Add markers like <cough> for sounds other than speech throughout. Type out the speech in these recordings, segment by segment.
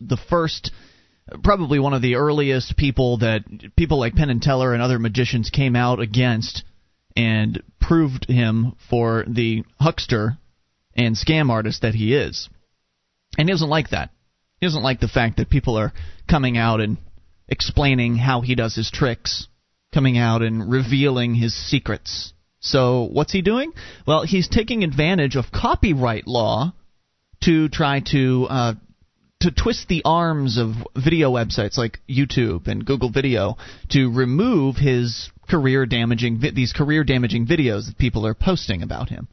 the first probably one of the earliest people that people like Penn and Teller and other magicians came out against and proved him for the huckster and scam artist that he is. And he doesn't like that. He doesn't like the fact that people are coming out and explaining how he does his tricks, coming out and revealing his secrets. So, what's he doing? Well, he's taking advantage of copyright law to try to uh, to twist the arms of video websites like YouTube and Google Video to remove his career damaging these career damaging videos that people are posting about him.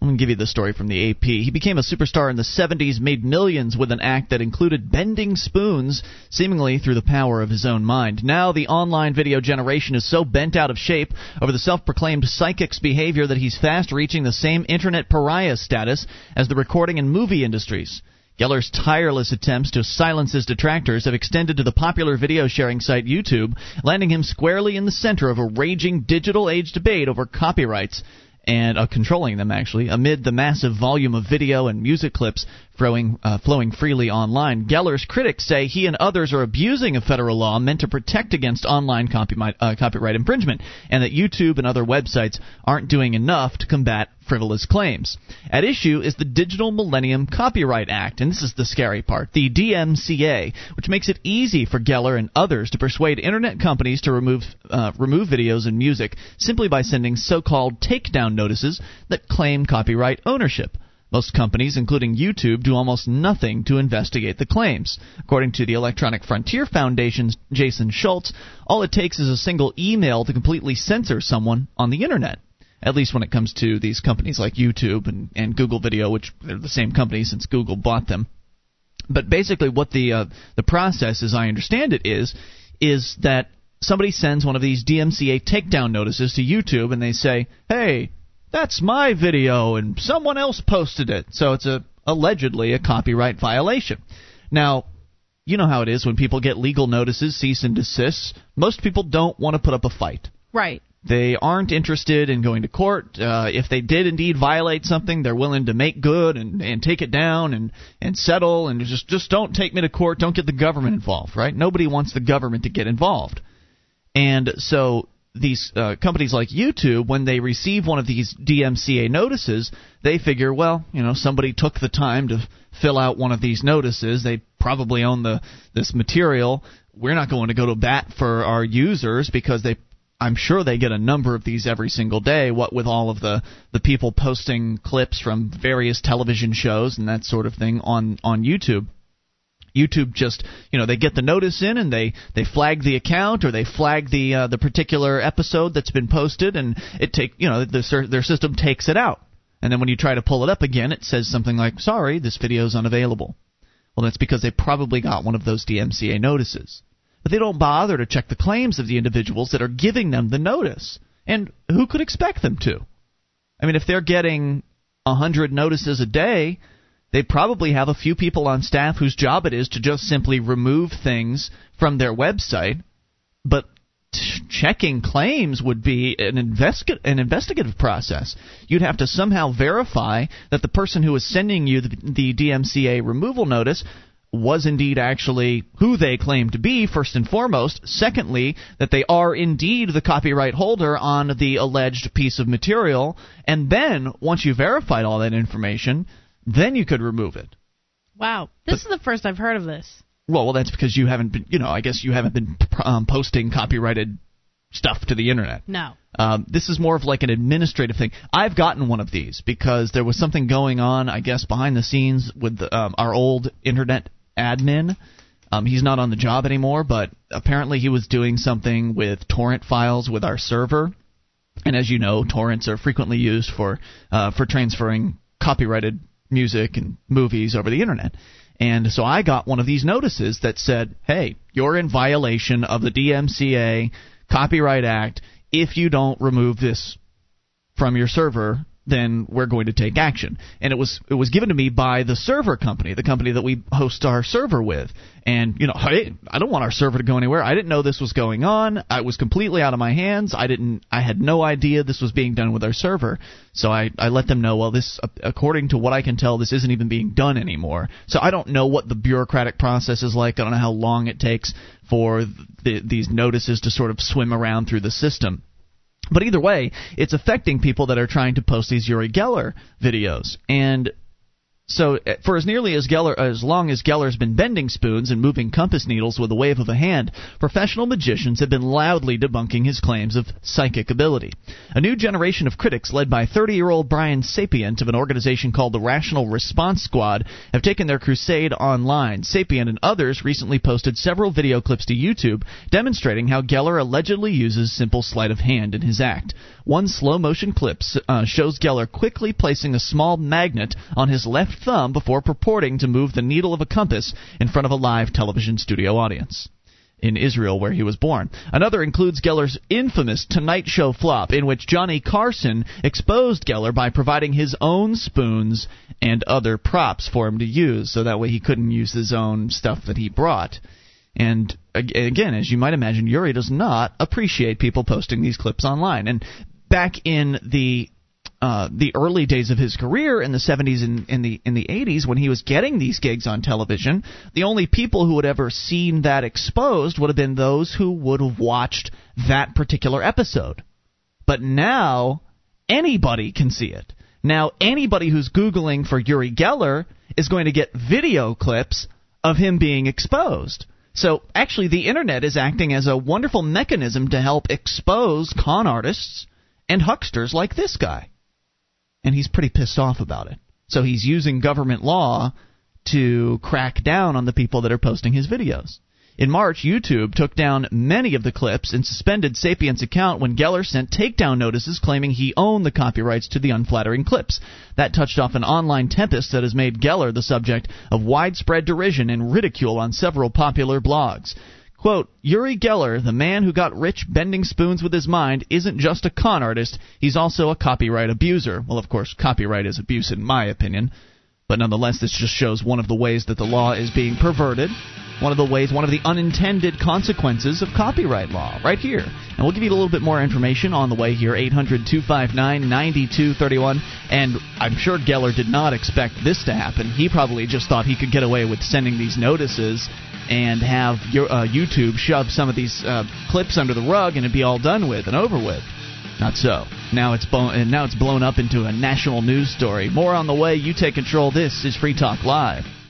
I'm going to give you the story from the AP. He became a superstar in the 70s, made millions with an act that included bending spoons, seemingly through the power of his own mind. Now, the online video generation is so bent out of shape over the self proclaimed psychic's behavior that he's fast reaching the same internet pariah status as the recording and movie industries. Geller's tireless attempts to silence his detractors have extended to the popular video sharing site YouTube, landing him squarely in the center of a raging digital age debate over copyrights and uh, controlling them actually amid the massive volume of video and music clips flowing, uh, flowing freely online. Geller's critics say he and others are abusing a federal law meant to protect against online copyright, uh, copyright infringement, and that YouTube and other websites aren't doing enough to combat frivolous claims. At issue is the Digital Millennium Copyright Act, and this is the scary part, the DMCA, which makes it easy for Geller and others to persuade internet companies to remove uh, remove videos and music simply by sending so-called takedown notices that claim copyright ownership. Most companies, including YouTube, do almost nothing to investigate the claims. According to the Electronic Frontier Foundation's Jason Schultz, all it takes is a single email to completely censor someone on the internet at least when it comes to these companies like YouTube and, and Google Video, which they're the same company since Google bought them. But basically, what the uh, the process, as I understand it, is is that somebody sends one of these DMCA takedown notices to YouTube, and they say, "Hey, that's my video, and someone else posted it." So it's a allegedly a copyright violation. Now, you know how it is when people get legal notices, cease and desist. Most people don't want to put up a fight. Right. They aren't interested in going to court. Uh, if they did indeed violate something, they're willing to make good and, and take it down and, and settle and just just don't take me to court. Don't get the government involved, right? Nobody wants the government to get involved. And so these uh, companies like YouTube, when they receive one of these DMCA notices, they figure, well, you know, somebody took the time to fill out one of these notices. They probably own the this material. We're not going to go to bat for our users because they I'm sure they get a number of these every single day. What with all of the the people posting clips from various television shows and that sort of thing on on YouTube. YouTube just you know they get the notice in and they they flag the account or they flag the uh, the particular episode that's been posted and it take you know the, their system takes it out and then when you try to pull it up again it says something like sorry this video is unavailable. Well that's because they probably got one of those DMCA notices but they don't bother to check the claims of the individuals that are giving them the notice. And who could expect them to? I mean, if they're getting a hundred notices a day, they probably have a few people on staff whose job it is to just simply remove things from their website. But checking claims would be an, investi- an investigative process. You'd have to somehow verify that the person who is sending you the, the DMCA removal notice was indeed actually who they claim to be, first and foremost. Secondly, that they are indeed the copyright holder on the alleged piece of material. And then, once you verified all that information, then you could remove it. Wow. This but, is the first I've heard of this. Well, well, that's because you haven't been, you know, I guess you haven't been um, posting copyrighted stuff to the internet. No. Um, this is more of like an administrative thing. I've gotten one of these because there was something going on, I guess, behind the scenes with the, um, our old internet admin. Um, he's not on the job anymore, but apparently he was doing something with torrent files with our server. And as you know, torrents are frequently used for uh, for transferring copyrighted music and movies over the internet. And so I got one of these notices that said, "Hey, you're in violation of the DMCA Copyright Act if you don't remove this from your server then we're going to take action. And it was it was given to me by the server company, the company that we host our server with. And you know, I I don't want our server to go anywhere. I didn't know this was going on. I was completely out of my hands. I didn't I had no idea this was being done with our server. So I I let them know, well, this according to what I can tell, this isn't even being done anymore. So I don't know what the bureaucratic process is like. I don't know how long it takes for the, these notices to sort of swim around through the system. But either way, it's affecting people that are trying to post these Uri Geller videos. And so, eh, for as nearly as Geller, as long as Geller's been bending spoons and moving compass needles with a wave of a hand, professional magicians have been loudly debunking his claims of psychic ability. A new generation of critics, led by 30-year-old Brian Sapient of an organization called the Rational Response Squad, have taken their crusade online. Sapient and others recently posted several video clips to YouTube demonstrating how Geller allegedly uses simple sleight of hand in his act. One slow motion clip uh, shows Geller quickly placing a small magnet on his left thumb before purporting to move the needle of a compass in front of a live television studio audience in Israel, where he was born. Another includes Geller's infamous Tonight Show flop, in which Johnny Carson exposed Geller by providing his own spoons and other props for him to use, so that way he couldn't use his own stuff that he brought. And again, as you might imagine, Uri does not appreciate people posting these clips online. And back in the uh, the early days of his career in the 70s and in the in the 80s when he was getting these gigs on television, the only people who had ever seen that exposed would have been those who would have watched that particular episode. But now anybody can see it. Now anybody who's googling for Uri Geller is going to get video clips of him being exposed. So actually the internet is acting as a wonderful mechanism to help expose con artists and hucksters like this guy and he's pretty pissed off about it. So he's using government law to crack down on the people that are posting his videos. In March, YouTube took down many of the clips and suspended Sapient's account when Geller sent takedown notices claiming he owned the copyrights to the unflattering clips. That touched off an online tempest that has made Geller the subject of widespread derision and ridicule on several popular blogs. Quote, Uri Geller, the man who got rich bending spoons with his mind, isn't just a con artist, he's also a copyright abuser. Well, of course, copyright is abuse in my opinion. But nonetheless, this just shows one of the ways that the law is being perverted. One of the ways, one of the unintended consequences of copyright law, right here. And we'll give you a little bit more information on the way here 800 259 9231. And I'm sure Geller did not expect this to happen. He probably just thought he could get away with sending these notices and have your, uh, YouTube shove some of these uh, clips under the rug and it'd be all done with and over with. Not so. Now it's and now it's blown up into a national news story. More on the way. You take control. This is Free Talk Live.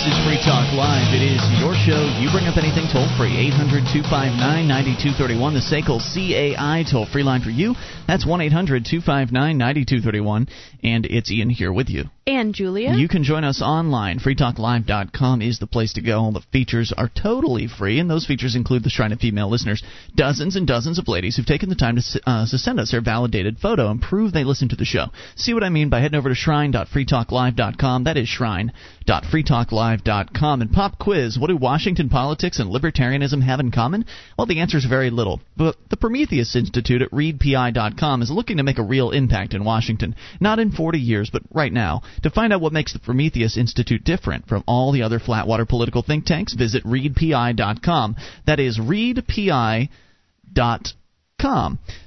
This is Free Talk Live. It is your show. You bring up anything toll free. 800 259 9231. The SACL CAI toll free line for you. That's 1 800 259 9231. And it's Ian here with you. And Julia. You can join us online. FreeTalkLive.com is the place to go. All the features are totally free, and those features include the Shrine of Female listeners. Dozens and dozens of ladies who've taken the time to, uh, to send us their validated photo and prove they listen to the show. See what I mean by heading over to Shrine.FreeTalkLive.com. That is Shrine.FreeTalkLive.com. And pop quiz: What do Washington politics and libertarianism have in common? Well, the answer is very little. But the Prometheus Institute at ReadPI.com is looking to make a real impact in Washington, not in 40 years, but right now. To find out what makes the Prometheus Institute different from all the other flatwater political think tanks, visit readpi.com. That is readpi.com.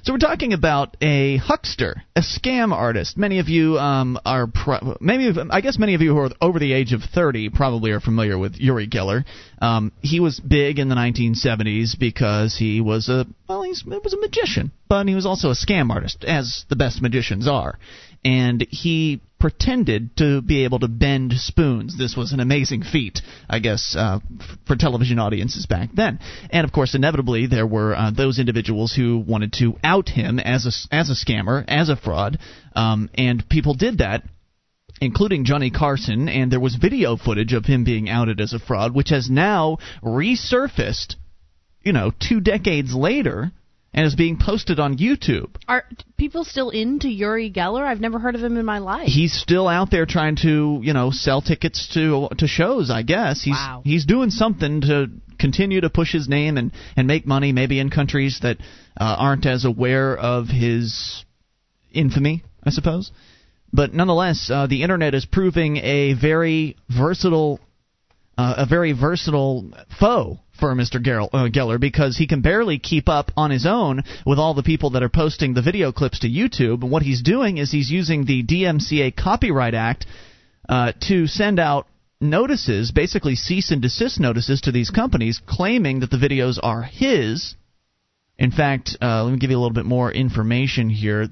So we're talking about a huckster, a scam artist. Many of you um, are, pro- maybe I guess many of you who are over the age of 30 probably are familiar with Uri Geller. Um, he was big in the 1970s because he was a well, he was a magician, but he was also a scam artist, as the best magicians are and he pretended to be able to bend spoons. This was an amazing feat, I guess, uh, for television audiences back then. And of course, inevitably, there were uh, those individuals who wanted to out him as a as a scammer, as a fraud, um, and people did that. Including Johnny Carson, and there was video footage of him being outed as a fraud, which has now resurfaced, you know, two decades later, and is being posted on YouTube. Are people still into Uri Geller? I've never heard of him in my life. He's still out there trying to, you know, sell tickets to to shows. I guess he's wow. he's doing something to continue to push his name and and make money, maybe in countries that uh, aren't as aware of his infamy, I suppose. But nonetheless, uh, the internet is proving a very versatile, uh, a very versatile foe for Mr. Uh, Geller because he can barely keep up on his own with all the people that are posting the video clips to YouTube. And what he's doing is he's using the DMCA Copyright Act uh, to send out notices, basically cease and desist notices to these companies, claiming that the videos are his in fact, uh, let me give you a little bit more information here.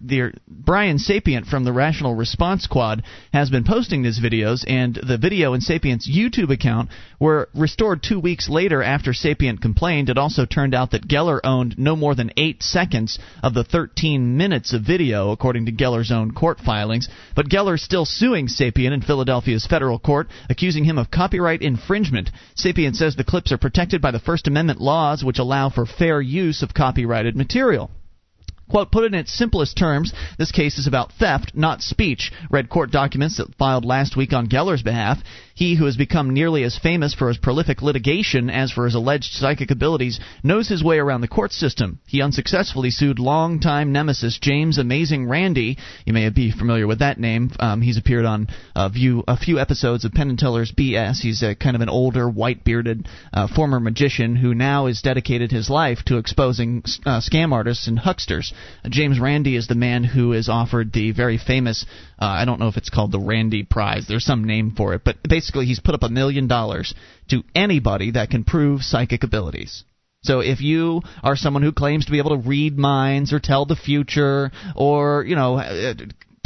Brian Sapient from the Rational Response Squad has been posting these videos, and the video in Sapient's YouTube account were restored two weeks later after Sapient complained. It also turned out that Geller owned no more than eight seconds of the 13 minutes of video, according to Geller's own court filings. But Geller is still suing Sapient in Philadelphia's federal court, accusing him of copyright infringement. Sapient says the clips are protected by the First Amendment laws, which allow for fair use of copyright copyrighted material. Quote, put in its simplest terms, this case is about theft, not speech, read court documents that filed last week on Geller's behalf. He, who has become nearly as famous for his prolific litigation as for his alleged psychic abilities, knows his way around the court system. He unsuccessfully sued longtime nemesis James Amazing Randi. You may be familiar with that name. Um, he's appeared on a few, a few episodes of Penn and Teller's BS. He's a kind of an older, white-bearded uh, former magician who now has dedicated his life to exposing uh, scam artists and hucksters. Uh, James Randi is the man who is offered the very famous, uh, I don't know if it's called the Randi Prize. There's some name for it, but basically he's put up a million dollars to anybody that can prove psychic abilities. So if you are someone who claims to be able to read minds or tell the future or, you know, uh,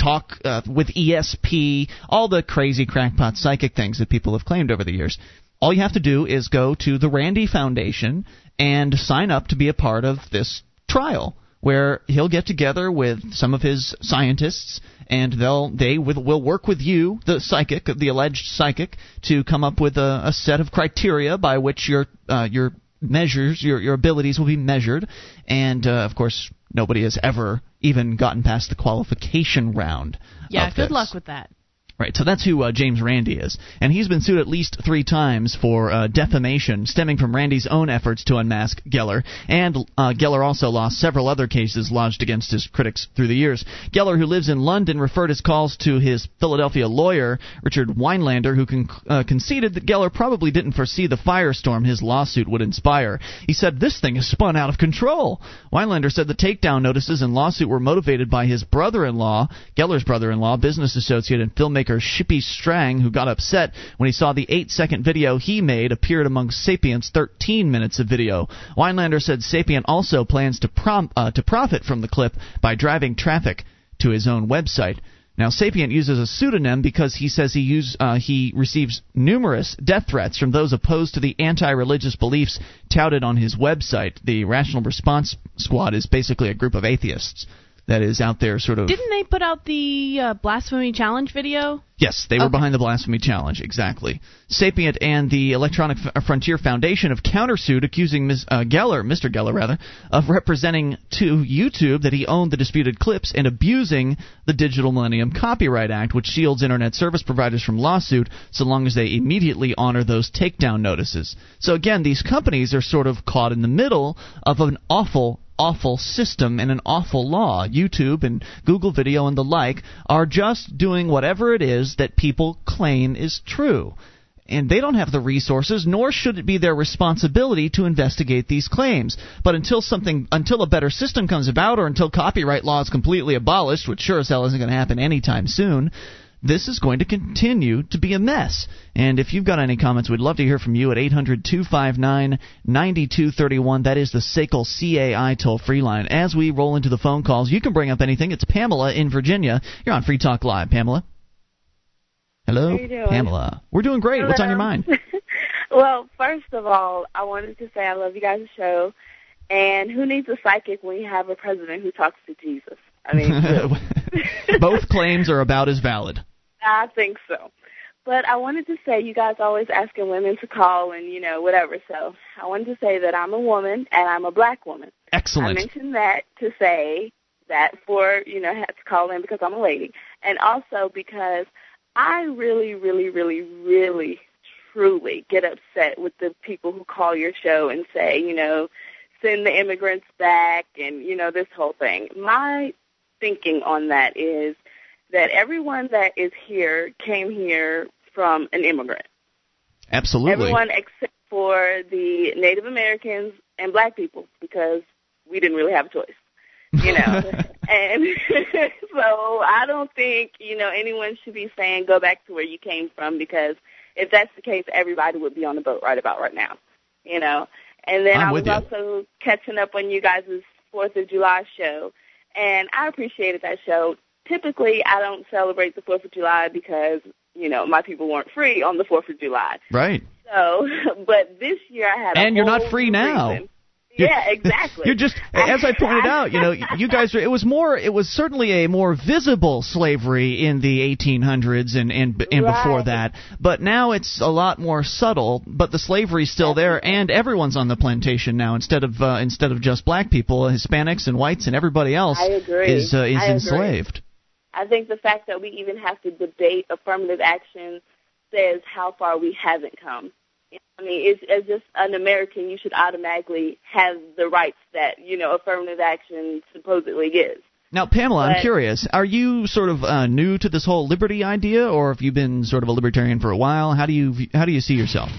talk uh, with ESP, all the crazy crackpot psychic things that people have claimed over the years, all you have to do is go to the Randi Foundation and sign up to be a part of this trial where he'll get together with some of his scientists and they'll they will, will work with you, the psychic, the alleged psychic, to come up with a, a set of criteria by which your uh, your measures, your your abilities will be measured, and uh, of course nobody has ever even gotten past the qualification round. Yeah, good luck with that. Right, so that's who uh, James Randi is. And he's been sued at least three times for uh, defamation stemming from Randi's own efforts to unmask Geller. And uh, Geller also lost several other cases lodged against his critics through the years. Geller, who lives in London, referred his calls to his Philadelphia lawyer, Richard Winelander, who con- uh, conceded that Geller probably didn't foresee the firestorm his lawsuit would inspire. He said, This thing has spun out of control. Winelander said the takedown notices and lawsuit were motivated by his brother in law, Geller's brother in law, business associate, and filmmaker filmmaker Shipi Shtrang, who got upset when he saw the 8 second video he made appeared among Sapient's 13 minutes of video. Winelander said Sapient also plans to, prom- uh, to profit from the clip by driving traffic to his own website. Now, Sapient uses a pseudonym because he says he use, uh, he receives numerous death threats from those opposed to the anti-religious beliefs touted on his website. The Rational Response Squad is basically a group of atheists that is out there sort of. Didn't they put out the uh, blasphemy challenge video? Yes, they were behind the blasphemy challenge, exactly. Sapient and the Electronic F- Frontier Foundation have countersued, accusing Ms. Uh, Geller, Mr. Geller rather, of representing to YouTube that he owned the disputed clips and abusing the Digital Millennium Copyright Act, which shields internet service providers from lawsuit so long as they immediately honor those takedown notices. So again, these companies are sort of caught in the middle of an awful awful system and an awful law. YouTube and Google Video and the like are just doing whatever it is that people claim is true. And they don't have the resources, nor should it be their responsibility to investigate these claims. But until something, until a better system comes about, or until copyright law is completely abolished, which sure as hell isn't going to happen anytime soon, this is going to continue to be a mess. And if you've got any comments, we'd love to hear from you at 800 259 9231. That is the SACL CAI toll free line. As we roll into the phone calls, you can bring up anything. It's Pamela in Virginia. You're on Free Talk Live. Pamela? Hello? Pamela. We're doing great. Hello. What's on your mind? <laughs> well, first of all, I wanted to say I love you guys' show. And who needs a psychic when you have a president who talks to Jesus? I mean, <laughs> both claims are about as valid. <laughs> I think so. But I wanted to say you guys always asking women to call and you know whatever. So I wanted to say that I'm a woman and I'm a black woman. Excellent. I mentioned that to say that for you know had to call in because I'm a lady, and also because I really, really, really, really, truly get upset with the people who call your show and say, you know, send the immigrants back and you know this whole thing. My thinking on that is that everyone that is here came here from an immigrant. Absolutely. Everyone except for the Native Americans and black people because we didn't really have a choice. You know. <laughs> and <laughs> so I don't think, you know, anyone should be saying go back to where you came from because if that's the case everybody would be on the boat right about right now. You know. And then I'm I was also catching up on you guys' Fourth of July show and I appreciated that show. Typically I don't celebrate the Fourth of July because, you know, my people weren't free on the Fourth of July. Right. So, <laughs> but this year I had a And you're not free new now. Yeah, exactly. You're just, as I pointed out, you know, you guys. It was more. It was certainly a more visible slavery in the 1800s and and and before that. But now it's a lot more subtle. But the slavery's still there, and everyone's on the plantation now. Instead of uh, instead of just black people, Hispanics and whites and everybody else is uh, is I agree. enslaved. I think the fact that we even have to debate affirmative action says how far we haven't come. I mean, it's, as just an American, you should automatically have the rights that you know affirmative action supposedly gives. Now, Pamela, I'm curious. Are you sort of uh, new to this whole liberty idea, or have you been sort of a libertarian for a while? How do you how do you see yourself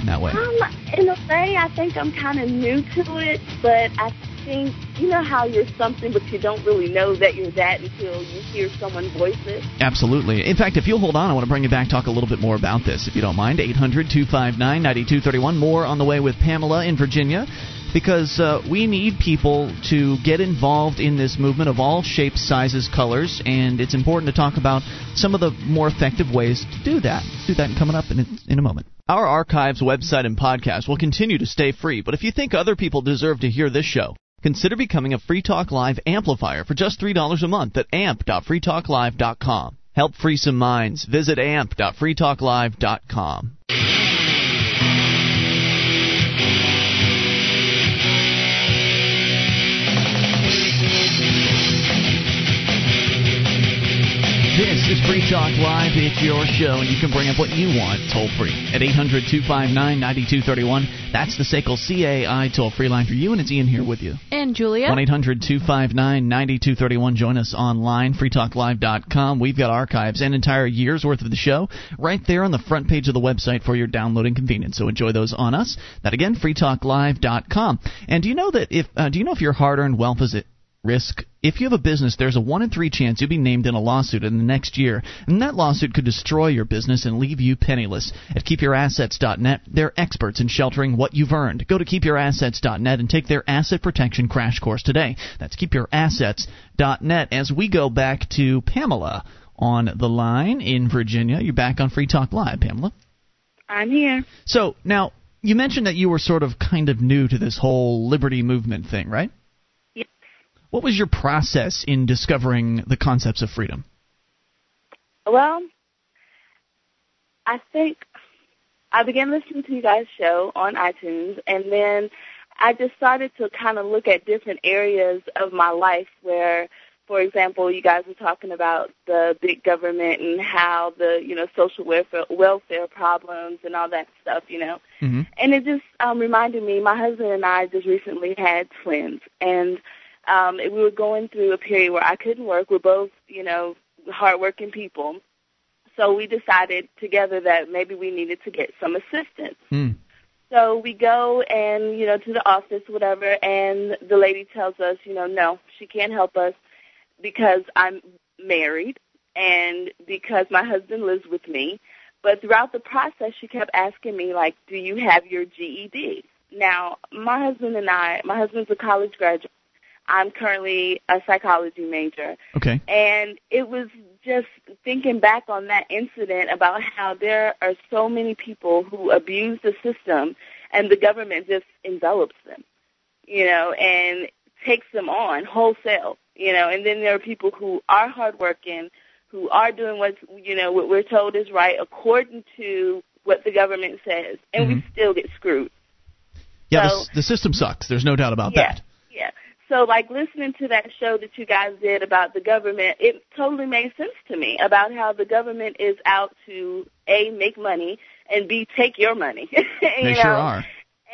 in that way? Um, in a way, I think I'm kind of new to it, but I think you know how you're something, but you don't really know that you're that until you hear someone voice it. Absolutely. In fact, if you'll hold on, I want to bring you back, talk a little bit more about this, if you don't mind. 800 259 9231. More on the way with Pamela in Virginia. Because uh, we need people to get involved in this movement of all shapes, sizes, colors, and it's important to talk about some of the more effective ways to do that. Do that coming up in in a moment. Our archives, website, and podcast will continue to stay free, but if you think other people deserve to hear this show, Consider becoming a Free Talk Live amplifier for just $3 a month at amp.freetalklive.com. Help free some minds. Visit amp.freetalklive.com. This is Free Talk Live. It's your show, and you can bring up what you want toll free at 800 259 9231. That's the SACL CAI toll free line for you, and it's Ian here with you. And Julia? 1 800 259 9231. Join us online, freetalklive.com. We've got archives and entire year's worth of the show right there on the front page of the website for your downloading convenience. So enjoy those on us. That again, freetalklive.com. And do you know that if uh, do you know if your hard-earned wealth is at risk? If you have a business, there's a one in three chance you'll be named in a lawsuit in the next year, and that lawsuit could destroy your business and leave you penniless. At KeepYourAssets.net, they're experts in sheltering what you've earned. Go to KeepYourAssets.net and take their asset protection crash course today. That's KeepYourAssets.net. As we go back to Pamela on the line in Virginia, you're back on Free Talk Live, Pamela. I'm here. So now you mentioned that you were sort of kind of new to this whole liberty movement thing, right? What was your process in discovering the concepts of freedom? Well, I think I began listening to you guys' show on iTunes, and then I just started to kind of look at different areas of my life where, for example, you guys were talking about the big government and how the you know social welfare welfare problems and all that stuff, you know. Mm-hmm. And it just um, reminded me, my husband and I just recently had twins, and um, we were going through a period where I couldn't work. We're both, you know, hardworking people. So we decided together that maybe we needed to get some assistance. Mm. So we go and, you know, to the office, whatever, and the lady tells us, you know, no, she can't help us because I'm married and because my husband lives with me. But throughout the process, she kept asking me, like, do you have your GED? Now, my husband and I, my husband's a college graduate. I'm currently a psychology major. Okay. And it was just thinking back on that incident about how there are so many people who abuse the system and the government just envelops them, you know, and takes them on wholesale, you know, and then there are people who are hardworking, who are doing what, you know, what we're told is right according to what the government says, and we Mhm. still get screwed. Yeah, So- the, the system sucks. There's no doubt about Yeah. that. Yeah. So, like listening to that show that you guys did about the government, it totally made sense to me about how the government is out to a make money and b take your money. <laughs> you they know? sure are.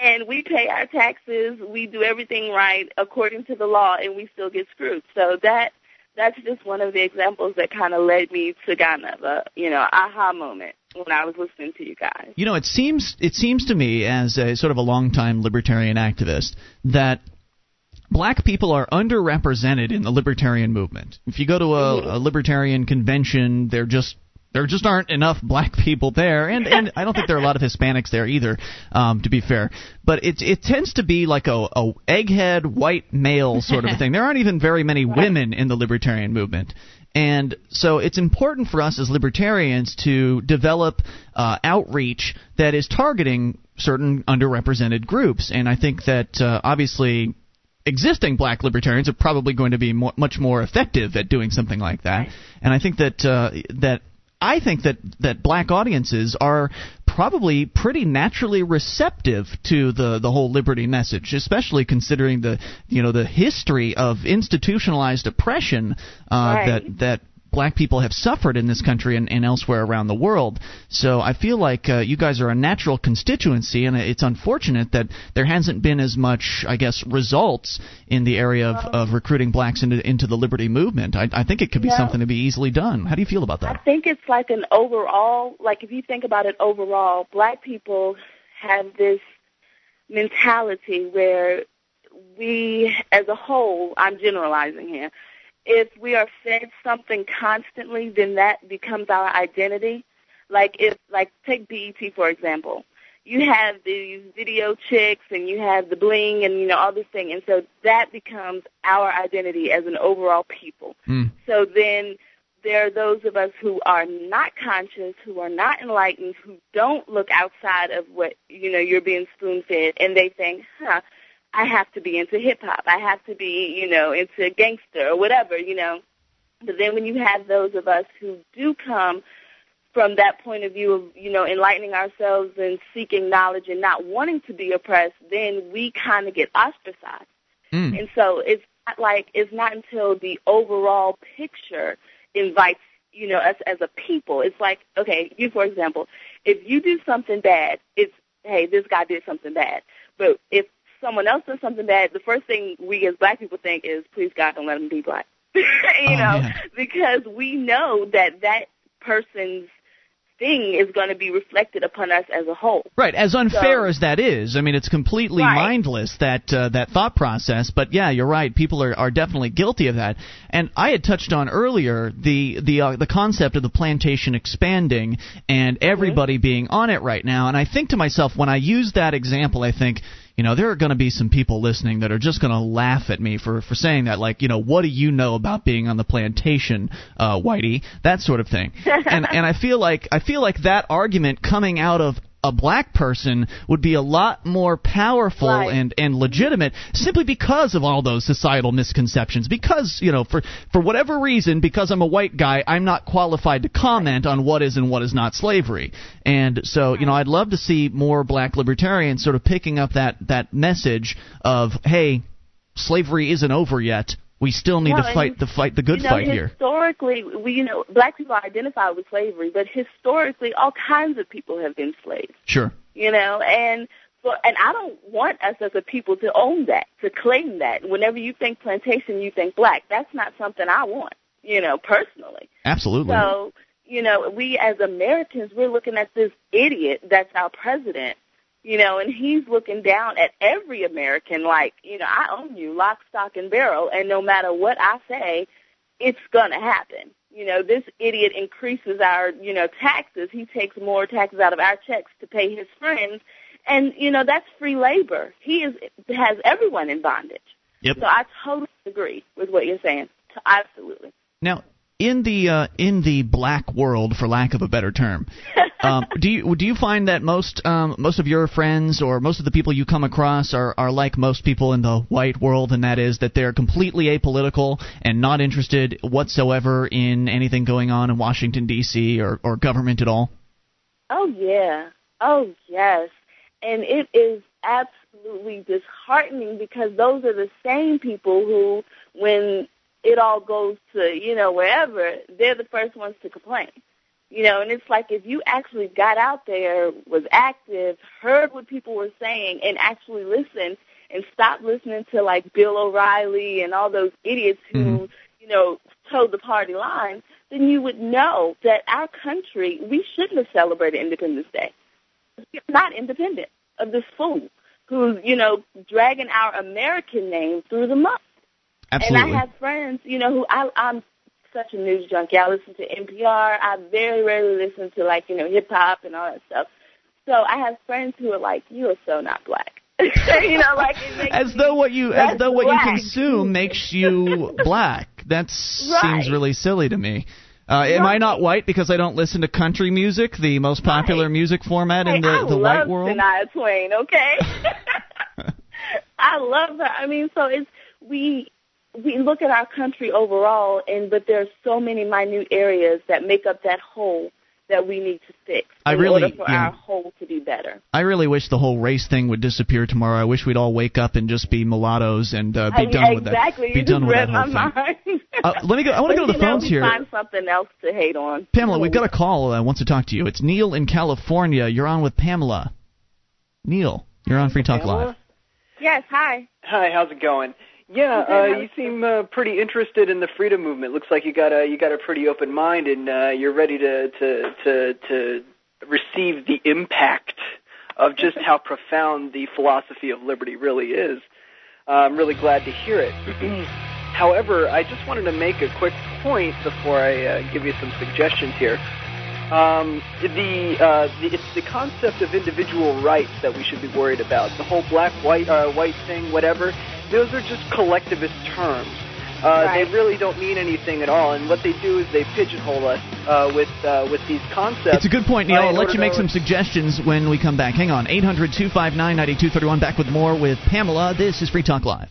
And we pay our taxes, we do everything right according to the law, and we still get screwed. So that that's just one of the examples that kind of led me to kind of a you know aha moment when I was listening to you guys. You know, it seems it seems to me as a sort of a longtime libertarian activist that black people are underrepresented in the libertarian movement. If you go to a, a libertarian convention, they're just there just aren't enough black <laughs> people there, and and I don't think there are a lot of Hispanics there either. Um, to be fair, but it it tends to be like a, a egghead white male sort of a thing. There aren't even very many <laughs> women in the libertarian movement. And so it's important for us as libertarians to develop uh, outreach that is targeting certain underrepresented groups. And I think that uh, obviously existing black libertarians are probably going to be much more effective at doing something like that. And I think that uh, that I think that that black audiences are probably pretty naturally receptive to the the whole liberty message, especially considering the you know the history of institutionalized oppression uh, Right. that that black people have suffered in this country and, and elsewhere around the world. So I feel like uh, you guys are a natural constituency, and it's unfortunate that there hasn't been as much, I guess, results in the area of, of recruiting blacks into into the liberty movement. I, I think it could be Yeah. something to be easily done. How do you feel about that? I think it's like an overall, like if you think about it overall, black people have this mentality where we, as a whole, I'm generalizing here, if we are fed something constantly, then that becomes our identity. Like if, like take BET for example. You have these video chicks and you have the bling and you know all this thing, and so that becomes our identity as an overall people. Mm. So then there are those of us who are not conscious, who are not enlightened, who don't look outside of what you know you're being spoon fed, and they think, huh, I have to be into hip hop, I have to be you know into gangster or whatever, you know. But then when you have those of us who do come from that point of view of you know enlightening ourselves and seeking knowledge and not wanting to be oppressed, then we kind of get ostracized. Mm. And so it's not like it's not until the overall picture invites you know us as a people. It's like okay, you for example, if you do something bad, it's hey this guy did something bad. But if someone else does something bad, the first thing we as black people think is please God don't let them be black. <laughs> you Oh, know, yeah. because we know that that person's thing is going to be reflected upon us as a whole. Right, as unfair So- as that is, I mean, it's completely Right. mindless that uh, that thought process. But yeah, you're right. People are, are definitely guilty of that. And I had touched on earlier the the uh, the concept of the plantation expanding and everybody being on it right now. And I think to myself when I use that example, I think. You know, there are going to be some people listening that are just going to laugh at me for for saying that. Like, you know, what do you know about being on the plantation, uh, Whitey? That sort of thing. <laughs> and and I feel like I feel like that argument coming out of a black person would be a lot more powerful Right. and and legitimate simply because of all those societal misconceptions. Because you know for for whatever reason because I'm a white guy I'm not qualified to comment on what is and what is not slavery. And so you know I'd love to see more black libertarians sort of picking up that that message of hey slavery isn't over yet we still need Well, to fight the fight the good you know, fight here Historically, we you know black people identify with slavery, but historically, all kinds of people have been slaves. sure You know, and so and I don't want us as a people to own that, to claim that. Whenever you think plantation, you think black. That's not something I want. You know, personally. absolutely So, you know, we as Americans, we're looking at this idiot that's our president, you know, and he's looking down at every American like, you know, I own you, lock, stock, and barrel, and no matter what I say, it's going to happen. You know, this idiot increases our, you know, taxes. He takes more taxes out of our checks to pay his friends. And, you know, that's free labor. He is has everyone in bondage. Yep. So I totally agree with what you're saying. Absolutely. Now, in the uh, in the black world, for lack of a better term, <laughs> um, do you do you find that most um, most of your friends or most of the people you come across are, are like most people in the white world, and that is that they're completely apolitical and not interested whatsoever in anything going on in Washington D.C. or or government at all? Oh yeah. Oh yes. And it is absolutely disheartening because those are the same people who, when it all goes to, you know, wherever, they're the first ones to complain. You know, and it's like if you actually got out there, was active, heard what people were saying, and actually listened and stopped listening to like Bill O'Reilly and all those idiots who, mm-hmm. you know, toed the party line, then you would know that our country, we shouldn't have celebrated Independence Day. It's not independent of this fool who's, you know, dragging our American name through the mud. Absolutely. And I have friends, you know, who I, I'm such a news junkie. I listen to NPR. I very rarely listen to like, you know, hip hop and all that stuff. So I have friends who are like, "You are so not black." <laughs> you know, like as though what you as though what black. you consume makes you <laughs> black. That right. seems really silly to me. Uh, am right. I not white because I don't listen to country music, the most popular right. music format in the, I the white world? Shania Twain, okay. <laughs> I love her. I mean, so it's we we look at our country overall, and but there's so many minute areas that make up that whole that we need to fix I in really, order for yeah. our whole to be better. I really wish the whole race thing would disappear tomorrow. I wish we'd all wake up and just be mulattoes and uh, be I done exactly. with that. Be you done with that whole my thing. Mind. uh, let me go. I want to go to the <laughs> know, phones here. Find something else to hate on. Pamela, we've got a call. Uh, wants to talk to you. It's Neil in California. You're on with Pamela. Neil, you're on Free Talk Pamela? Live. Yes. Hi. Hi. How's it going? Yeah, uh, you seem uh, pretty interested in the freedom movement. Looks like you got a you got a pretty open mind, and uh, you're ready to to to to receive the impact of just how <laughs> profound the philosophy of liberty really is. Uh, I'm really glad to hear it. <clears throat> However, I just wanted to make a quick point before I uh, give you some suggestions here. Um, the, uh, the it's the concept of individual rights that we should be worried about. The whole black white uh, white thing, whatever those are just collectivist terms. Uh, right. They really don't mean anything at all, and what they do is they pigeonhole us uh, with uh, with these concepts. It's a good point, Neil. I'll let you make some suggestions when we come back. Hang on, 800-259-9231. Back with more with Pamela. This is Free Talk Live.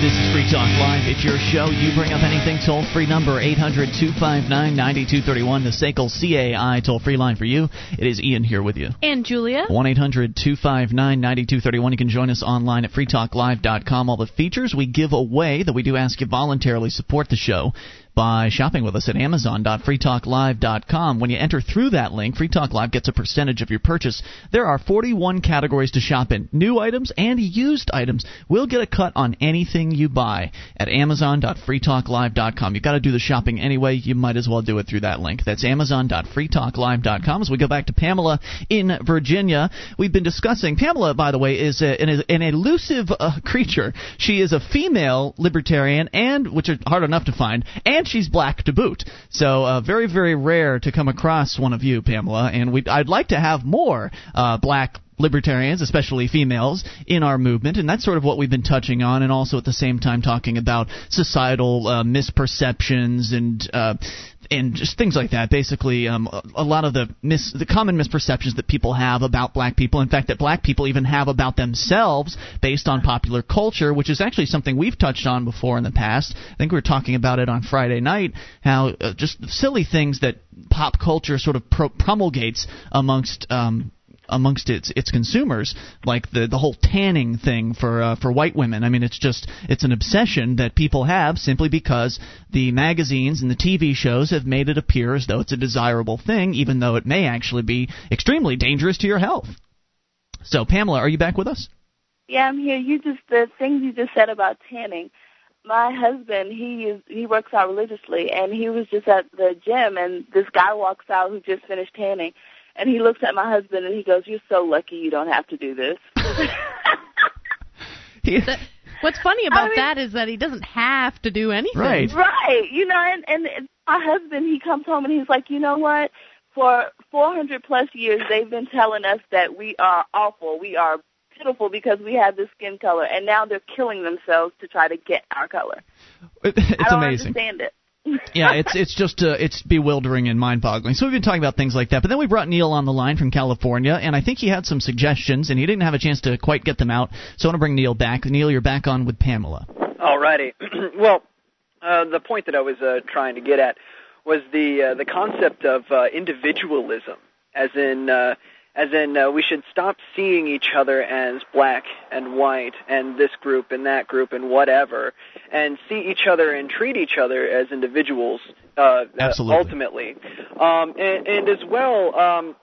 This is Free Talk Live. It's your show. You bring up anything toll free number 800 259 9231, the SACL CAI toll free line for you. It is Ian here with you. And Julia. 1 800 259 9231. You can join us online at freetalklive.com. All the features we give away that we do ask you voluntarily support the show by shopping with us at amazon.freetalklive.com. When you enter through that link, Free Talk Live gets a percentage of your purchase. There are 41 categories to shop in. New items and used items We'll get a cut on anything you buy at amazon.freetalklive.com. You've got to do the shopping anyway. You might as well do it through that link. That's amazon.freetalklive.com. As we go back to Pamela in Virginia, we've been discussing. Pamela, by the way, is a, an, an elusive uh, creature. She is a female libertarian, and which are hard enough to find, and she's black to boot. So uh, very, very rare to come across one of you, Pamela. And we I'd like to have more uh, black libertarians, especially females, in our movement, and that's sort of what we've been touching on, and also at the same time talking about societal uh, misperceptions and uh, and just things like that. Basically, um, a, lot of the mis- the common misperceptions that people have about black people. In fact, that black people even have about themselves based on popular culture, which is actually something we've touched on before in the past. I think we were talking about it on Friday night. How uh, just silly things that pop culture sort of pro- promulgates amongst um, amongst its its consumers, like the the whole tanning thing for uh, for white women. I mean, it's just it's an obsession that people have simply because the magazines and the TV shows have made it appear as though it's a desirable thing, even though it may actually be extremely dangerous to your health. So, Pamela, are you back with us? Yeah, I'm here. You just the things you just said about tanning. My husband, he is he works out religiously, and he was just at the gym, and this guy walks out who just finished tanning, and he looks at my husband and he goes, "You're so lucky you don't have to do this." <laughs> that, what's funny about I mean, that is that he doesn't have to do anything. Right. Right. You know, and, and my husband, he comes home and he's like, you know what? For 400 plus years, they've been telling us that we are awful, we are pitiful because we have this skin color, and now they're killing themselves to try to get our color. <laughs> It's I don't amazing. understand it yeah, it's it's just uh, it's bewildering and mind-boggling. So we've been talking about things like that, but then we brought Neil on the line from California, and I think he had some suggestions, and he didn't have a chance to quite get them out. So I want to bring Neil back. Neil, you're back on with Pamela. Alrighty. <clears throat> well, uh, the point that I was uh, trying to get at was the uh, the concept of uh, individualism, as in uh, as in uh, we should stop seeing each other as black and white and this group and that group and whatever, and see each other and treat each other as individuals. Uh, Absolutely. ultimately, um, and, and as well. Um,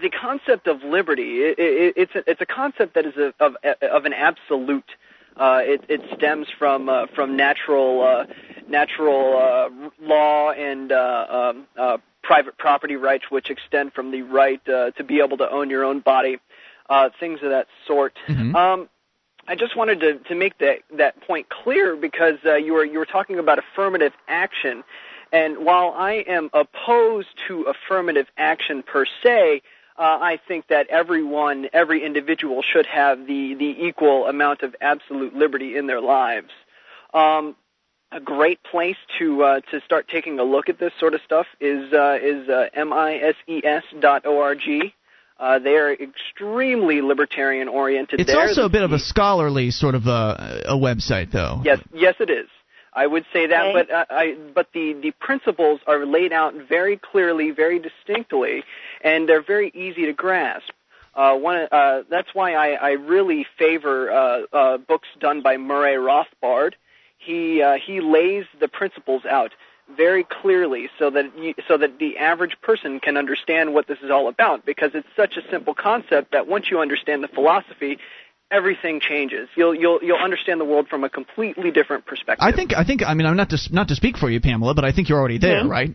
the concept of liberty it, it, it's a, it's a concept that is a, of of an absolute uh, it, it stems from uh, from natural uh, natural uh, law and uh, um, uh, private property rights, which extend from the right uh, to be able to own your own body, uh, things of that sort. Mhm. Um, I just wanted to, to make that that point clear because uh, you were you were talking about affirmative action, and while I am opposed to affirmative action per se, uh, I think that everyone, every individual, should have the the equal amount of absolute liberty in their lives. Um, a great place to uh, to start taking a look at this sort of stuff is uh, is uh, mises dot org. Uh, they are extremely libertarian oriented. It's there. also a bit of a scholarly sort of a, a website, though. Yes, yes, it is. I would say that, Okay. but uh, I but the the principles are laid out very clearly, very distinctly, and they're very easy to grasp. Uh, one, uh, that's why I, I really favor uh, uh, books done by Murray Rothbard. He uh, he lays the principles out very clearly so that you, so that the average person can understand what this is all about because it's such a simple concept that once you understand the philosophy everything changes you'll you'll you'll understand the world from a completely different perspective I think I think I mean I'm not to not to speak for you, Pamela, but I think you're already there, Mhm. right?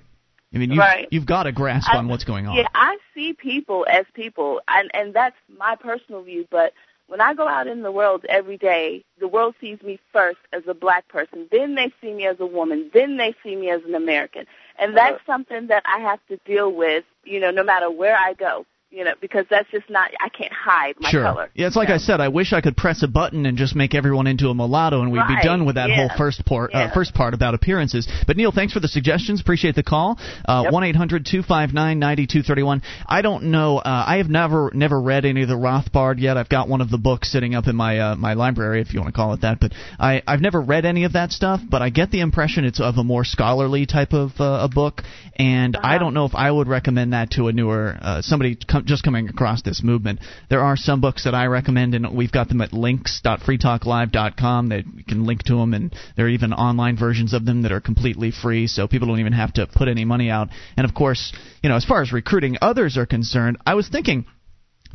I mean, you've, Right. you've got a grasp I- on what's going on. Yeah, I see people as people, and and that's my personal view. But when I go out in the world every day, the world sees me first as a black person. Then they see me as a woman. Then they see me as an American, and that's uh-huh. something that I have to deal with. You know, no matter where I go. You know, because that's just not. I can't hide my sure. color. Yeah, it's like you I said. I wish I could press a button and just make everyone into a mulatto, and we'd be done with that yeah. whole first part. Uh, first part about appearances. But Neil, thanks for the suggestions. Appreciate the call. Uh. One eight hundred two five nine ninety two thirty one. I don't know. Uh, I have never never read any of the Rothbard yet. I've got one of the books sitting up in my uh, my library, if you want to call it that. But I I've never read any of that stuff. But I get the impression it's of a more scholarly type of uh, a book, and I don't know if I would recommend that to a newer uh, somebody com- just coming across this movement. There are some books that I recommend, and we've got them at links.freetalklive.com. That you can link to them, and there are even online versions of them that are completely free, so people don't even have to put any money out. And of course, you know, as far as recruiting others are concerned, I was thinking.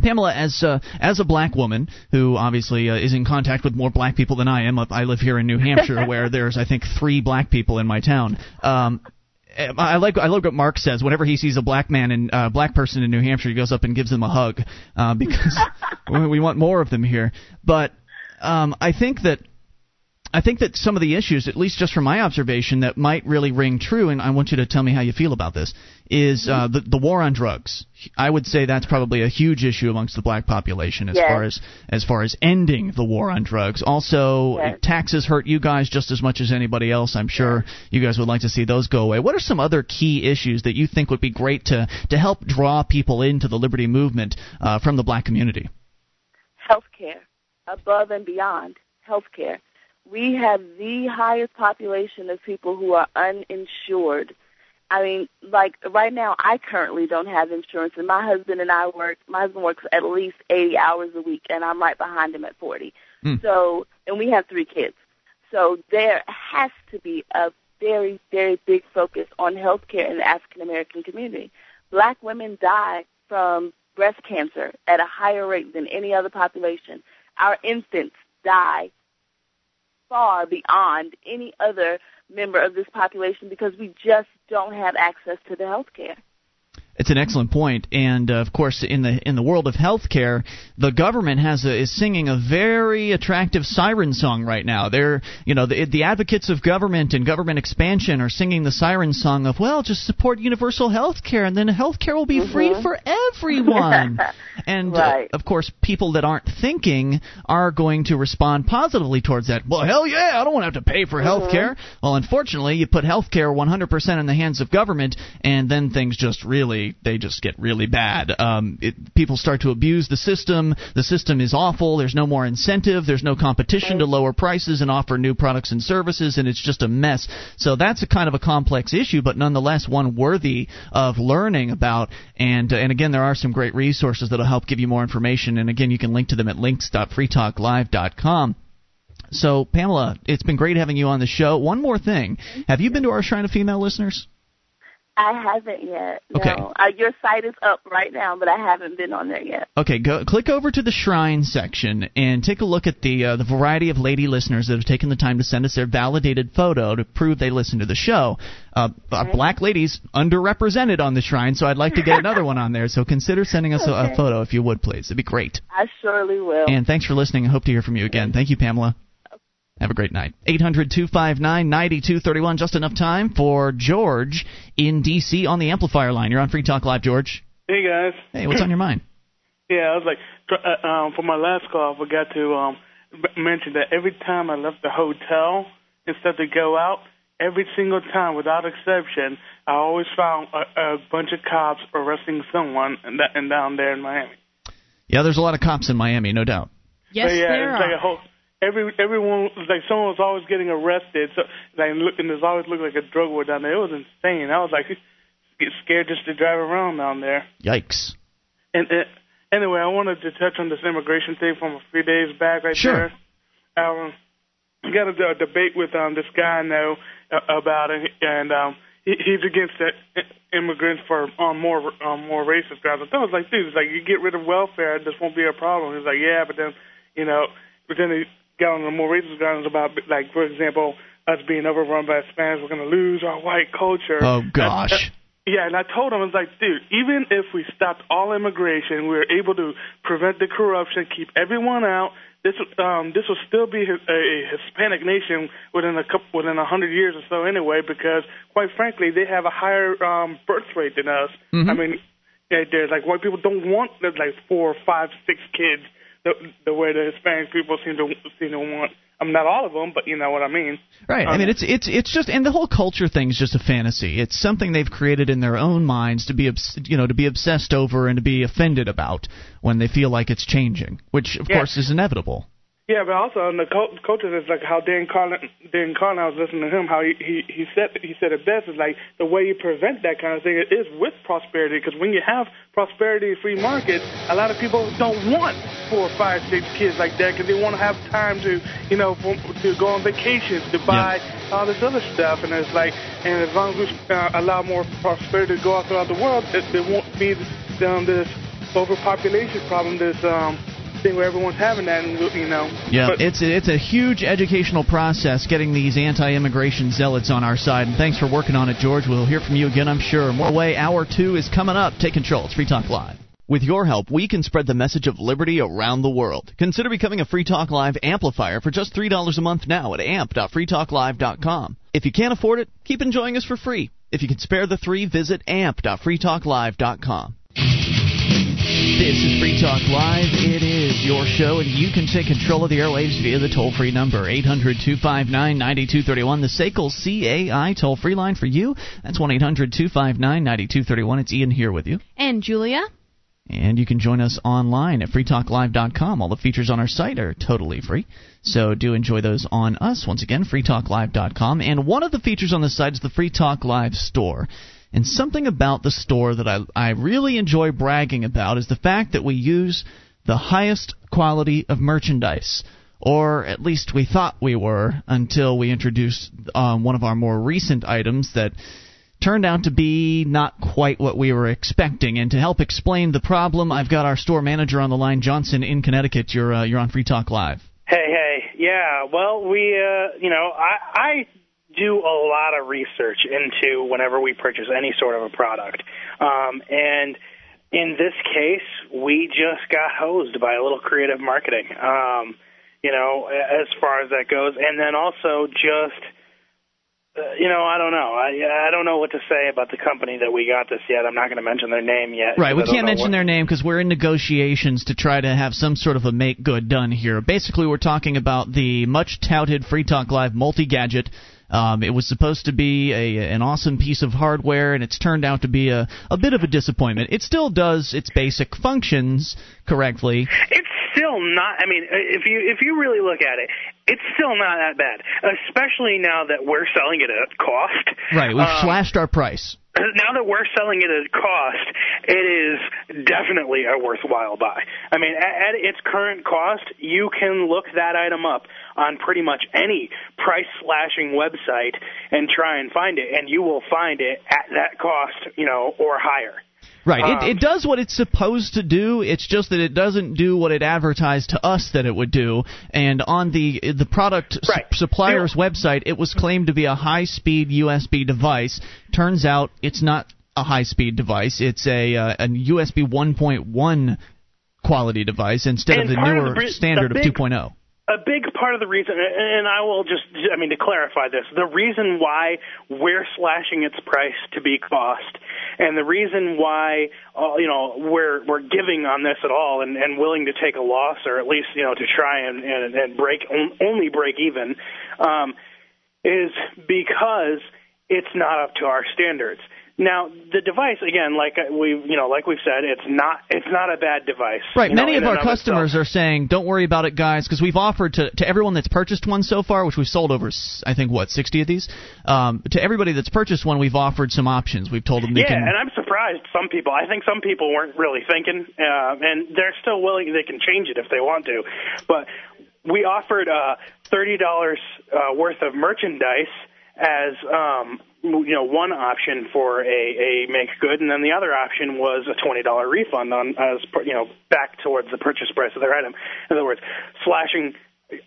Pamela, as uh, as a black woman who obviously uh, is in contact with more black people than I am, I live here in New Hampshire, <laughs> where there's I think three black people in my town. Um, I like I like what Mark says. Whenever he sees a black man and uh, black person in New Hampshire, he goes up and gives them a hug uh, because <laughs> we we want more of them here. But um, I think that I think that some of the issues, at least just from my observation, that might really ring true, and I want you to tell me how you feel about this, is uh, the the war on drugs. I would say that's probably a huge issue amongst the black population as Yes. far as as far as ending the war on drugs. Also, Yes. taxes hurt you guys just as much as anybody else. I'm sure you guys would like to see those go away. What are some other key issues that you think would be great to to help draw people into the liberty movement uh, from the black community? healthcare, above and beyond healthcare. We have the highest population of people who are uninsured. I mean, like right now, I currently don't have insurance, and my husband and I work. My husband works at least 80 hours a week, and I'm right behind him at 40. Hmm. So, and we have three kids. So there has to be a very, very big focus on healthcare in the African American community. Black women die from breast cancer at a higher rate than any other population. Our infants die far beyond any other member of this population because we just don't have access to the health care. It's an excellent point, and uh, of course, in the in the world of healthcare, the government has a, is singing a very attractive siren song right now. They're you know the, the advocates of government and government expansion are singing the siren song of well, just support universal health care, and then healthcare will be free for everyone. <laughs> and uh, of course, people that aren't thinking are going to respond positively towards that. Well, hell yeah, I don't want to have to pay for health care. Well, unfortunately, you put health care 100% in the hands of government, and then things just really they just get really bad. Um, it, people start to abuse the system. The system is awful. There's no more incentive. There's no competition to lower prices and offer new products and services, and it's just a mess. So that's a kind of a complex issue, but nonetheless one worthy of learning about. And uh, and again, there are some great resources that'll help give you more information. And again, you can link to them at links.freetalklive.com. So, Pamela, it's been great having you on the show. One more thing. Have you been to our Shrine of Female Listeners? I haven't yet. Okay. No. Uh, your site is up right now, but I haven't been on there yet. Okay, go click over to the Shrine section and take a look at the uh, the variety of lady listeners that have taken the time to send us their validated photo to prove they listen to the show. Uh, uh, black ladies underrepresented on the Shrine, so I'd like to get another <laughs> one on there. So consider sending us a, a photo if you would, please. It'd be great. I surely will. And thanks for listening. I hope to hear from you again. Thank you, Pamela. Have a great night. 800 259 9231. Just enough time for George in D.C. on the amplifier line. You're on Free Talk Live, George. Hey guys. Hey, what's on your mind? <clears throat> Yeah, I was like, tr- uh, um, for my last call, I forgot to um, mention that every time I left the hotel instead to go out, every single time, without exception, I always found a, a bunch of cops arresting someone and, that, and down there in Miami. Yeah, there's a lot of cops in Miami, no doubt. Yes, so, yeah, there it's are. like a whole. Every everyone like someone was always getting arrested. So like looking, there's always looked like a drug war down there. It was insane. I was like, <laughs> get scared just to drive around down there. Yikes. And uh, anyway, I wanted to touch on this immigration thing from a few days back, right Sure. there. Um, I got a, a debate with um this guy I know uh, about it, and um he, he's against the immigrants for on more on more racist grounds. I thought I was like, dude, it's like you get rid of welfare, this won't be a problem. He's like, yeah, but then you know, but then he got on the more racist grounds about like, for example, us being overrun by Hispanics, we're going to lose our white culture. Oh, gosh. yeah, and I told him, I was like, dude, even if we stopped all immigration, we were able to prevent the corruption, keep everyone out. This um this will still be a, Hispanic nation within a couple within a hundred years or so anyway, because quite frankly, they have a higher um birth rate than us. Mhm. I mean, there's like white people don't want there's like four, five, six kids the the way the Hispanic people seem to seem to want. I'm not all of them, but you know what I mean. Right. I Um, mean, it's it's it's just, and the whole culture thing is just a fantasy. It's something they've created in their own minds to be, obs- you know, to be obsessed over and to be offended about when they feel like it's changing, which of Yeah. course is inevitable. Yeah, but also on the cult- culture is like how Dan Carlin, Dan Carlin, I was listening to him, how he, he he said he said it best is like the way you prevent that kind of thing is with prosperity, because when you have prosperity, free markets, a lot of people don't want four, five, six kids like that because they want to have time to, you know, for, to go on vacations, to buy all this other stuff, and it's like, and as long as we uh, allow more prosperity to go out throughout the world, it, there won't be um, this overpopulation problem, this um thing where everyone's having that, and you know. Yeah, But- it's it's a huge educational process getting these anti-immigration zealots on our side. And thanks for working on it, George. We'll hear from you again, I'm sure. More way. Hour two is coming up. Take control. It's Free Talk Live. With your help, we can spread the message of liberty around the world. Consider becoming a Free Talk Live amplifier for just $3 a month now at amp.freetalklive.com. If you can't afford it, keep enjoying us for free. If you can spare the three, visit amp.freetalklive.com. This is Free Talk Live. It is your show, and you can take control of the airwaves via the toll free number, 800 259 9231, the SACL CAI toll free line for you. That's 1 800 259 9231. It's Ian here with you. And Julia? And you can join us online at freetalklive.com. All the features on our site are totally free. So do enjoy those on us. Once again, freetalklive.com. And one of the features on the site is the Free Talk Live store. And something about the store that I, I really enjoy bragging about is the fact that we use the highest quality of merchandise. Or at least we thought we were until we introduced um, one of our more recent items that turned out to be not quite what we were expecting. And to help explain the problem, I've got our store manager on the line, Johnson in Connecticut. You're uh, you're on Free Talk Live. Hey, hey, yeah. Well, we, uh, you know, I, I do a lot of research into whenever we purchase any sort of a product, um, and in this case, we just got hosed by a little creative marketing. Um, you know, as far as that goes, and then also just uh, you know, I don't know. I I don't know what to say about the company that we got this yet. I'm not going to mention their name yet. Right, we because I don't can't mention what- their name because we're in negotiations to try to have some sort of a make good done here. Basically, we're talking about the much touted Free Talk Live multi gadget. Um, it was supposed to be a, an awesome piece of hardware, and it's turned out to be a, a bit of a disappointment. It still does its basic functions correctly. It's still not. I mean, uh, if you if you really look at it, it's still not that bad. Especially now that we're selling it at cost. Right, we've Um, slashed our price. <clears throat> now that we're selling it at cost, it is definitely a worthwhile buy. I mean, at, at its current cost, you can look that item up on pretty much any price slashing website and try and find it, and you will find it at that cost, you know, or higher. Right. Um, it, it does what it's supposed to do. It's just that it doesn't do what it advertised to us that it would do. And on the the product Right. supplier's website, it was claimed to be a high-speed USB device. Turns out it's not a high-speed device. It's a uh, a USB 1.1 quality device instead of the part of newer the standard the of 2.0. a big part of the reason, and I will just, I mean, to clarify this, the reason why we're slashing its price to be cost, and the reason why, uh, you know, we're we're giving on this at all, and, and willing to take a loss, or at least, you know, to try and and, and break only break even, um, is because it's not up to our standards. Now, the device again, like we, you know, like we've said, it's not it's not a bad device. Right. know, Many in of our itself. customers are saying, "Don't worry about it, guys," because we've offered to to everyone that's purchased one so far, which we've sold over, I think, what sixty of these. Um, to everybody that's purchased one, we've offered some options. We've told them they Yeah, can. and I'm surprised some people. I think some people weren't really thinking, uh, and they're still willing. They can change it if they want to, but we offered uh, thirty dollars uh, worth of merchandise as um, you know one option for a, a make good, and then the other option was a twenty dollar refund on as you know back towards the purchase price of their item. In other words, slashing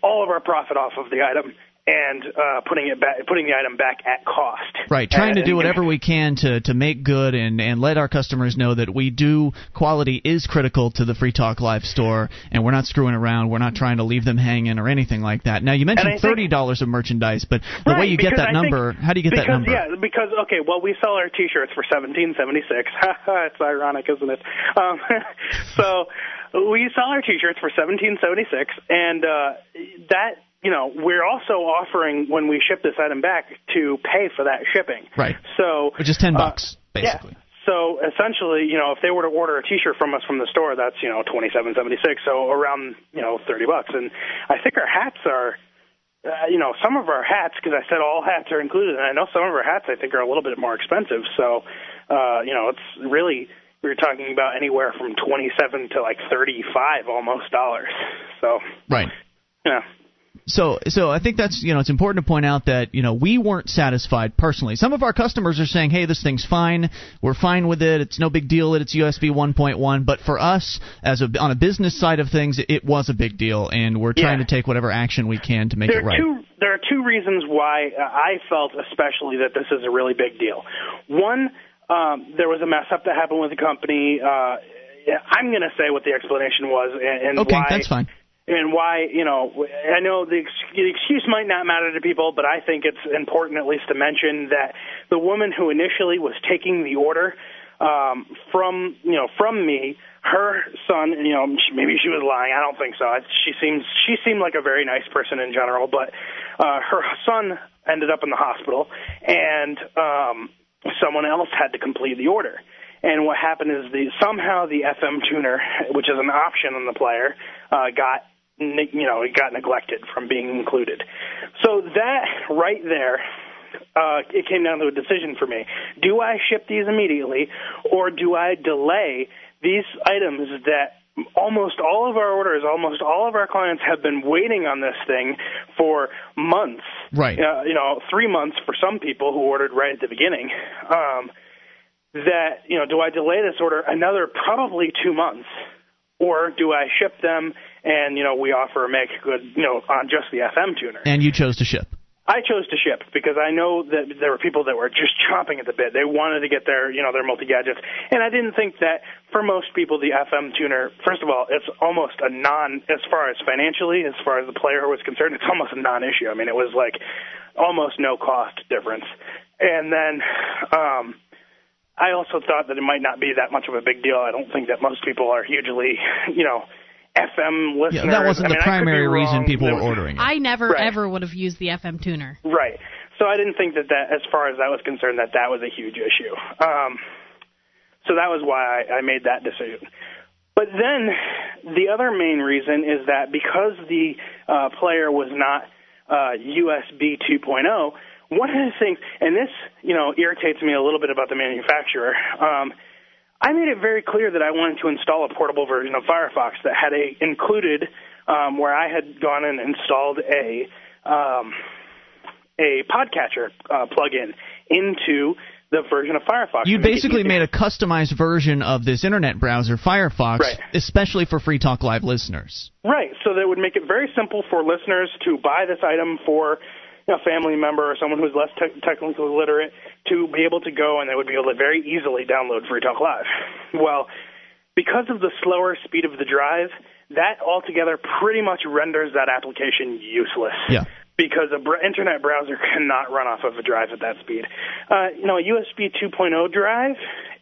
all of our profit off of the item and uh, putting it back, putting the item back at cost. Right, trying to do whatever we <laughs> can to, to make good and, and let our customers know that we do quality is critical to the Free Talk Live store, and we're not screwing around. We're not trying to leave them hanging or anything like that. Now you mentioned thirty dollars of merchandise, but the way you get that I number, how do you get because, that number? Yeah, because okay, well, we sell our T-shirts for seventeen seventy six. <laughs> it's ironic, isn't it? Um, <laughs> so we sell our T-shirts for seventeen seventy six, and uh, that you know we're also offering when we ship this item back to pay for that shipping. Right. So Which is ten uh, bucks basically. Yeah. So essentially, you know, if they were to order a T-shirt from us from the store, that's you know twenty seven seventy six, so around you know thirty bucks. And I think our hats are, uh, you know, some of our hats because I said all hats are included, and I know some of our hats I think are a little bit more expensive. So, uh, you know, it's really we were talking about anywhere from twenty seven to like thirty five almost dollars. So, Right. yeah. So, so I think that's you know it's important to point out that you know we weren't satisfied personally. Some of our customers are saying, "Hey, this thing's fine. We're fine with it. It's no big deal that it's USB 1.1." But for us, as a on a business side of things, it was a big deal, and we're trying Yeah. to take whatever action we can to make there it right. two there are two reasons why uh, I felt especially that this is a really big deal. One, um, there was a mess up that happened with the company. Uh, I'm going to say what the explanation was and, and okay, why. that's fine. And why, you know, I know the, the excuse might not matter to people, but I think it's important at least to mention that the woman who initially was taking the order um, from, you know, from me, her son, you know, maybe she was lying. I don't think so. She seems she seemed like a very nice person in general, but uh, her son ended up in the hospital, and um, someone else had to complete the order. And what happened is the somehow the FM tuner, which is an option on the player, uh, got you know it got neglected from being included. So that right there, uh, it came down to a decision for me: do I ship these immediately, or do I delay these items that almost all of our orders, almost all of our clients have been waiting on this thing for months. Right. Uh, you know, three months for some people who ordered right at the beginning. Um, that you know, do I delay this order another probably two months, or do I ship them and you know we offer a make good you know on just the FM tuner? And you chose to ship. I chose to ship because I know that there were people that were just chomping at the bit. They wanted to get their, you know, their multi gadgets, and I didn't think that for most people the FM tuner. First of all, it's almost a non, as far as financially, as far as the player was concerned, it's almost a non-issue. I mean, it was like almost no cost difference. And then um, I also thought that it might not be that much of a big deal. I don't think that most people are hugely, <laughs> you know, FM listeners. Yeah, that wasn't I mean, the primary reason people were ordering it. I never Right. ever would have used the FM tuner. Right. So I didn't think that that, as far as I was concerned, that that was a huge issue. Um, so that was why I, I made that decision. But then the other main reason is that because the uh, player was not uh, USB 2.0, one of the things, and this you know irritates me a little bit about the manufacturer. Um, I made it very clear that I wanted to install a portable version of Firefox that had a included um, where I had gone and installed a um, a podcatcher uh, plugin into the version of Firefox. You to make it basically made a customized version of this internet browser, Firefox, Right. especially for Free Talk Live listeners. Right, so that would make it very simple for listeners to buy this item for a family member or someone who's less te- technically literate to be able to go and they would be able to very easily download Free Talk Live. Well, because of the slower speed of the drive, that altogether pretty much renders that application useless. Yeah. Because a br- internet browser <laughs> cannot run off of a drive at that speed. Uh, you know, a USB 2.0 drive,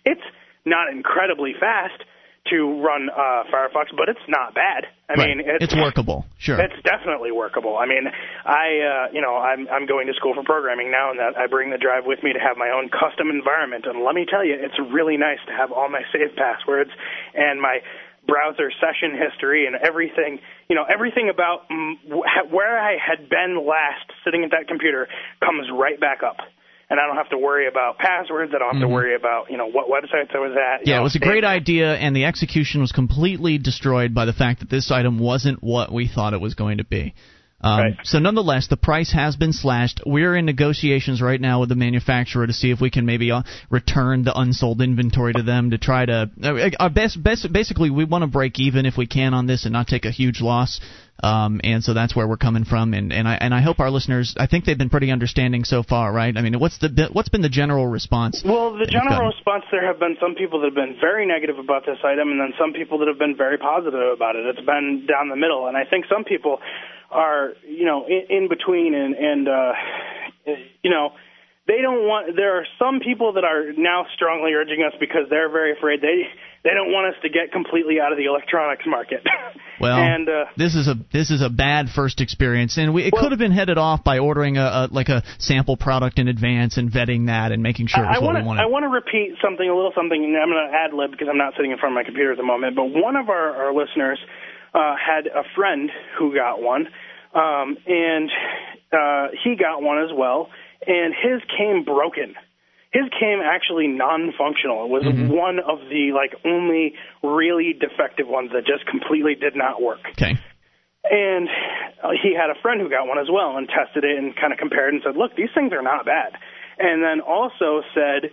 it's not incredibly fast to run uh, Firefox, but it's not bad. I Right. mean, it's, it's workable. Sure. it's definitely workable. I mean, I uh, you know I'm I'm going to school for programming now, and that I bring the drive with me to have my own custom environment. And let me tell you, it's really nice to have all my save passwords and my browser session history and everything. You know, everything about where I had been last sitting at that computer comes right back up. And I don't have to worry about passwords. I don't have to worry about you know what websites I was at. Mm-hmm. yeah, know, it was a great idea, and the execution was completely destroyed by the fact that this item wasn't what we thought it was going to be. Um, Right. So, nonetheless, the price has been slashed. We're in negotiations right now with the manufacturer to see if we can maybe uh, return the unsold inventory to them to try to. Uh, our best, best, basically, we want to break even if we can on this and not take a huge loss. Um, and so that's where we're coming from, and, and I and I hope our listeners. I think they've been pretty understanding so far, right? I mean, what's the what's been the general response? Well, the general response there have been some people that have been very negative about this item, and then some people that have been very positive about it. It's been down the middle, and I think some people are, you know, in, in between, and and uh, you know, they don't want. There are some people that are now strongly urging us because they're very afraid they they don't want us to get completely out of the electronics market. <laughs> Well, and uh, this is a this is a bad first experience, and we, it Well- could have been headed off by ordering a, a like a sample product in advance and vetting that and making sure it was I what want we to wanted. I want to repeat something a little something. and I'm going to ad lib because I'm not sitting in front of my computer at the moment. But one of our, our listeners uh, had a friend who got one, um, and uh, he got one as well, and his came broken. His came actually non-functional. It was Mm-hmm. one of the like only really defective ones that just completely did not work. okay. And uh, he had a friend who got one as well and tested it and kind of compared and said, look, these things are not bad. And then also said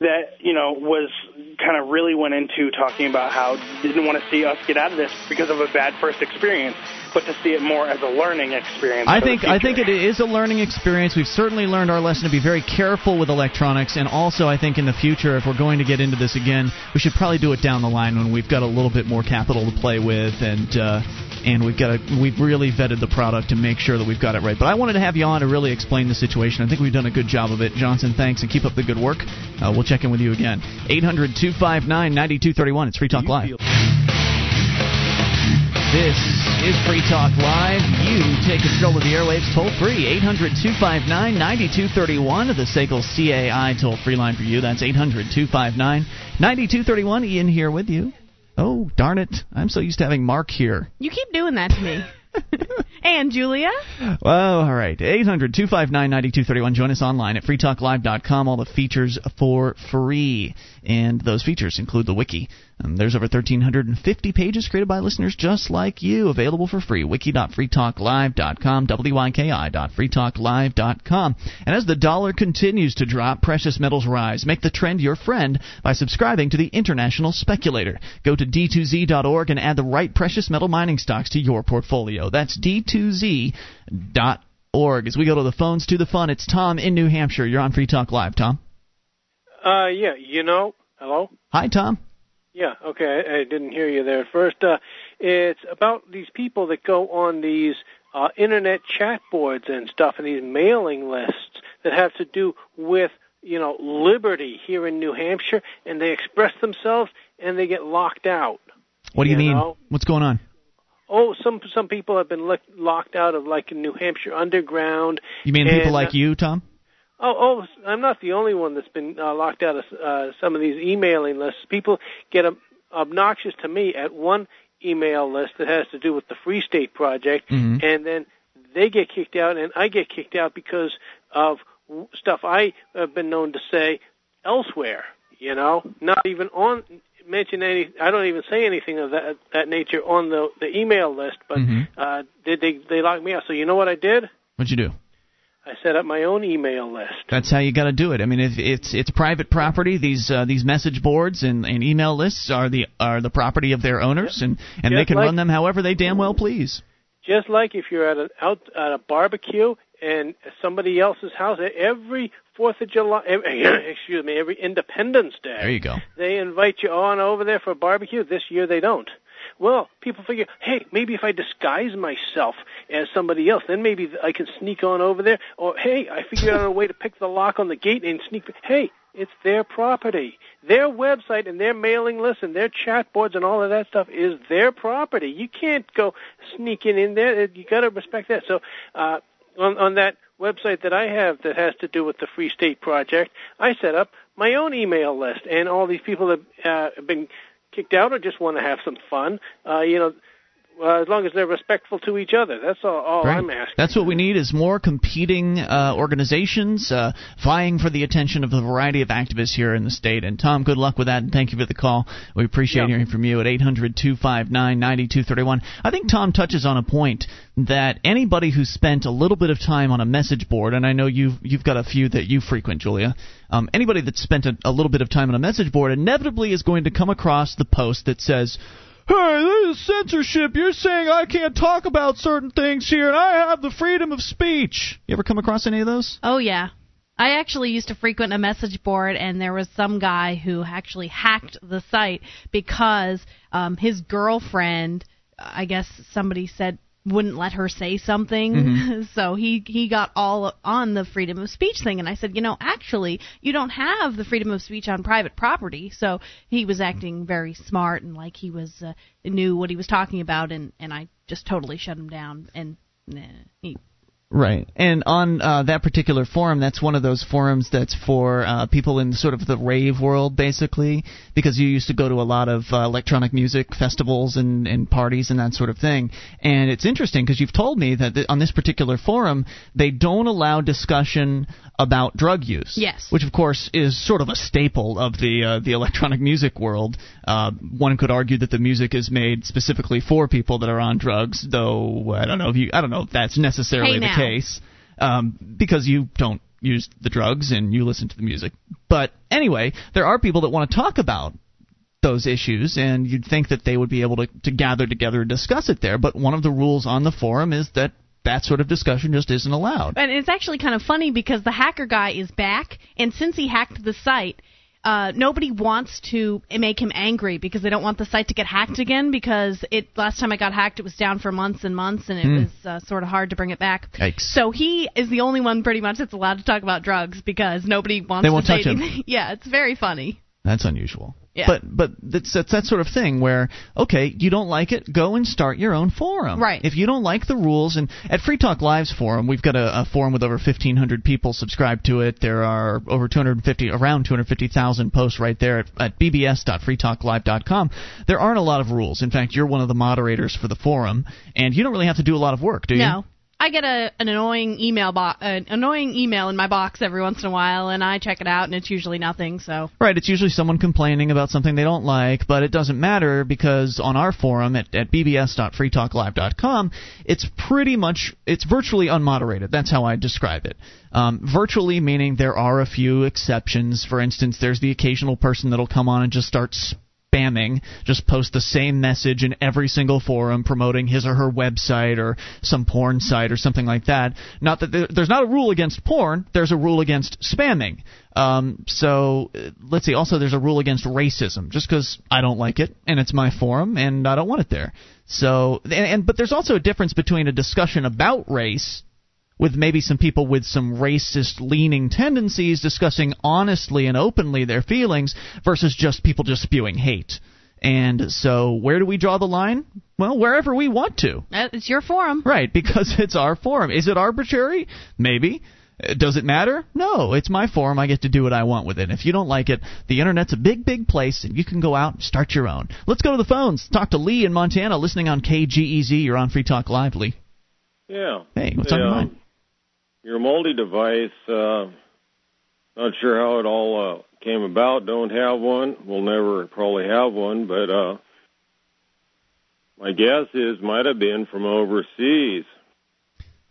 that, you know, was kind of really went into talking about how didn't want to see us get out of this because of a bad first experience, but to see it more as a learning experience. I think I think it is a learning experience. We've certainly learned our lesson to be very careful with electronics, and also I think in the future, if we're going to get into this again, we should probably do it down the line when we've got a little bit more capital to play with, and uh, and we've got a, we've really vetted the product to make sure that we've got it right. But I wanted to have you on to really explain the situation. I think we've done a good job of it, Johnson. Thanks, and keep up the good work. Uh, we'll check in with you again. 800-259-9231. It's Free Talk Live. This is Free Talk Live. You take control of the airwaves toll free. 800 259 9231. The SACL CAI toll free line for you. That's 800 259 9231. Ian here with you. Oh, darn it. I'm so used to having Mark here. You keep doing that to me. <laughs> and Julia? Well, all right. 800 259 9231. Join us online at freetalklive.com. All the features for free. And those features include the wiki. Um, there's over 1,350 pages created by listeners just like you, available for free. Wiki.freetalklive.com, WYKI.freetalklive.com. And as the dollar continues to drop, precious metals rise. Make the trend your friend by subscribing to the International Speculator. Go to d2z.org and add the right precious metal mining stocks to your portfolio. That's d2z.org. As we go to the phones to the fun, it's Tom in New Hampshire. You're on Free Talk Live, Tom. Uh, yeah, you know, hello? Hi, Tom. Yeah, okay, I, I didn't hear you there at first. Uh, it's about these people that go on these uh, internet chat boards and stuff and these mailing lists that have to do with you know liberty here in New Hampshire, and they express themselves and they get locked out. What do you, You mean? know? What's going on? Oh, some some people have been locked out of like in New Hampshire Underground. You mean people like you, Tom? Oh, oh, I'm not the only one that's been uh, locked out of uh, some of these emailing lists. People get um, obnoxious to me at one email list that has to do with the Free State Project, Mhm. and then they get kicked out, and I get kicked out because of w- stuff I have been known to say elsewhere. You know, not even on mention any. I don't even say anything of that that nature on the the email list, but Mhm. uh, did they they locked me out? So you know what I did? What'd you do? I set up my own email list. That's how you got to do it. I mean, if it's it's private property. These uh, these message boards and, and email lists are the are the property of their owners, and and they can like- run them however they damn well please. Just like if you're at a out at a barbecue and somebody else's house, every Fourth of July, every, <laughs> excuse me, every Independence Day, There you go. they invite you on over there for a barbecue. This year they don't. Well, people figure, hey, maybe if I disguise myself as somebody else, then maybe I can sneak on over there. Or hey, I figured out a way to pick the lock on the gate and sneak. Hey, it's their property. Their website and their mailing list and their chat boards and all of that stuff is their property. You can't go sneaking in there. You got to respect that. So, uh, on, on that website that I have that has to do with the Free State Project, I set up my own email list, and all these people uh, have been kicked out or just want to have some fun, uh, you know, uh, as long as they're respectful to each other. That's all, all Right. I'm asking. That's what we need is more competing uh, organizations uh, vying for the attention of the variety of activists here in the state. And Tom, good luck with that, and thank you for the call. We appreciate Yeah. hearing from you at 800-259-9231. I think Tom touches on a point that anybody who spent a little bit of time on a message board, and I know you've you've got a few that you frequent, Julia. Um, anybody that spent a, a little bit of time on a message board inevitably is going to come across the post that says. Hey, this is censorship. You're saying I can't talk about certain things here, and I have the freedom of speech. You ever come across any of those? Oh yeah. I actually used to frequent a message board, and there was some guy who actually hacked the site because um, his girlfriend, I guess somebody said, wouldn't let her say something. Mm-hmm. <laughs> so he he got all on the freedom of speech thing, and I said, you know, actually, you don't have the freedom of speech on private property. So he was acting very smart and like he was uh, knew what he was talking about, and and I just totally shut him down. And nah, he Right. And on uh, that particular forum, that's one of those forums that's for uh, people in sort of the rave world, basically, because you used to go to a lot of uh, electronic music festivals and, and parties and that sort of thing. And it's interesting because you've told me that th- on this particular forum, they don't allow discussion about drug use. Yes. Which, of course, is sort of a staple of the uh, the electronic music world. Uh, one could argue that the music is made specifically for people that are on drugs, though I don't know if you I don't know if that's necessarily Hey, the. Case um, because you don't use the drugs and you listen to the music. But anyway, there are people that want to talk about those issues, and you'd think that they would be able to, to gather together and discuss it there. But one of the rules on the forum is that that sort of discussion just isn't allowed. And it's actually kind of funny because the hacker guy is back, and since he hacked the site, uh, nobody wants to make him angry because they don't want the site to get hacked again. Because it last time I got hacked, it was down for months and months, and it Hmm. was uh, sort of hard to bring it back. Yikes. So he is the only one pretty much that's allowed to talk about drugs because nobody wants They to won't say touch him. <laughs> Yeah, it's very funny. That's unusual. Yeah. But but that's, that's that sort of thing where okay, you don't like it, go and start your own forum. Right. If you don't like the rules, and at Free Talk Live's forum, we've got a, a forum with over 1,500 people subscribed to it. There are over 250, around 250,000 posts right there at, at bbs.freetalklive.com. There aren't a lot of rules. In fact, you're one of the moderators for the forum, and you don't really have to do a lot of work, do you? No. I get a an annoying email bo- an annoying email in my box every once in a while, and I check it out, and it's usually nothing. So Right, it's usually someone complaining about something they don't like, but it doesn't matter because on our forum at, at bbs.freetalklive.com, it's pretty much, it's virtually unmoderated. That's how I describe it. Um, virtually meaning there are a few exceptions. For instance, there's the occasional person that'll come on and just start spamming, just post the same message in every single forum promoting his or her website or some porn site or something like that. Not that there, there's not a rule against porn, there's a rule against spamming. Um, so uh, let's see. Also, there's a rule against racism, just because I don't like it and it's my forum and I don't want it there. So, and, and but there's also a difference between a discussion about race with maybe some people with some racist leaning tendencies discussing honestly and openly their feelings versus just people just spewing hate. And so, where do we draw the line? Well, wherever we want to. Uh, It's your forum. Right, because <laughs> it's our forum. Is it arbitrary? Maybe. Uh, Does it matter? No, it's my forum. I get to do what I want with it. If you don't like it, the internet's a big, big place, and you can go out and start your own. Let's go to the phones. Talk to Lee in Montana, listening on KGEZ. You're on Free Talk Live, Lee. Yeah. Hey, what's on your Yeah. mind? Your multi device, uh, not sure how it all uh, came about. Don't have one. We'll never probably have one, but uh, my guess is might have been from overseas.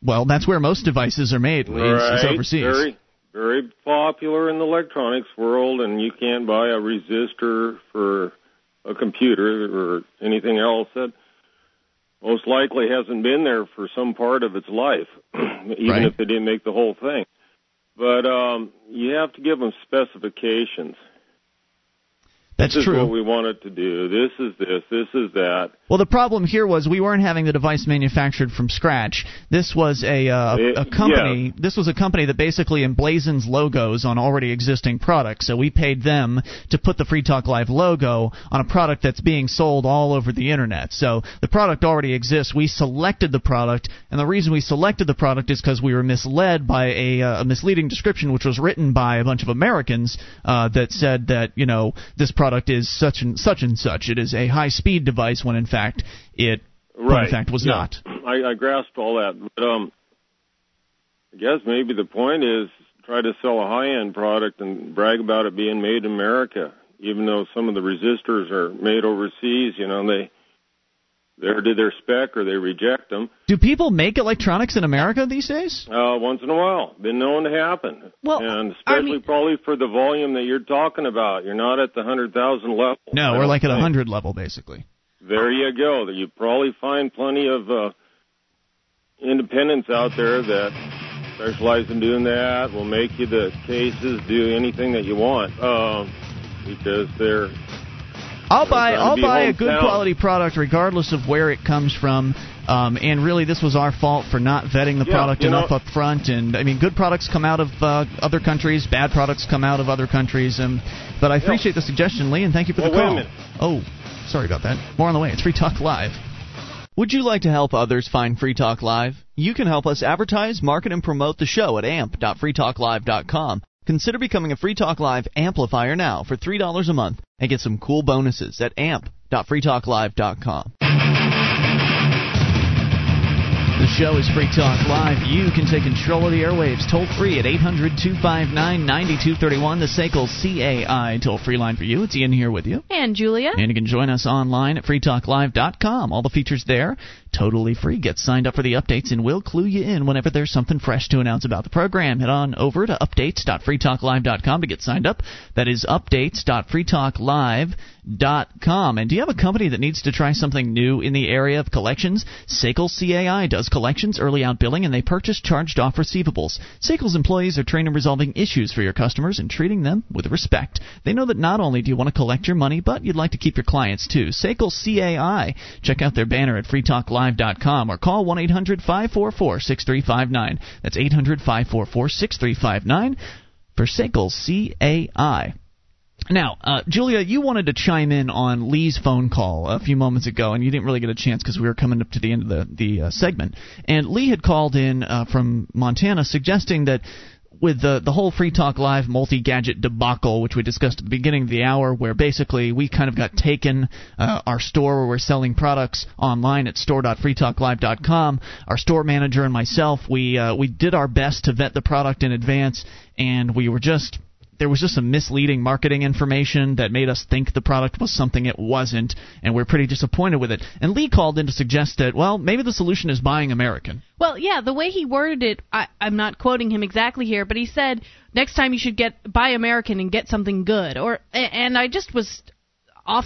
Well, that's where most devices are made, is- is overseas. Very, very popular in the electronics world, and you can't buy a resistor for a computer or anything else that most likely hasn't been there for some part of its life, <clears throat> even Right. if they didn't make the whole thing. But um, you have to give them specifications. That's this is true. what we wanted to do. This is this. This is that. Well, the problem here was we weren't having the device manufactured from scratch. This was a uh, Eh, a company. This was a company that basically emblazons logos on already existing products. So we paid them to put the Free Talk Live logo on a product that's being sold all over the internet. So the product already exists. We selected the product, and the reason we selected the product is because we were misled by a, uh, a misleading description, which was written by a bunch of Americans uh, that said that you know this product is such and such and such. It is a high-speed device when in fact it Right. in fact was Yeah. not. I, I grasped all that, but um, I guess maybe the point is try to sell a high-end product and brag about it being made in America, even though some of the resistors are made overseas. You know, they they're to their spec or they reject them. Do people make electronics in America these days? Uh, once in a while, been known to happen, Well, and I especially mean- probably for the volume that you're talking about. You're not at the hundred thousand level. No, I we're like at a hundred level basically. There you go. You probably find plenty of uh, independents out there that specialize in doing that. Will make you the cases, do anything that you want, um, because they're I'll buy I'll buy a good quality product regardless of where it comes from. Um, and really, this was our fault for not vetting the Yeah, product you know- enough up front. And I mean, good products come out of uh, other countries, bad products come out of other countries. Um, but I appreciate the suggestion, Lee, and thank you for Well, the wait a call. minute. Oh, sorry about that. More on the way. It's Free Talk Live. Would you like to help others find Free Talk Live? You can help us advertise, market, and promote the show at amp.freetalklive.com. Consider becoming a Free Talk Live amplifier now for $3 a month and get some cool bonuses at amp.freetalklive.com. The show is Free Talk Live. You can take control of the airwaves toll free at 800 259 9231, the SACL CAI toll free line for you. It's Ian here with you. And Julia. And you can join us online at freetalklive.com. All the features there, totally free. Get signed up for the updates, and we'll clue you in whenever there's something fresh to announce about the program. Head on over to updates.freetalklive.com to get signed up. That is updates.freetalklive.com. And do you have a company that needs to try something new in the area of collections? Sekel CAI does collections, early out billing, and they purchase charged off receivables. Sekel's employees are trained in resolving issues for your customers and treating them with respect. They know that not only do you want to collect your money, but you'd like to keep your clients too. Sekel CAI. Check out their banner at freetalklive.com or call 1 800 544 6359. That's 800 544 6359 for Sekel CAI. Now, uh, Julia, you wanted to chime in on Lee's phone call a few moments ago, and you didn't really get a chance because we were coming up to the end of the the uh, segment. And Lee had called in uh, from Montana, suggesting that with the the whole Free Talk Live multi gadget debacle, which we discussed at the beginning of the hour, where basically we kind of got taken uh, our store where we're selling products online at store.freetalklive.com. Our store manager and myself, we uh, we did our best to vet the product in advance, and we were just there was just some misleading marketing information that made us think the product was something it wasn't, and we're pretty disappointed with it. And Lee called in to suggest that, well, maybe the solution is buying American. Well, yeah, the way he worded it, I, I'm not quoting him exactly here, but he said next time you should get buy American and get something good. Or and I just was off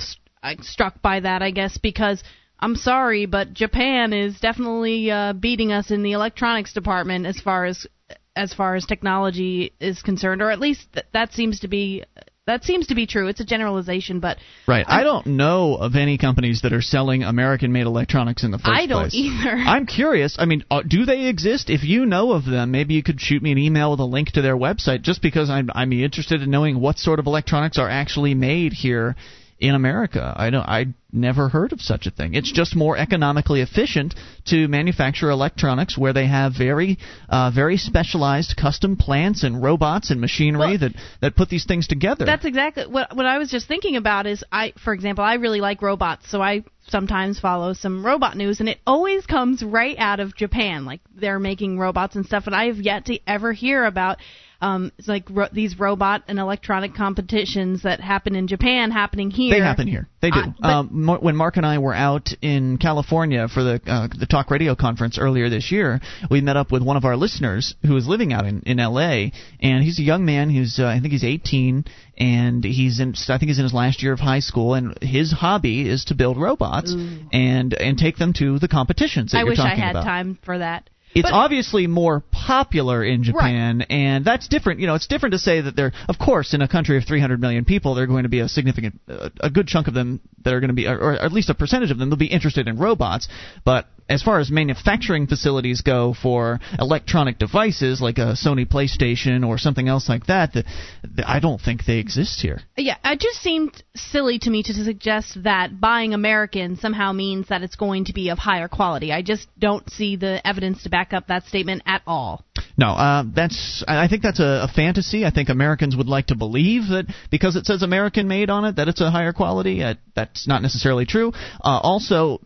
struck by that, I guess, because I'm sorry, but Japan is definitely uh, beating us in the electronics department as far as as far as technology is concerned, or at least th- that seems to be that seems to be true. It's a generalization, but right. I'm, I do not know of any companies that are selling American-made electronics in the first place. I don't place. either. <laughs> I'm curious. I mean, uh, do they exist? If you know of them, maybe you could shoot me an email with a link to their website, just because I'm I'm interested in knowing what sort of electronics are actually made here in America. I don't I never heard of such a thing. It's just more economically efficient to manufacture electronics where they have very uh, very specialized custom plants and robots and machinery well, that that put these things together. That's exactly what what I was just thinking about is I for example, I really like robots, so I sometimes follow some robot news and it always comes right out of Japan like they're making robots and stuff and I have yet to ever hear about um, it's like ro- these robot and electronic competitions that happen in Japan happening here. They happen here. They do. Uh, um, when Mark and I were out in California for the uh, the talk radio conference earlier this year, we met up with one of our listeners who is living out in in L.A. and he's a young man. He's uh, I think he's 18 and he's in I think he's in his last year of high school and his hobby is to build robots Ooh. and and take them to the competitions that I you're wish I had about. time for that. It's but, obviously more popular in Japan, right. and that's different. You know, it's different to say that they're, of course, in a country of 300 million people, they're going to be a significant, uh, a good chunk of them that are going to be, or, or at least a percentage of them, they'll be interested in robots. But as far as manufacturing facilities go for electronic devices like a Sony PlayStation or something else like that, the, the, I don't think they exist here. Yeah, it just seemed silly to me to suggest that buying American somehow means that it's going to be of higher quality. I just don't see the evidence to back up that statement at all. No, uh, that's. I think that's a, a fantasy. I think Americans would like to believe that because it says American made on it, that it's a higher quality. Uh, that's not necessarily true. Uh, also,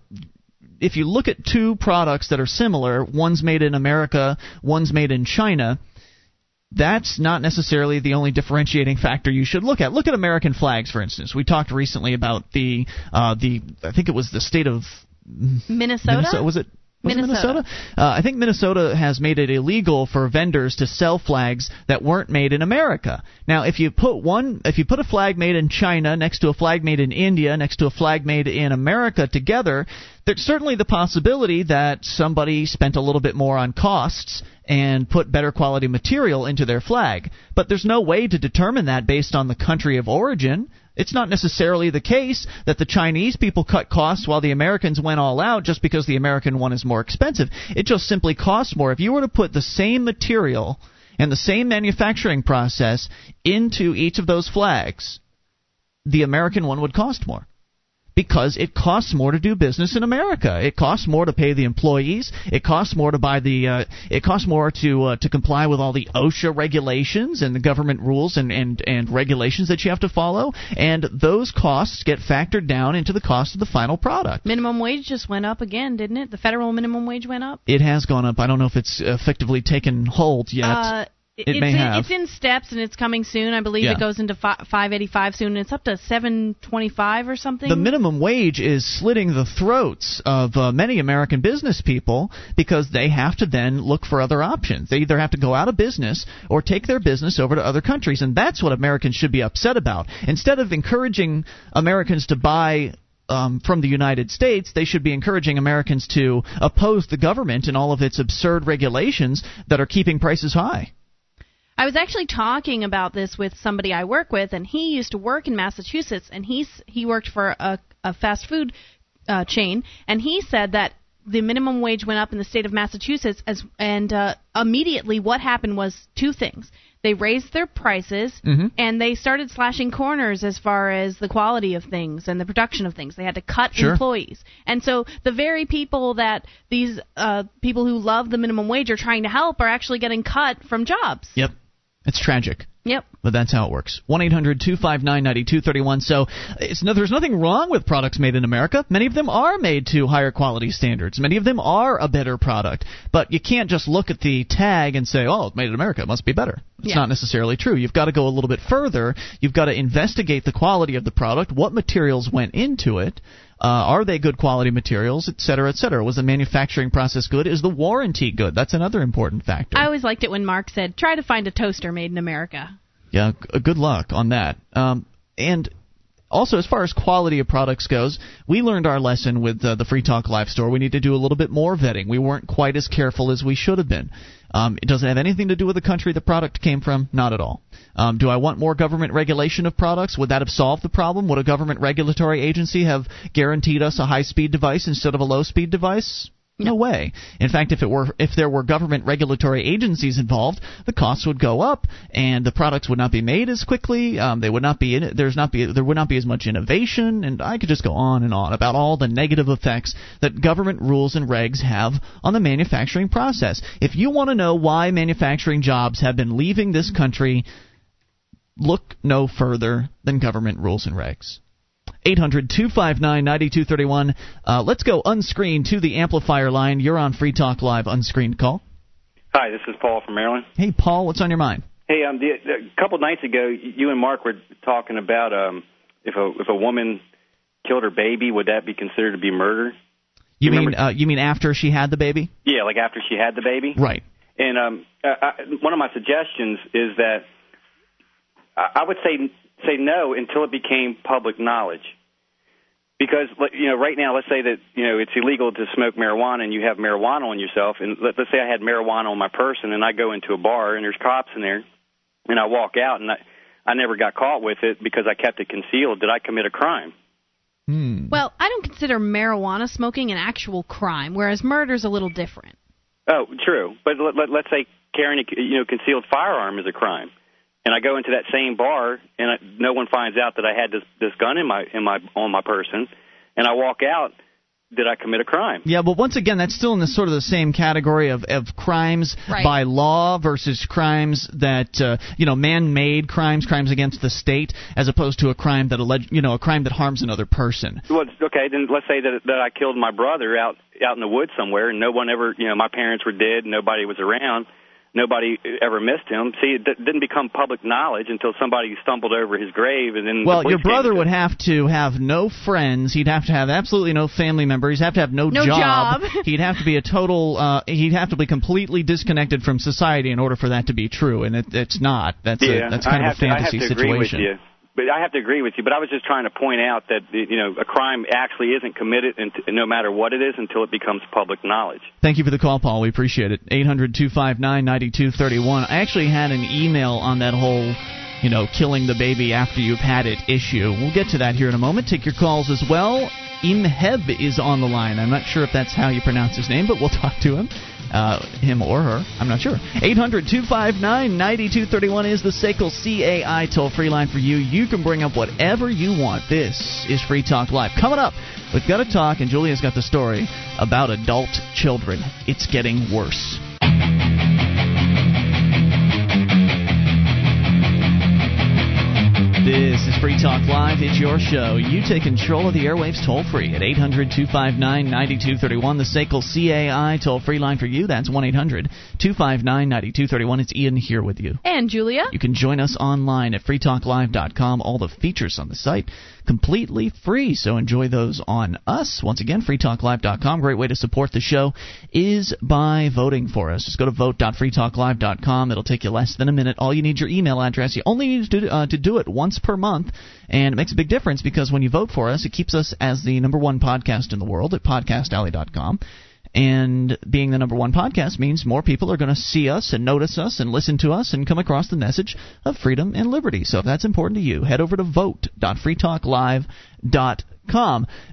if you look at two products that are similar, one's made in America, one's made in China, that's not necessarily the only differentiating factor you should look at. Look at American flags, for instance. We talked recently about the uh, the I think it was the state of Minnesota. Minnesota was it? Minnesota. Minnesota? Uh, I think Minnesota has made it illegal for vendors to sell flags that weren't made in America. Now, if you put one, if you put a flag made in China next to a flag made in India next to a flag made in America together, there's certainly the possibility that somebody spent a little bit more on costs and put better quality material into their flag. But there's no way to determine that based on the country of origin. It's not necessarily the case that the Chinese people cut costs while the Americans went all out just because the American one is more expensive. It just simply costs more. If you were to put the same material and the same manufacturing process into each of those flags, the American one would cost more because it costs more to do business in America. It costs more to pay the employees. It costs more to buy the. Uh, it costs more to uh, to comply with all the OSHA regulations and the government rules and, and and regulations that you have to follow. And those costs get factored down into the cost of the final product. Minimum wage just went up again, didn't it? The federal minimum wage went up. It has gone up. I don't know if it's effectively taken hold yet. Uh, it it's may in, have. It's in steps and it's coming soon. I believe Yeah. it goes into fi- 585 soon. It's up to 725 or something. The minimum wage is slitting the throats of uh, many American business people because they have to then look for other options. They either have to go out of business or take their business over to other countries, and that's what Americans should be upset about. Instead of encouraging Americans to buy um, from the United States, they should be encouraging Americans to oppose the government and all of its absurd regulations that are keeping prices high. I was actually talking about this with somebody I work with, and he used to work in Massachusetts, and he's he worked for a, a fast food uh, chain, and he said that the minimum wage went up in the state of Massachusetts, as and uh, immediately what happened was two things: they raised their prices, Mhm. and they started slashing corners as far as the quality of things and the production of things. They had to cut Sure. employees, and so the very people that these uh, people who love the minimum wage are trying to help are actually getting cut from jobs. Yep. It's tragic. Yep. But that's how it works. 1 800 259 9231. So it's no, there's nothing wrong with products made in America. Many of them are made to higher quality standards. Many of them are a better product. But you can't just look at the tag and say, oh, it's made in America. It must be better. It's Yeah. not necessarily true. You've got to go a little bit further. You've got to investigate the quality of the product, what materials went into it. Uh, are they good quality materials, et cetera, et cetera? Was the manufacturing process good? Is the warranty good? That's another important factor. I always liked it when Mark said, "Try to find a toaster made in America." Yeah, g- good luck on that. Um, and also, as far as quality of products goes, we learned our lesson with uh, the Free Talk Live store. We need to do a little bit more vetting. We weren't quite as careful as we should have been. Um, it doesn't have anything to do with the country the product came from, not at all. Um, do I want more government regulation of products? Would that have solved the problem? Would a government regulatory agency have guaranteed us a high speed device instead of a low speed device? No way. In fact, if it were if there were government regulatory agencies involved, the costs would go up, and the products would not be made as quickly. Um, they would not be in, there's not be there would not be as much innovation, and I could just go on and on about all the negative effects that government rules and regs have on the manufacturing process. If you want to know why manufacturing jobs have been leaving this country, look no further than government rules and regs. 800 259 9231. Uh, let's go unscreened to the amplifier line. You're on Free Talk Live, unscreened call. Hi, this is Paul from Maryland. Hey, Paul, what's on your mind? Hey, um, the, the, a couple nights ago, you and Mark were talking about um, if a if a woman killed her baby, would that be considered to be murder? You, you mean uh, you mean after she had the baby? Yeah, like after she had the baby. Right. And um, I, I, one of my suggestions is that I, I would say say no until it became public knowledge. Because you know, right now, let's say that you know it's illegal to smoke marijuana, and you have marijuana on yourself. And let, let's say I had marijuana on my person, and I go into a bar, and there's cops in there, and I walk out, and I, I never got caught with it because I kept it concealed. Did I commit a crime? Hmm. Well, I don't consider marijuana smoking an actual crime, whereas murder's a little different. Oh, true. But let, let, let's say carrying a you know concealed firearm is a crime and I go into that same bar, and I, no one finds out that I had this this gun in my in my on my person, and I walk out. Did I commit a crime? Yeah, but once again, that's still in the sort of the same category of, of crimes right. by law versus crimes that uh, you know man-made crimes, crimes against the state, as opposed to a crime that alleged, you know, a crime that harms another person. Well, okay, then let's say that that I killed my brother out out in the woods somewhere, and no one ever, you know, my parents were dead, nobody was around nobody ever missed him. See, it didn't become public knowledge until somebody stumbled over his grave, and then. Well, the your brother would have to have no friends. He'd have to have absolutely no family members. He'd have to have no, no job. job. <laughs> <laughs> he'd have to be a total. Uh, he'd have to be completely disconnected from society in order for that to be true, and it, it's not. That's yeah, a, that's kind I of a fantasy to, I have to situation. But I have to agree with you. But I was just trying to point out that you know a crime actually isn't committed, no matter what it is, until it becomes public knowledge. Thank you for the call, Paul. We appreciate it. Eight hundred two five nine ninety two thirty one. I actually had an email on that whole. You know, killing the baby after you've had it issue. We'll get to that here in a moment. Take your calls as well. Imheb is on the line. I'm not sure if that's how you pronounce his name, but we'll <laughs> talk to him uh, him or her. I'm not sure. 800 259 9231 is the SACL CAI toll free line for you. You can bring up whatever you want. This is Free Talk Live. Coming up, we've got to talk, and Julia's got the story about adult children. It's getting worse. This is Free Talk Live. It's your show. You take control of the airwaves toll free at 800 259 9231. The SACL CAI toll free line for you. That's 1 800 259 9231. It's Ian here with you. And Julia. You can join us online at freetalklive.com. All the features on the site completely free. So enjoy those on us. Once again, freetalklive.com. Great way to support the show is by voting for us. Just go to vote.freetalklive.com. It'll take you less than a minute. All you need your email address. You only need to, uh, to do it once per month, and it makes a big difference because when you vote for us, it keeps us as the number one podcast in the world at podcastalley.com. And being the number one podcast means more people are going to see us and notice us and listen to us and come across the message of freedom and liberty. So if that's important to you, head over to vote.freetalklive.com.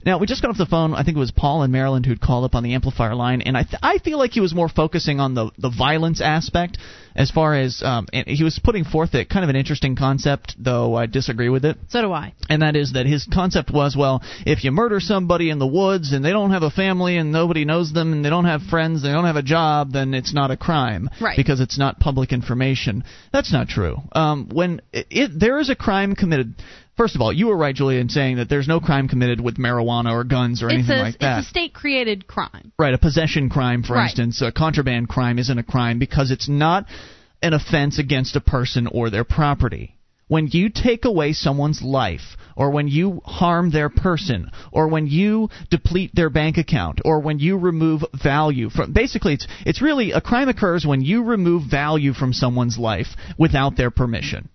Now, we just got off the phone. I think it was Paul in Maryland who'd called up on the amplifier line, and I, th- I feel like he was more focusing on the, the violence aspect as far as um, and he was putting forth a kind of an interesting concept, though I disagree with it. So do I. And that is that his concept was, well, if you murder somebody in the woods and they don't have a family and nobody knows them and they don't have friends, they don't have a job, then it's not a crime, right? Because it's not public information. That's not true. Um, when it, it, there is a crime committed. First of all, you were right, Julia, in saying that there's no crime committed with marijuana or guns or it's anything a, like that. It's a state-created crime. Right, a possession crime, for right. instance, a contraband crime isn't a crime because it's not an offense against a person or their property. When you take away someone's life, or when you harm their person, or when you deplete their bank account, or when you remove value from basically it's it's really a crime occurs when you remove value from someone's life without their permission.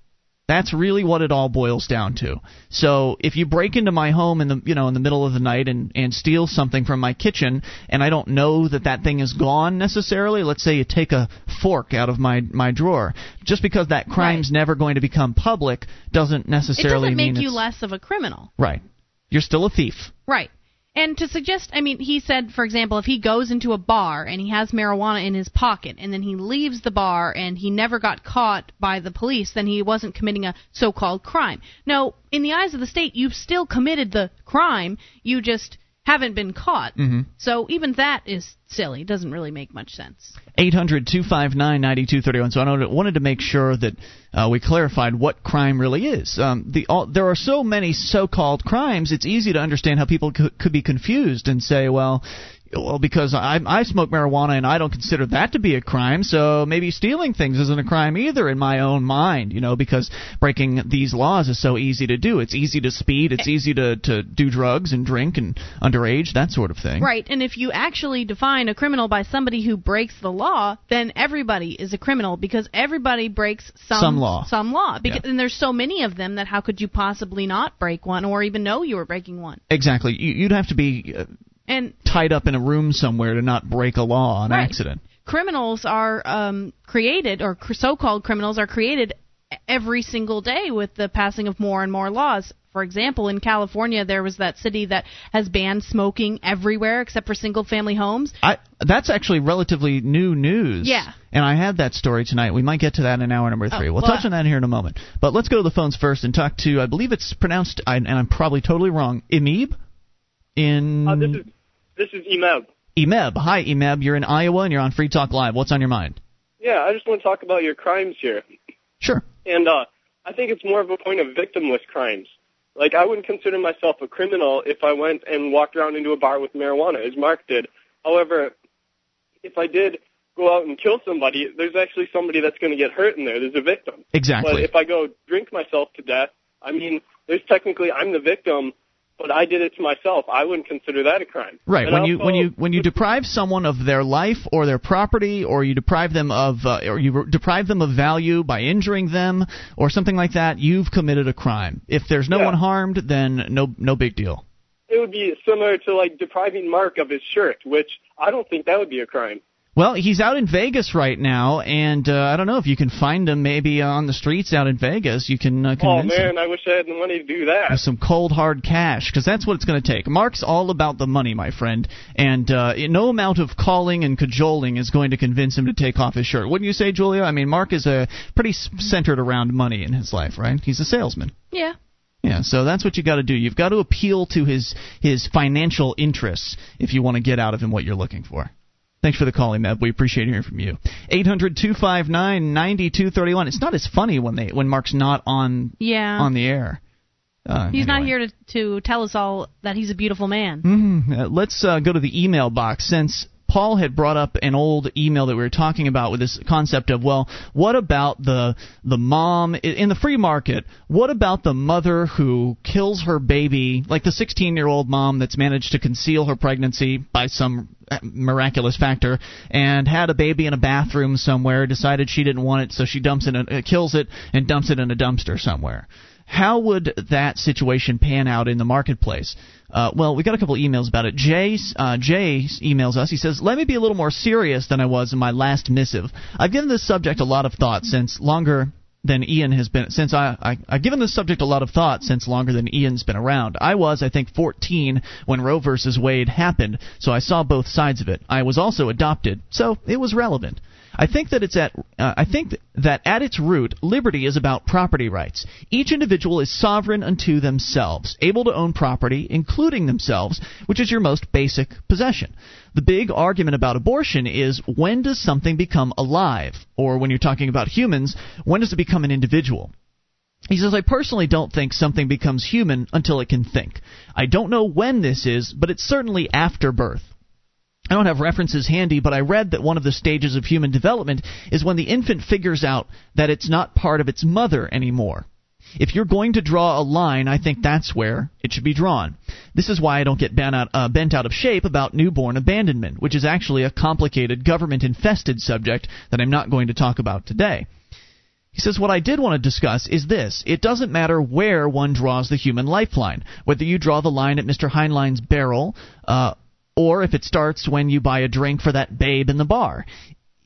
That's really what it all boils down to. So if you break into my home in the you know in the middle of the night and and steal something from my kitchen and I don't know that that thing is gone necessarily, let's say you take a fork out of my my drawer, just because that crime's Right. never going to become public doesn't necessarily It doesn't make mean you less of a criminal. right. You're still a thief. Right. And to suggest, I mean, he said, for example, if he goes into a bar and he has marijuana in his pocket and then he leaves the bar and he never got caught by the police, then he wasn't committing a so called crime. No, in the eyes of the state, you've still committed the crime, you just haven't been caught. Mhm. So even that is silly. It doesn't really make much sense. 800 259 9231. So I wanted- to make sure that uh, we clarified what crime really is. Um, the, all, there are so many so called crimes, it's easy to understand how people could, could be confused and say, well, well, because I, I smoke marijuana and I don't consider that to be a crime, so maybe stealing things isn't a crime either in my own mind, you know, because breaking these laws is so easy to do. It's easy to speed, it's easy to, to do drugs and drink and underage, that sort of thing. Right, and if you actually define a criminal by somebody who breaks the law, then everybody is a criminal because everybody breaks some Some law. Some law, because, and there's so many of them that how could you possibly not break one or even know you were breaking one? Exactly. You, you'd have to be uh, And tied up in a room somewhere to not break a law on Right. accident. criminals are um, created, or so-called criminals are created every single day with the passing of more and more laws. For example, in California, there was that city that has banned smoking everywhere except for single-family homes. I that's actually relatively new news. Yeah. And I had that story tonight. We might get to that in hour number three. Oh, we'll well, touch on that here in a moment. But let's go to the phones first and talk to. I believe it's pronounced, I, and I'm probably totally wrong. Imeb. In Uh, this is this is Emeb. Emeb. Hi, Emeb. You're in Iowa and you're on Free Talk Live. What's on your mind? Yeah, I just want to talk about your crimes here, Sure. and uh, I think it's more of a point of victimless crimes. Like I wouldn't consider myself a criminal if I went and walked around into a bar with marijuana, as Mark did. However, if I did go out and kill somebody, there's actually somebody that's going to get hurt in there. There's a victim. Exactly. But if I go drink myself to death, I mean, there's technically I'm the victim, but I did it to myself. I wouldn't consider that a crime. Right. And When you when you when you <laughs> deprive someone of their life or their property, or you deprive them of uh, or you deprive them of value by injuring them or something like that, you've committed a crime. If there's no Yeah. one harmed, then no no big deal. it would be similar to like depriving Mark of his shirt, which I don't think that would be a crime. Well, he's out in Vegas right now, and uh, I don't know if you can find him maybe on the streets out in Vegas. You can uh, Oh convince him. man, I wish I had the money to do that. with some cold hard cash because that's what it's going to take. Mark's all about the money, my friend, and uh, no amount of calling and cajoling is going to convince him to take off his shirt. Wouldn't you say, Julia? I mean, Mark is a pretty centered around money in his life, right? He's a salesman. Yeah. Yeah, so that's what you got to do. You've got to appeal to his his financial interests if you want to get out of him what you're looking for. Thanks for the call, Meb. We appreciate hearing from you. 800-259-9231. It's not as funny when they when Mark's not on Yeah. on the air. Uh, He's not here to to tell us all that he's a beautiful man. Mhm. Uh, let's uh, go to the email box since Paul had brought up an old email that we were talking about with this concept of well, what about the the mom in the free market? What about the mother who kills her baby, like the 16-year-old mom that's managed to conceal her pregnancy by some uh, miraculous factor and had a baby in a bathroom somewhere, decided she didn't want it, so she dumps it, in, uh, kills it, and dumps it in a dumpster somewhere how would that situation pan out in the marketplace? Uh, well, we got a couple emails about it. Jay, uh, Jay emails us. He says, "Let me be a little more serious than I was in my last missive. I've given this subject a lot of thought since longer." Than Ian has been since I, I I've given this subject a lot of thought since longer than Ian's been around. I was I think 14 when Roe versus Wade happened, so I saw both sides of it. I was also adopted, so it was relevant. I think that it's at uh, I think that at its root, liberty is about property rights. Each individual is sovereign unto themselves, able to own property, including themselves, which is your most basic possession. The big argument about abortion is when does something become alive, or when you're talking about humans, when does it become an individual? He says, I personally don't think something becomes human until it can think. I don't know when this is, but it's certainly after birth. I don't have references handy, but I read that one of the stages of human development is when the infant figures out that it's not part of its mother anymore. If you're going to draw a line, I think that's where it should be drawn. This is why I don't get bent out, uh, bent out of shape about newborn abandonment, which is actually a complicated, government infested subject that I'm not going to talk about today. He says, What I did want to discuss is this. It doesn't matter where one draws the human lifeline, whether you draw the line at Mr. Heinlein's barrel, uh, or if it starts when you buy a drink for that babe in the bar.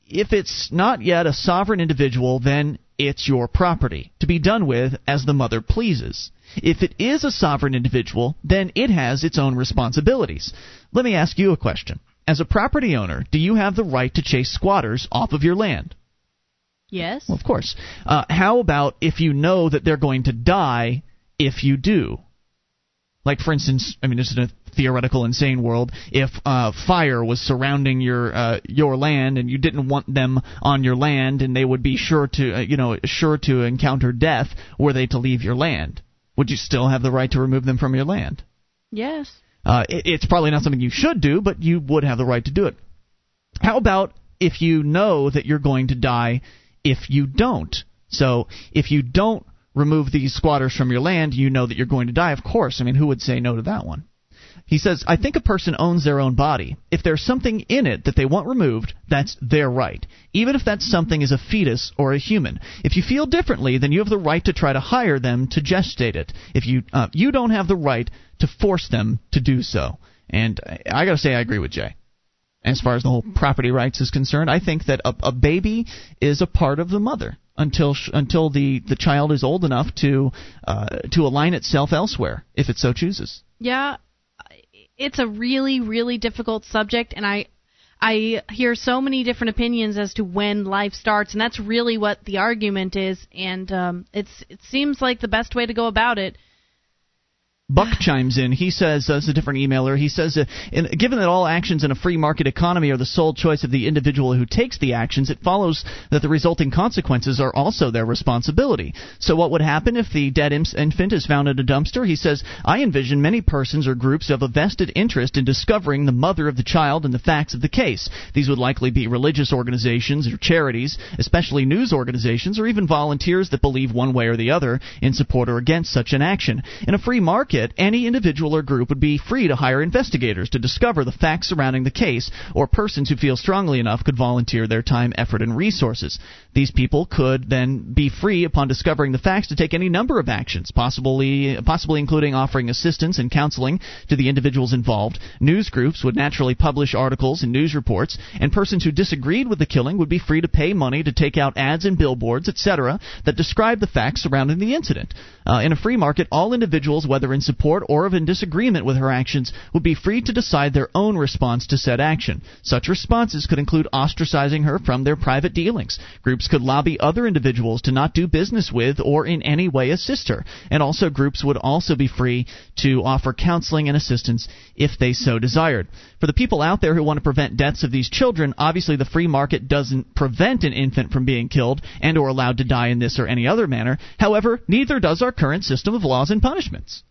If it's not yet a sovereign individual, then it's your property, to be done with as the mother pleases. If it is a sovereign individual, then it has its own responsibilities. Let me ask you a question. As a property owner, do you have the right to chase squatters off of your land? Yes. Well, of course. Uh, how about if you know that they're going to die if you do? Like, for instance, I mean, this is a theoretical, insane world. If uh, fire was surrounding your uh, your land and you didn't want them on your land, and they would be sure to, uh, you know, sure to encounter death were they to leave your land, would you still have the right to remove them from your land? Yes. Uh, it, it's probably not something you should do, but you would have the right to do it. How about if you know that you're going to die if you don't? So if you don't remove these squatters from your land, you know that you're going to die. Of course, I mean, who would say no to that one? He says, I think a person owns their own body. If there's something in it that they want removed, that's their right. Even if that something is a fetus or a human. If you feel differently, then you have the right to try to hire them to gestate it. If you uh, you don't have the right to force them to do so. And I, I got to say, I agree with Jay. As far as the whole property rights is concerned, I think that a, a baby is a part of the mother until sh- until the, the child is old enough to uh, to align itself elsewhere, if it so chooses. Yeah, it's a really really difficult subject, and I I hear so many different opinions as to when life starts, and that's really what the argument is. And um, it's it seems like the best way to go about it Buck chimes in. He says, uh, it's a different emailer. He says, uh, in, given that all actions in a free market economy are the sole choice of the individual who takes the actions, it follows that the resulting consequences are also their responsibility. So, what would happen if the dead infant is found in a dumpster? He says, I envision many persons or groups who have a vested interest in discovering the mother of the child and the facts of the case. These would likely be religious organizations or charities, especially news organizations, or even volunteers that believe one way or the other in support or against such an action. In a free market, any individual or group would be free to hire investigators to discover the facts surrounding the case, or persons who feel strongly enough could volunteer their time, effort, and resources. These people could then be free, upon discovering the facts, to take any number of actions, possibly, possibly including offering assistance and counseling to the individuals involved. News groups would naturally publish articles and news reports, and persons who disagreed with the killing would be free to pay money to take out ads and billboards, etc., that describe the facts surrounding the incident. Uh, in a free market, all individuals, whether in support or of in disagreement with her actions, would be free to decide their own response to said action. Such responses could include ostracizing her from their private dealings. Groups could lobby other individuals to not do business with or in any way assist her. And also, groups would also be free to offer counseling and assistance if they so desired. For the people out there who want to prevent deaths of these children, obviously the free market doesn't prevent an infant from being killed and or allowed to die in this or any other manner. However, neither does our current system of laws and punishments.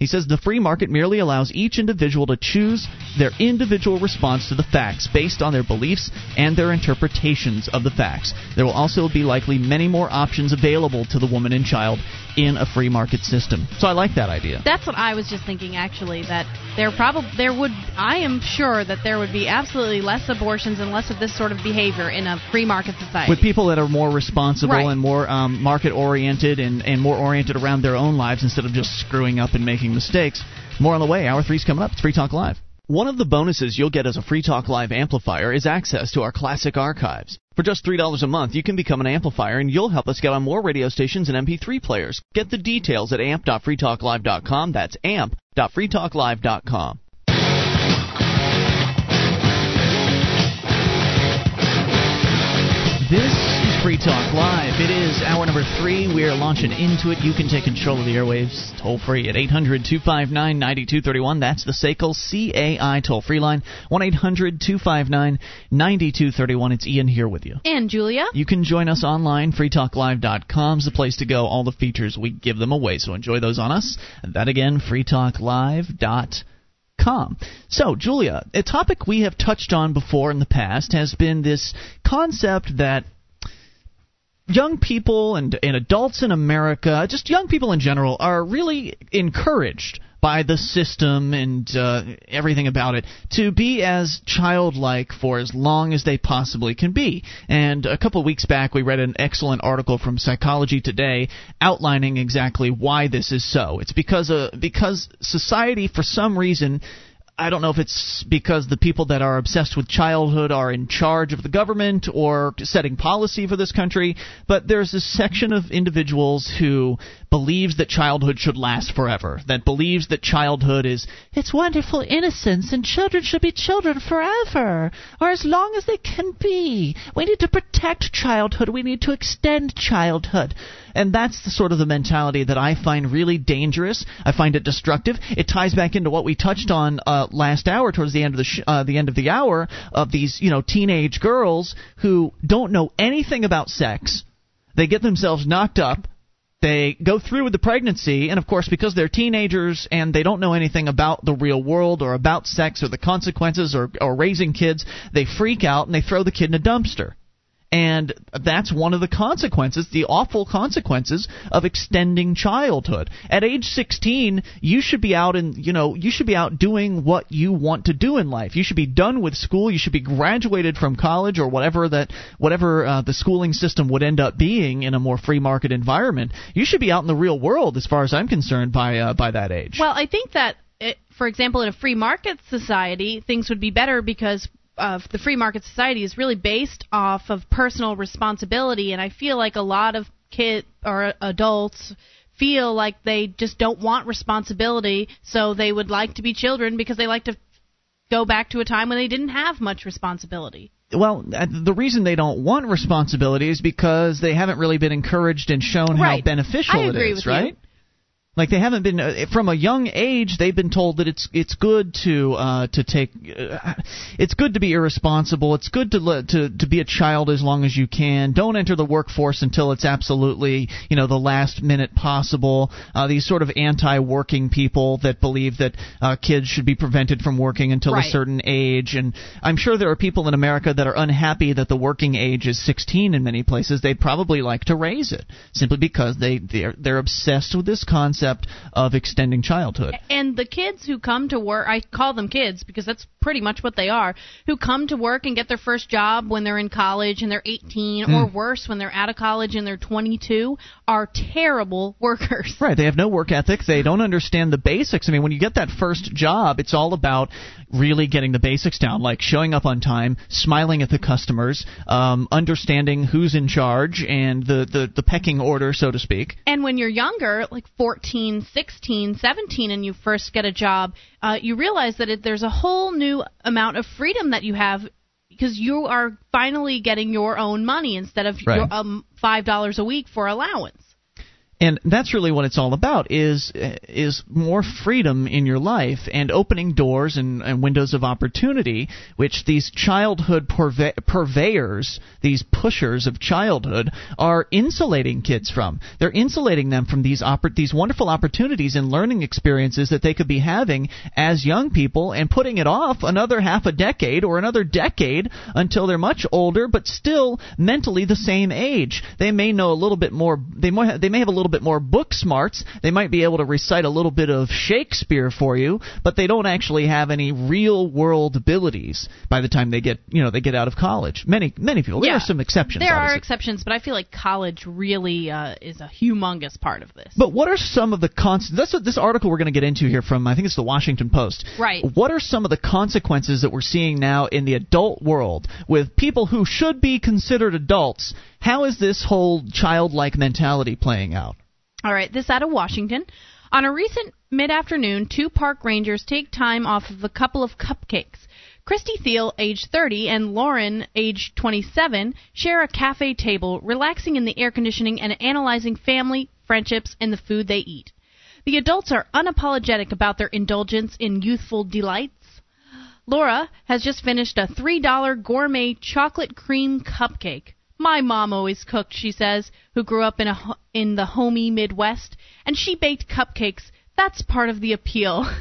He says the free market merely allows each individual to choose their individual response to the facts based on their beliefs and their interpretations of the facts. There will also be likely many more options available to the woman and child in a free market system. So I like that idea. That's what I was just thinking actually that there probably there would I am sure that there would be absolutely less abortions and less of this sort of behavior in a free market society. With people that are more responsible Right. and more um, market oriented and, and more oriented around their own lives instead of just screwing up and making mistakes. More on the way. Hour three's coming up. It's Free Talk Live. One of the bonuses you'll get as a Free Talk Live amplifier is access to our classic archives. For just $3 a month, you can become an amplifier and you'll help us get on more radio stations and MP3 players. Get the details at amp.freetalklive.com. That's amp.freetalklive.com. This is Free Talk Live. It is hour number three. We are launching into it. You can take control of the airwaves toll free at 800 259 9231. That's the SACL CAI toll free line. 1 800 259 9231. It's Ian here with you. and Julia. You can join us online. FreeTalkLive.com is the place to go. All the features, we give them away. So enjoy those on us. That again, FreeTalkLive.com. So, Julia, a topic we have touched on before in the past has been this concept that young people and, and adults in America, just young people in general, are really encouraged by the system and uh, everything about it to be as childlike for as long as they possibly can be. And a couple of weeks back, we read an excellent article from Psychology Today outlining exactly why this is so. It's because uh, because society, for some reason, I don't know if it's because the people that are obsessed with childhood are in charge of the government or setting policy for this country, but there's this section of individuals who believes that childhood should last forever, that believes that childhood is it's wonderful innocence and children should be children forever or as long as they can be. We need to protect childhood, we need to extend childhood. And that's the sort of the mentality that I find really dangerous. I find it destructive. It ties back into what we touched on uh, last hour, towards the end of the sh- uh, the end of the hour, of these you know teenage girls who don't know anything about sex. They get themselves knocked up. They go through with the pregnancy, and of course, because they're teenagers and they don't know anything about the real world or about sex or the consequences or, or raising kids, they freak out and they throw the kid in a dumpster. And that's one of the consequences, the awful consequences of extending childhood. At age 16, you should be out in, you know, you should be out doing what you want to do in life. You should be done with school. You should be graduated from college or whatever that, whatever uh, the schooling system would end up being in a more free market environment. You should be out in the real world, as far as I'm concerned, by uh, by that age. Well, I think that, it, for example, in a free market society, things would be better because of the free market society is really based off of personal responsibility, and I feel like a lot of kid or adults feel like they just don't want responsibility, so they would like to be children because they like to go back to a time when they didn't have much responsibility. Well, uh, the reason they don't want responsibility is because they haven't really been encouraged and shown Right. how beneficial it is, with you. Right? Like they haven't been uh, from a young age. They've been told that it's it's good to uh, to take. Uh, it's good to be irresponsible. It's good to to to be a child as long as you can. Don't enter the workforce until it's absolutely you know the last minute possible. Uh, these sort of anti-working people that believe that uh, kids should be prevented from working until a certain age. And I'm sure there are people in America that are unhappy that the working age is 16 in many places. They'd probably like to raise it simply because they they're, they're obsessed with this concept of extending childhood. And the kids who come to work, I call them kids because that's pretty much what they are, who come to work and get their first job when they're in college and they're 18, or Mm. worse, when they're out of college and they're 22, are terrible <laughs> workers. Right, they have no work ethic. They don't understand the basics. I mean, when you get that first job, it's all about really getting the basics down, like showing up on time, smiling at the customers, um, understanding who's in charge, and the, the, the pecking order, so to speak. And when you're younger, like 14, 16, 17, and you first get a job, uh, you realize that it, there's a whole new amount of freedom that you have because you are finally getting your own money instead of Right. your um, five dollars a week for allowance. And that's really what it's all about is is more freedom in your life and opening doors and, and windows of opportunity which these childhood purve- purveyors these pushers of childhood are insulating kids from. They're insulating them from these oppor- these wonderful opportunities and learning experiences that they could be having as young people and putting it off another half a decade or another decade until they're much older but still mentally the same age. They may know a little bit more they might they may have a little bit more book smarts they might be able to recite a little bit of Shakespeare for you but they don't actually have any real world abilities by the time they get you know they get out of college many many people there Yeah. are some exceptions There are exceptions, but I feel like college really uh, is a humongous part of this. But what are some of the cons? That's what this article we're going to get into here from. I think it's the Washington Post. Right. What are some of the consequences that we're seeing now in the adult world with people who should be considered adults? How is this whole childlike mentality playing out? All right, this out of Washington. On a recent mid afternoon, two park rangers take time off of a couple of cupcakes. Christy Thiel, age 30, and Lauren, age 27, share a cafe table, relaxing in the air conditioning and analyzing family, friendships, and the food they eat. The adults are unapologetic about their indulgence in youthful delights. Laura has just finished a $3 gourmet chocolate cream cupcake. My mom always cooked, she says, who grew up in a in the homey Midwest, and she baked cupcakes. That's part of the appeal. <laughs>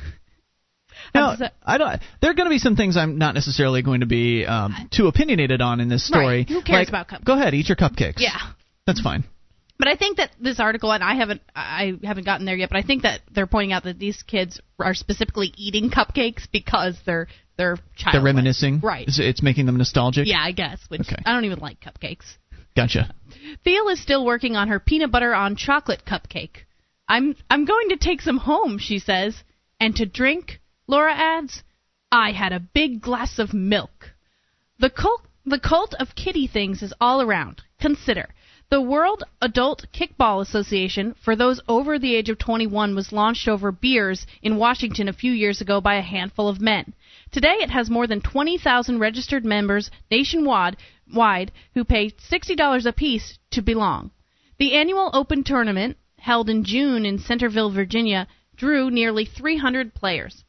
Now, I don't. There are going to be some things I'm not necessarily going to be um, too opinionated on in this story. Right. Who cares Like, about cupcakes? Go ahead, eat your cupcakes. yeah. That's fine. But I think that this article, and I haven't, I haven't gotten there yet, but I think that they're pointing out that these kids are specifically eating cupcakes because they're they're. They're reminiscing. Right. It's, it's making them nostalgic. Yeah, I guess. Which Okay. I don't even like cupcakes. Gotcha. <laughs> Theo is still working on her peanut butter on chocolate cupcake. I'm I'm going to take some home, she says. And to drink, Laura adds, I had a big glass of milk. The cult the cult of kitty things is all around. Consider the World Adult Kickball Association for those over the age of 21 was launched over beers in Washington a few years ago by a handful of men. Today it has more than 20,000 registered members nationwide wide who pay $60 apiece to belong. The annual open tournament, held in June in Centreville, Virginia, drew nearly 300 players.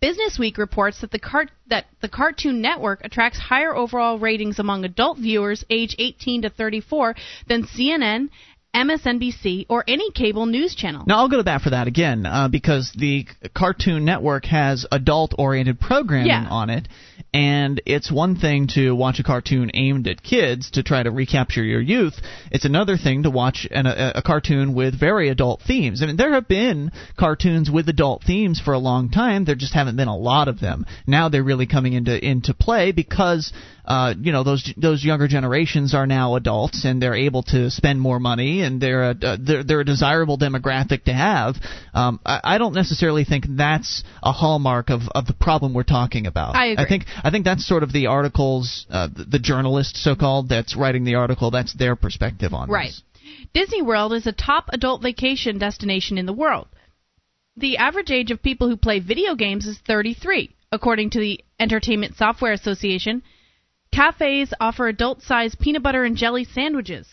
Business Week reports that the that the Cartoon Network attracts higher overall ratings among adult viewers age 18 to 34 than CNN, MSNBC, or any cable news channel. Now I'll go to bat for that again uh, because the Cartoon Network has adult-oriented programming Yeah. on it, and it's one thing to watch a cartoon aimed at kids to try to recapture your youth. It's another thing to watch an, a, a cartoon with very adult themes. I mean, there have been cartoons with adult themes for a long time. There just haven't been a lot of them. Now they're really coming into into play because uh, you know those those younger generations are now adults and they're able to spend more money and they're a, uh, they're, they're a desirable demographic to have. Um, I, I don't necessarily think that's a hallmark of, of the problem we're talking about. I agree. think I think that's sort of the articles, uh, the, the journalist so called that's writing the article. That's their perspective on Right. this. Disney World is a top adult vacation destination in the world. The average age of people who play video games is 33, according to the Entertainment Software Association. Cafes offer adult sized peanut butter and jelly sandwiches.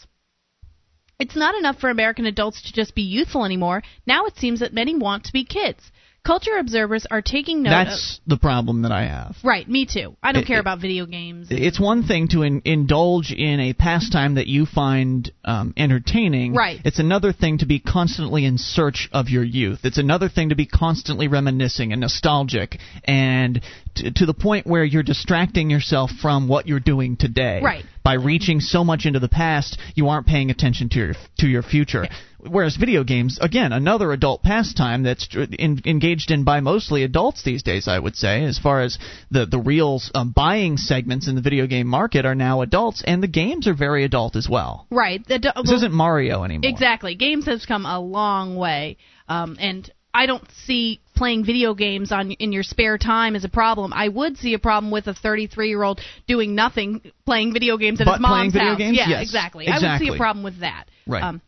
It's not enough for American adults to just be youthful anymore. Now it seems that many want to be kids. Culture observers are taking note That's the problem that I have. Right, me too. I don't It- care about video games. It's one thing to in, indulge in a pastime that you find um, entertaining. Right. It's another thing to be constantly in search of your youth. It's another thing to be constantly reminiscing and nostalgic, and t- to the point where you're distracting yourself from what you're doing today. Right. By reaching so much into the past, you aren't paying attention to your to your future. Whereas video games, again, another adult pastime that's in, engaged in by mostly adults these days, I would say, as far as the the real um, buying segments in the video game market are now adults, and the games are very adult as well. Right. The, this isn't Mario anymore. Exactly. Games has come a long way, um, and I don't see playing video games on in your spare time as a problem. I would see a problem with a 33 year old doing nothing, playing video games at But his mom's playing video house. games? Yeah, Yes, exactly. I would see a problem with that. Right. Um,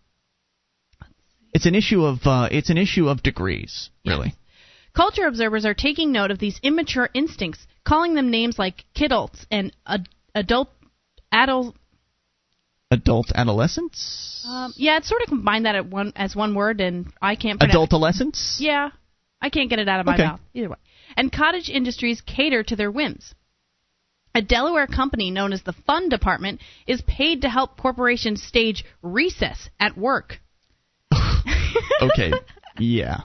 It's an issue of uh, it's an issue of degrees, really. Culture observers are taking note of these immature instincts, calling them names like kidults and ad- adult adult. Adult adolescence, Um, yeah, it's sort of combined that at one as one word, and I can't pronounce. adolescence. Yeah, I can't get it out of my Okay. mouth either way. And cottage industries cater to their whims. A Delaware company known as the Fun Department is paid to help corporations stage recess at work. <laughs> Okay. yeah.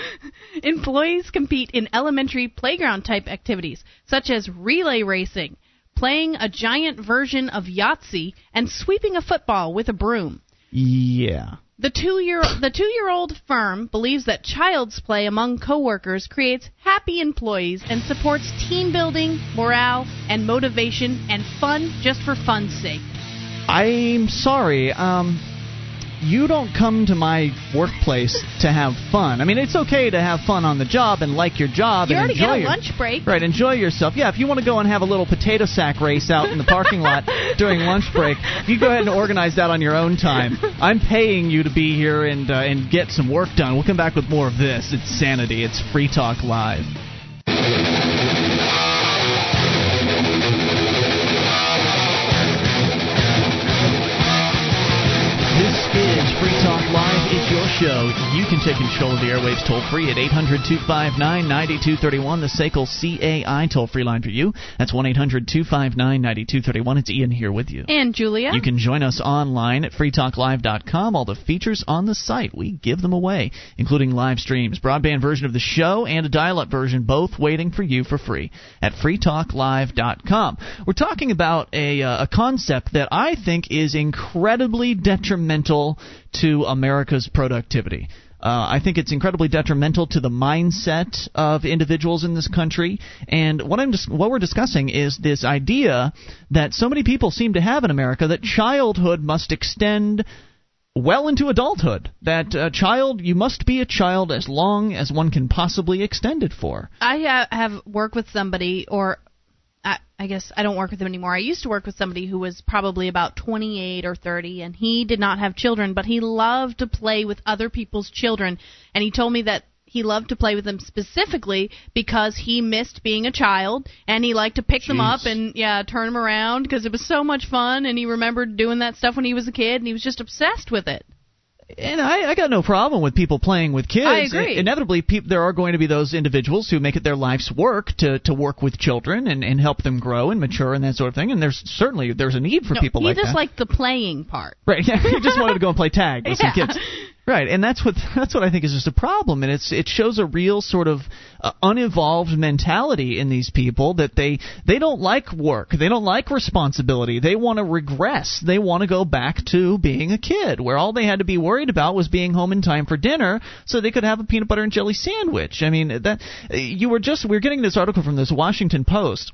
<laughs> Employees compete in elementary playground type activities such as relay racing, playing a giant version of Yahtzee, and sweeping a football with a broom. Yeah. The two year the two year old firm believes that child's play among coworkers creates happy employees and supports team building, morale, and motivation and fun just for fun's sake. I'm sorry. Um, you don't come to my workplace to have fun. I mean, it's okay to have fun on the job and like your job You and enjoy get a your, lunch break. Right, enjoy yourself. Yeah, if you want to go and have a little potato sack race out in the parking lot <laughs> during lunch break, you go ahead and organize that on your own time. I'm paying you to be here and uh, and get some work done. We'll come back with more of this. It's sanity. It's Free Talk Live. Free Talk Live. is your show. You can take control of the airwaves toll free at 800 259 9231, the SACL CAI toll free line for you. That's 1 800 259 9231. It's Ian here with you. And Julia. You can join us online at freetalklive.com. All the features on the site, we give them away, including live streams, broadband version of the show, and a dial up version, both waiting for you for free at freetalklive.com. We're talking about a, uh, a concept that I think is incredibly detrimental detrimental to America's productivity. Uh, I think it's incredibly detrimental to the mindset of individuals in this country. And what I'm dis- what we're discussing is this idea that so many people seem to have in America that childhood must extend well into adulthood. That a child, you must be a child as long as one can possibly extend it for. I ha- have worked with somebody, or I, I guess I don't work with him anymore. I used to work with somebody who was probably about 28 or 30, and he did not have children, but he loved to play with other people's children. And he told me that he loved to play with them specifically because he missed being a child and he liked to pick them up and yeah turn them around because it was so much fun and he remembered doing that stuff when he was a kid and he was just obsessed with it And I, I got no problem with people playing with kids. I agree. Inevitably, peop there are going to be those individuals who make it their life's work to, to work with children and, and help them grow and mature and that sort of thing. And there's certainly there's a need for no, people he like just that. liked the playing part Right. Yeah. <laughs> he just wanted to go and play tag with <laughs> Yeah. some kids. Right, and that's what <laughs> that's what I think is just a problem, and it's it shows a real sort of uh, unevolved mentality in these people that they they don't like work, they don't like responsibility, they want to regress, they want to go back to being a kid, where all they had to be worried about was being home in time for dinner, so they could have a peanut butter and jelly sandwich. I mean, that you were just we are getting this article from this Washington Post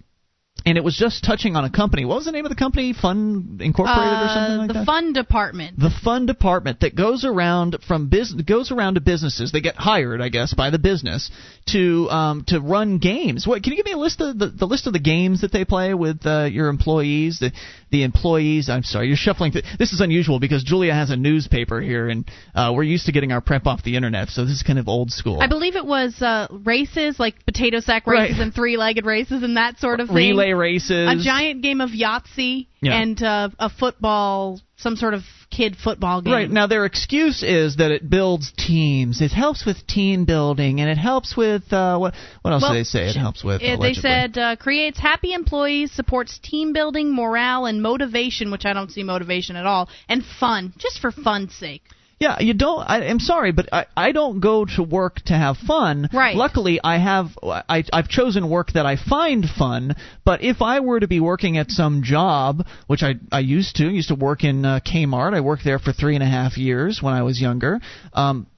and it was just touching on a company. What was the name of the company? Fun Incorporated or something uh, like the that. The Fun department the fun department that goes around from business goes around to businesses. They get hired, I guess, by the business to um, to run games. What can you give me a list of the, the list of the games that they play with uh, your employees? The the employees. I'm sorry, you're shuffling. Th- this is unusual because Julia has a newspaper here, and uh, we're used to getting our prep off the internet, so this is kind of old school. I believe it was uh, races like potato sack races Right. and three-legged races and that sort of thing. Relay races. A giant game of Yahtzee Yeah. and uh, a football, some sort of kid football game. Right now, their excuse is that it builds teams. It helps with team building, and it helps with uh, what? What else Well, do they say? It helps with. Uh, they said uh, creates happy employees, supports team building, morale, and motivation, which I don't see motivation at all, and fun, just for fun's sake. Yeah, you don't. I, I'm sorry, but I, I don't go to work to have fun. Right. Luckily, I have. I, I've chosen work that I find fun. But if I were to be working at some job, which I I used to, used to work in uh, Kmart. I worked there for three and a half years when I was younger. Um,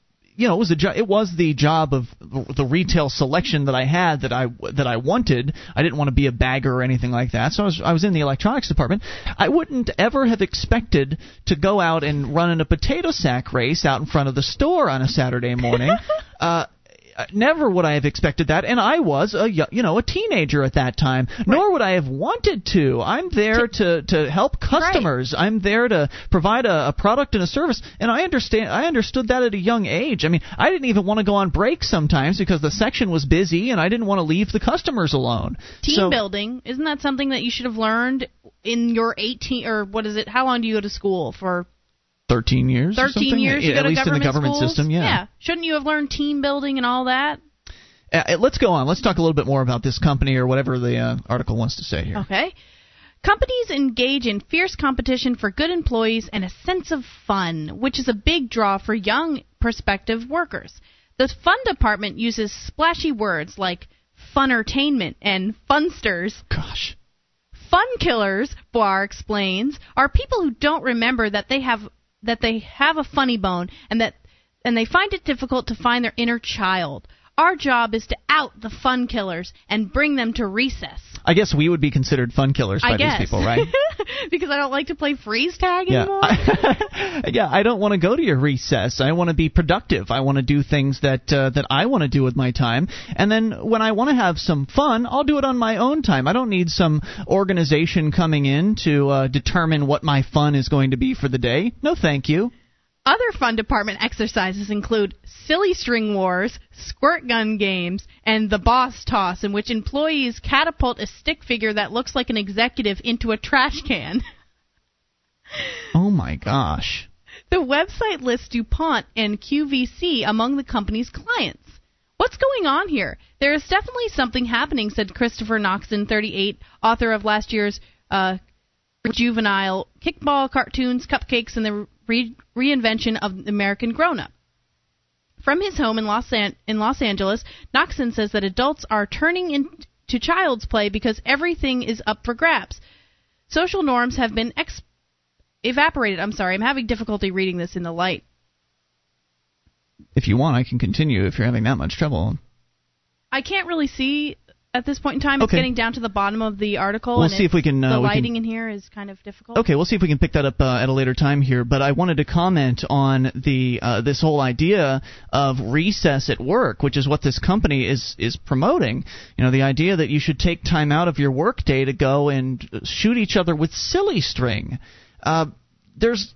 you know, it was a jo- it was the job of the retail selection that I had that I that I wanted. I didn't want to be a bagger or anything like that. So I was I was in the electronics department. I wouldn't ever have expected to go out and run in a potato sack race out in front of the store on a Saturday morning. <laughs> uh Never would I have expected that, and I was a you know a teenager at that time. Nor would I have wanted to. I'm there to to help customers. I'm there to provide a, a product and a service, and I understand. I understood that at a young age. I mean, I didn't even want to go on break sometimes because the section was busy, and I didn't want to leave the customers alone. Team So- building isn't that something that you should have learned in your 18 or what is it? How long do you go to school for? 13 years. or 13 something? years. Yeah, at least in the government schools? system. Yeah. yeah Shouldn't you have learned team building and all that? Uh, let's go on. Let's talk a little bit more about this company or whatever the uh, article wants to say here. Okay. Companies engage in fierce competition for good employees and a sense of fun, which is a big draw for young prospective workers. The fun department uses splashy words like funnertainment and funsters. Gosh. Fun killers, Boar explains, are people who don't remember that they have that they have a funny bone and that and they find it difficult to find their inner child. Our job is to out the fun killers and bring them to recess. I guess we would be considered fun killers by these people, right? <laughs> because I don't like to play freeze tag Yeah. anymore. <laughs> yeah, I don't want to go to your recess. I want to be productive. I want to do things that uh, that I want to do with my time. And then when I want to have some fun, I'll do it on my own time. I don't need some organization coming in to uh, determine what my fun is going to be for the day. No, thank you. Other fun department exercises include silly string wars, squirt gun games, and the boss toss, in which employees catapult a stick figure that looks like an executive into a trash can. <laughs> Oh my gosh. The website lists DuPont and QVC among the company's clients. What's going on here? There is definitely something happening, said Christopher Noxon, 38, author of last year's uh, juvenile kickball cartoons, cupcakes, and the re- reinvention of the American grown-up. From his home in Los, An- in Los Angeles, Noxon says that adults are turning into child's play because everything is up for grabs. Social norms have been ex- evaporated. I'm sorry, I'm having difficulty reading this in the light. If you want, I can continue if you're having that much trouble. I can't really see at this point in time. It's Okay. getting down to the bottom of the article. We'll and see if we can, uh, the we can- lighting in here is kind of difficult. Okay, we'll see if we can pick that up uh, at a later time here. But I wanted to comment on the uh, this whole idea of recess at work, which is what this company is is promoting. You know, the idea that you should take time out of your work day to go and shoot each other with silly string. Uh, there's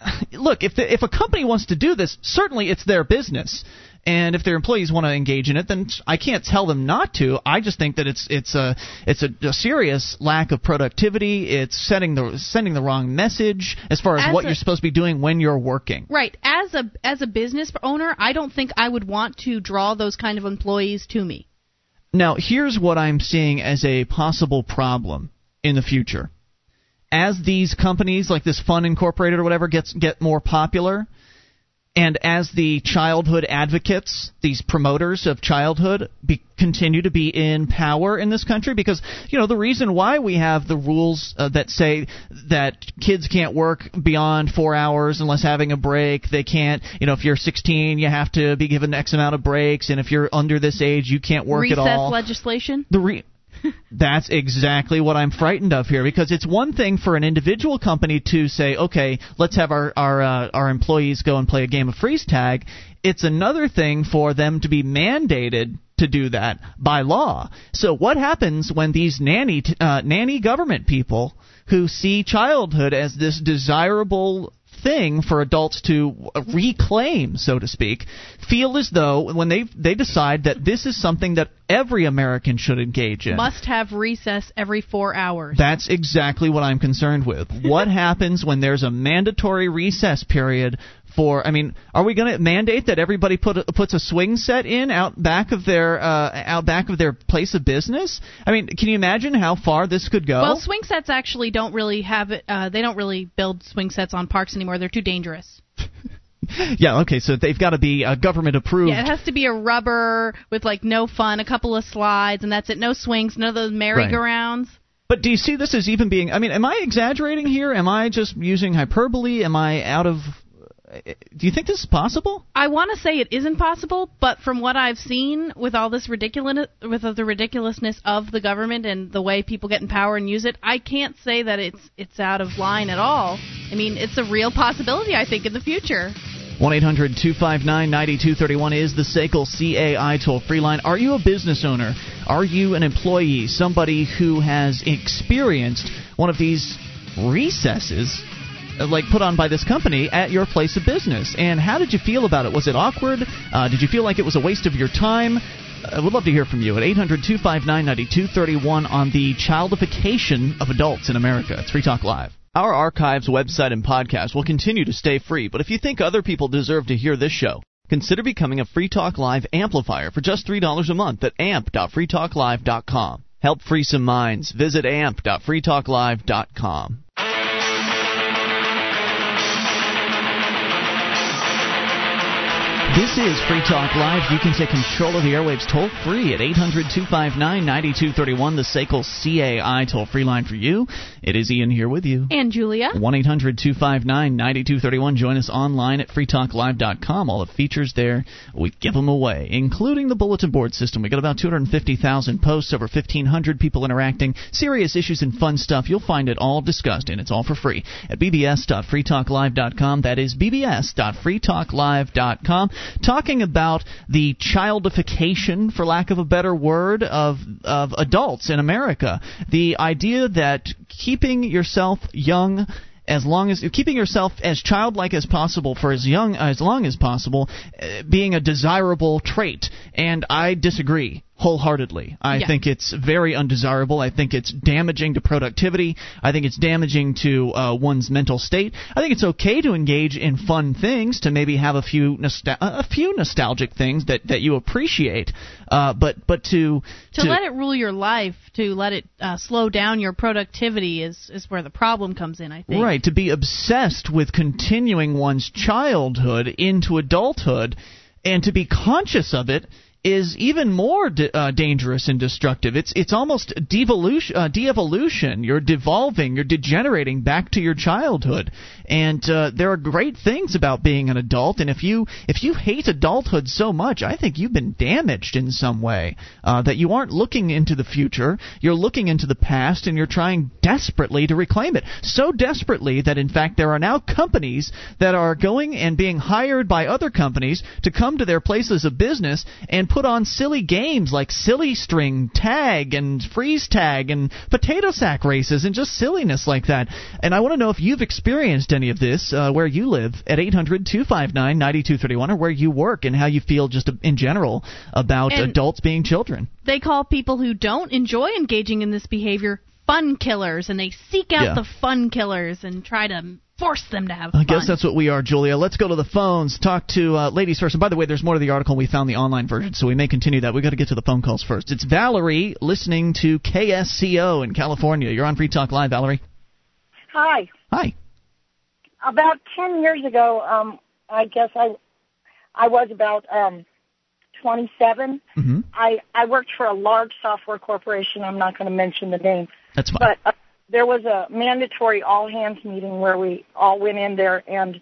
<sighs> look if the, if a company wants to do this, certainly it's their business. And if their employees want to engage in it, then I can't tell them not to. I just think that it's it's a it's a, a serious lack of productivity. It's setting the sending the wrong message as far as, As what a- you're supposed to be doing when you're working. Right. As a as a business owner, I don't think I would want to draw those kind of employees to me. Now, here's what I'm seeing as a possible problem in the future. As these companies like this Fun Incorporated or whatever gets get more popular, and as the childhood advocates, these promoters of childhood, be, continue to be in power in this country, because you know the reason why we have the rules uh, that say that kids can't work beyond four hours unless having a break. They can't, you know, if you're 16, you have to be given X amount of breaks, and if you're under this age, you can't work Recess at all. Recess legislation. The re- That's exactly what I'm frightened of here because it's one thing for an individual company to say, okay, let's have our our uh, our employees go and play a game of freeze tag. It's another thing for them to be mandated to do that by law. So what happens when these nanny t- uh, nanny government people who see childhood as this desirable thing for adults to reclaim, so to speak, feel as though when they they decide that this is something that every American should engage in. Must have recess every four hours. That's exactly what I'm concerned with. What <laughs> happens when there's a mandatory recess period for? I mean, are we going to mandate that everybody put a, puts a swing set in out back of their uh, out back of their place of business? I mean, can you imagine how far this could go? Well, swing sets actually don't really have it. Uh, they don't really build swing sets on parks anymore. They're too dangerous. <laughs> yeah, okay, so they've got to be uh, government approved. Yeah, it has to be a rubber with like no fun, a couple of slides, and that's it. No swings, none of those merry-go-rounds. But do you see this as even being? I mean, am I exaggerating here? Am I just using hyperbole? Am I out of? Do you think this is possible? I want to say it isn't possible, but from what I've seen with all this ridiculous, with the ridiculousness of the government and the way people get in power and use it, I can't say that it's it's out of line at all. I mean, it's a real possibility. I think in the future. 1 800 259 9231 is the SACL CAI toll free line. Are you a business owner? Are you an employee? Somebody who has experienced one of these recesses? Uh, Like put on by this company at your place of business, and how did you feel about it? Was it awkward? Uh, did you feel like it was a waste of your time? I would love to hear from you at 800 259 9231 on the childification of adults in America. It's Free Talk Live. Our archives, website, and podcast will continue to stay free, but if you think other people deserve to hear this show, consider becoming a Free Talk Live amplifier for just $3 a month at amp.freetalklive.com. Help free some minds. Visit amp.freetalklive.com. This is Free Talk Live. You can take control of the airwaves toll free at 800 259 9231, the SACL CAI toll free line for you. It is Ian here with you. And Julia. 1 800 259 9231. Join us online at freetalklive.com. All the features there, we give them away, including the bulletin board system. We got about 250,000 posts, over 1,500 people interacting, serious issues and fun stuff. You'll find it all discussed, and it's all for free at bbs.freetalklive.com. That is bbs.freetalklive.com. Talking about the childification, for lack of a better word, of, of adults in America. The idea that keeping yourself young as long as keeping yourself as childlike as possible for as young as long as possible uh, being a desirable trait and I disagree wholeheartedly. I Yeah. think it's very undesirable. I think it's damaging to productivity. I think it's damaging to uh, one's mental state. I think it's okay to engage in fun things, to maybe have a few nostal- a few nostalgic things that, that you appreciate. Uh, but but to To, let it rule your life, to let it uh, slow down your productivity is is where the problem comes in. I think. Right, to be obsessed with continuing one's childhood into adulthood and to be conscious of it is even more uh, dangerous and destructive. It's it's almost devolution, uh, de-evolution. You're devolving, you're degenerating back to your childhood. And uh, there are great things about being an adult. And if you if you hate adulthood so much, I think you've been damaged in some way. Uh, that you aren't looking into the future, you're looking into the past, and you're trying desperately to reclaim it. So desperately that in fact there are now companies that are going and being hired by other companies to come to their places of business and put on silly games like silly string tag and freeze tag and potato sack races and just silliness like that. And I want to know if you've experienced any of this uh, where you live at 800 259 9231 or where you work and how you feel just in general about And- adults being children. They call people who don't enjoy engaging in this behavior fun killers, and they seek out Yeah. the fun killers and try to force them to have fun. I guess that's what we are, Julia. Let's go to the phones. Talk to uh, ladies first. And by the way, there's more to the article. We found the online version, so we may continue that. We've got to get to the phone calls first. It's Valerie listening to KSCO in California. You're on Free Talk Live, Valerie. Hi. Hi. About ten years ago, um, I guess I, I was about um, 27. Mm-hmm. I I worked for a large software corporation. I'm not going to mention the name, That's fine. but uh, there was a mandatory all hands meeting where we all went in there, and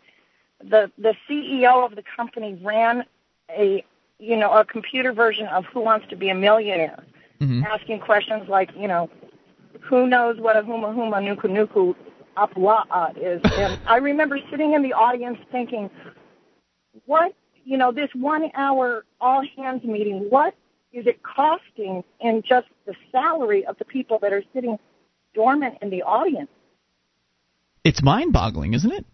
the the CEO of the company ran a you know a computer version of Who Wants to Be a Millionaire, Mhm. asking questions like you know who knows what a huma huma nuku nuku apua is. And I remember sitting in the audience thinking, what, you know, this one hour all hands meeting, what is it costing in just the salary of the people that are sitting dormant in the audience? It's mind boggling, isn't it?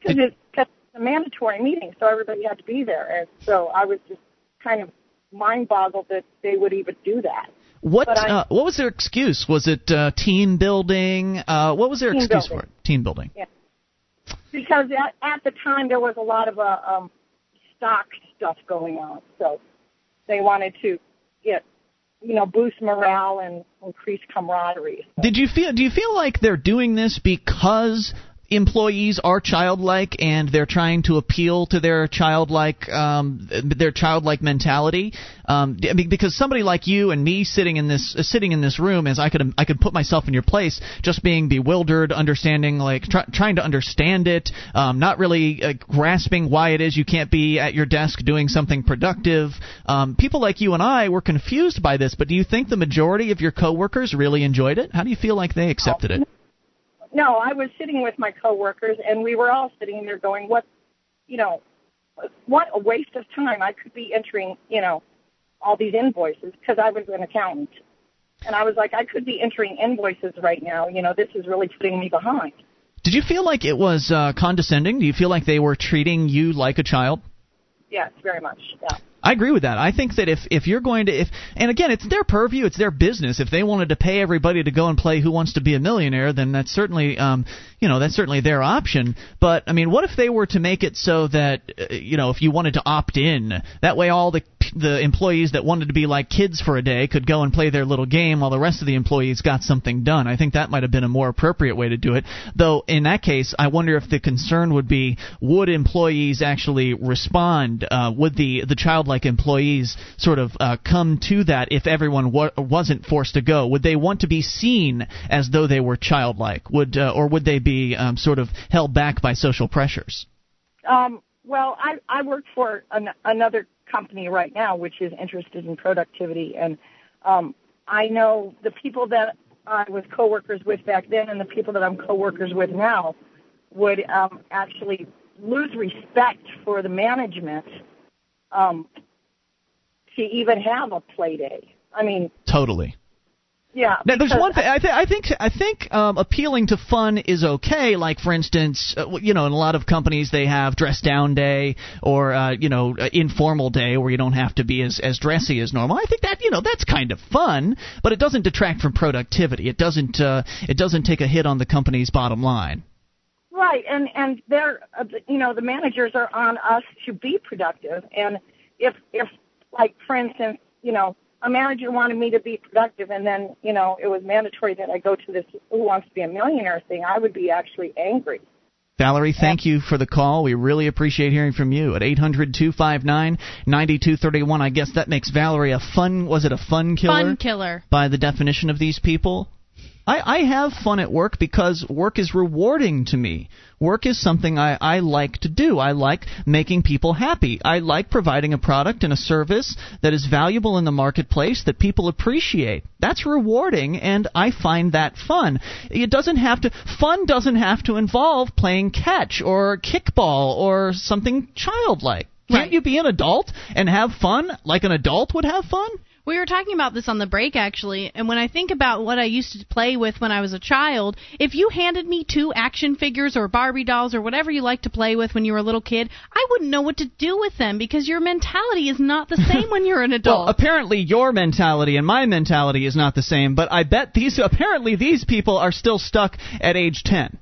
Because it's, 'cause it's a mandatory meeting, so everybody had to be there. And so I was just kind of mind boggled that they would even do that. What I- uh, what was their excuse? Was it uh, team building? Uh, what was their excuse building. for it? Team building. Yeah. Because at, at the time there was a lot of uh, um, stock stuff going on, so they wanted to get, you know, boost morale and increase camaraderie. Did you feel? Do you feel like they're doing this because employees are childlike and they're trying to appeal to their childlike um, their childlike mentality? Um, because somebody like you and me sitting in this uh, sitting in this room, as I could I could put myself in your place, just being bewildered, understanding like try, trying to understand it, um, not really uh, grasping why it is you can't be at your desk doing something productive. Um, people like you and I were confused by this, but do you think the majority of your coworkers really enjoyed it? How do you feel like they accepted it? No, I was sitting with my coworkers, and we were all sitting there going, "What, you know, what a waste of time! I could be entering, you know, all these invoices because I was an accountant, and I was like, I could be entering invoices right now. You know, this is really putting me behind." Did you feel like it was uh, condescending? Do you feel like they were treating you like a child? Yes, very much. Yeah. I agree with that. I think that if if you're going to if and again it's their purview, it's their business. If they wanted to pay everybody to go and play Who Wants to Be a Millionaire, then that's certainly um you know that's certainly their option. But I mean, what if they were to make it so that uh, you know if you wanted to opt in, that way all the the employees that wanted to be like kids for a day could go and play their little game while the rest of the employees got something done. I think that might have been a more appropriate way to do it. Though in that case, I wonder if the concern would be would employees actually respond? Uh, would the the childlike employees sort of uh, come to that if everyone wa- wasn't forced to go? Would they want to be seen as though they were childlike? Would uh, or would they be um, sort of held back by social pressures? Um, well, I, I worked for an, another company right now, which is interested in productivity, and um, I know the people that I was coworkers with back then, and the people that I'm coworkers with now, would um, actually lose respect for the management um, to even have a play day. I mean, Totally. Yeah. Now, there's one thing I, th- I think I think um, appealing to fun is okay. Like for instance, uh, you know, in a lot of companies they have dress down day or uh, you know uh, informal day where you don't have to be as as dressy as normal. I think that you know that's kind of fun, but it doesn't detract from productivity. It doesn't uh, it doesn't take a hit on the company's bottom line. Right, and and they're uh, you know the managers are on us to be productive, and if if like for instance you know a manager wanted me to be productive, and then you know it was mandatory that I go to this Who Wants to Be a Millionaire thing, I would be actually angry Valerie, thank you for the call. We really appreciate hearing from you at 800-259-9231. I guess that makes Valerie a fun, was it a fun killer? Fun killer. By the definition of these people? I, I have fun at work because work is rewarding to me. Work is something I, I like to do. I like making people happy. I like providing a product and a service that is valuable in the marketplace that people appreciate. That's rewarding, and I find that fun. It doesn't have to, fun doesn't have to involve playing catch or kickball or something childlike. Can't Right. you be an adult and have fun like an adult would have fun? We were talking about this on the break actually, and when I think about what I used to play with when I was a child, if you handed me two action figures or Barbie dolls or whatever you like to play with when you were a little kid, I wouldn't know what to do with them because your mentality is not the same when you're an <laughs> Well, adult. apparently your mentality and my mentality is not the same, but I bet these apparently these people are still stuck at age 10.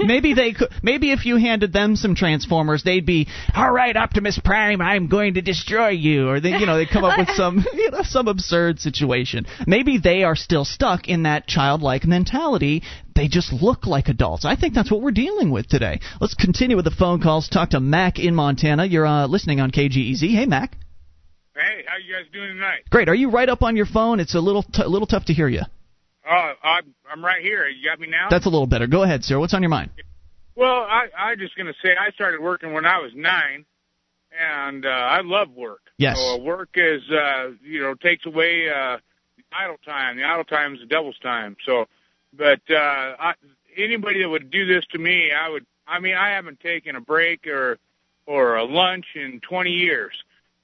Maybe they could maybe if you handed them some transformers they'd be all right optimus prime i'm going to destroy you. Or they you know they come up with some <laughs> you know some absurd situation. Maybe they are still stuck in that childlike mentality. They just look like adults. I think that's what we're dealing with today. Let's continue with the phone calls. Talk to mac in montana. You're uh, listening on kgez hey mac. Hey, how you guys doing tonight? Great. Are you right up on your phone? It's a little t- a little tough to hear you. Oh, I'm I'm right here. You got me now? That's a little better. Go ahead, sir. What's on your mind? well, I I'm just gonna say I started working when I was nine, and uh, I love work. Yes. So, uh, work is uh, you know takes away uh, the idle time. The idle time is the devil's time. So, but uh, I, anybody that would do this to me, I would. I mean, I haven't taken a break or or a lunch in 20 years.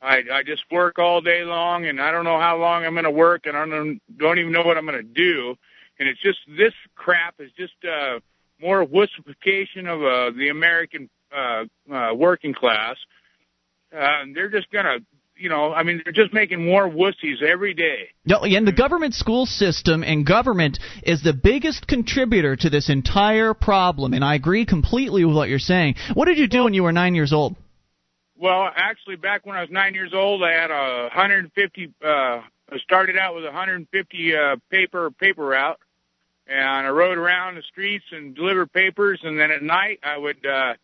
I I just work all day long, and I don't know how long I'm going to work, and I don't don't even know what I'm going to do. And it's just this crap is just uh, more wussification of uh, the American uh, uh, working class. Uh, they're just going to, you know, I mean, they're just making more wussies every day. No, and the government school system and government is the biggest contributor to this entire problem. And I agree completely with what you're saying. What did you do when you were nine years old? Well, actually, back when I was nine years old, I had a 150. Uh, I started out with a 150 uh, paper paper route, and I rode around the streets and delivered papers. And then at night, I would uh,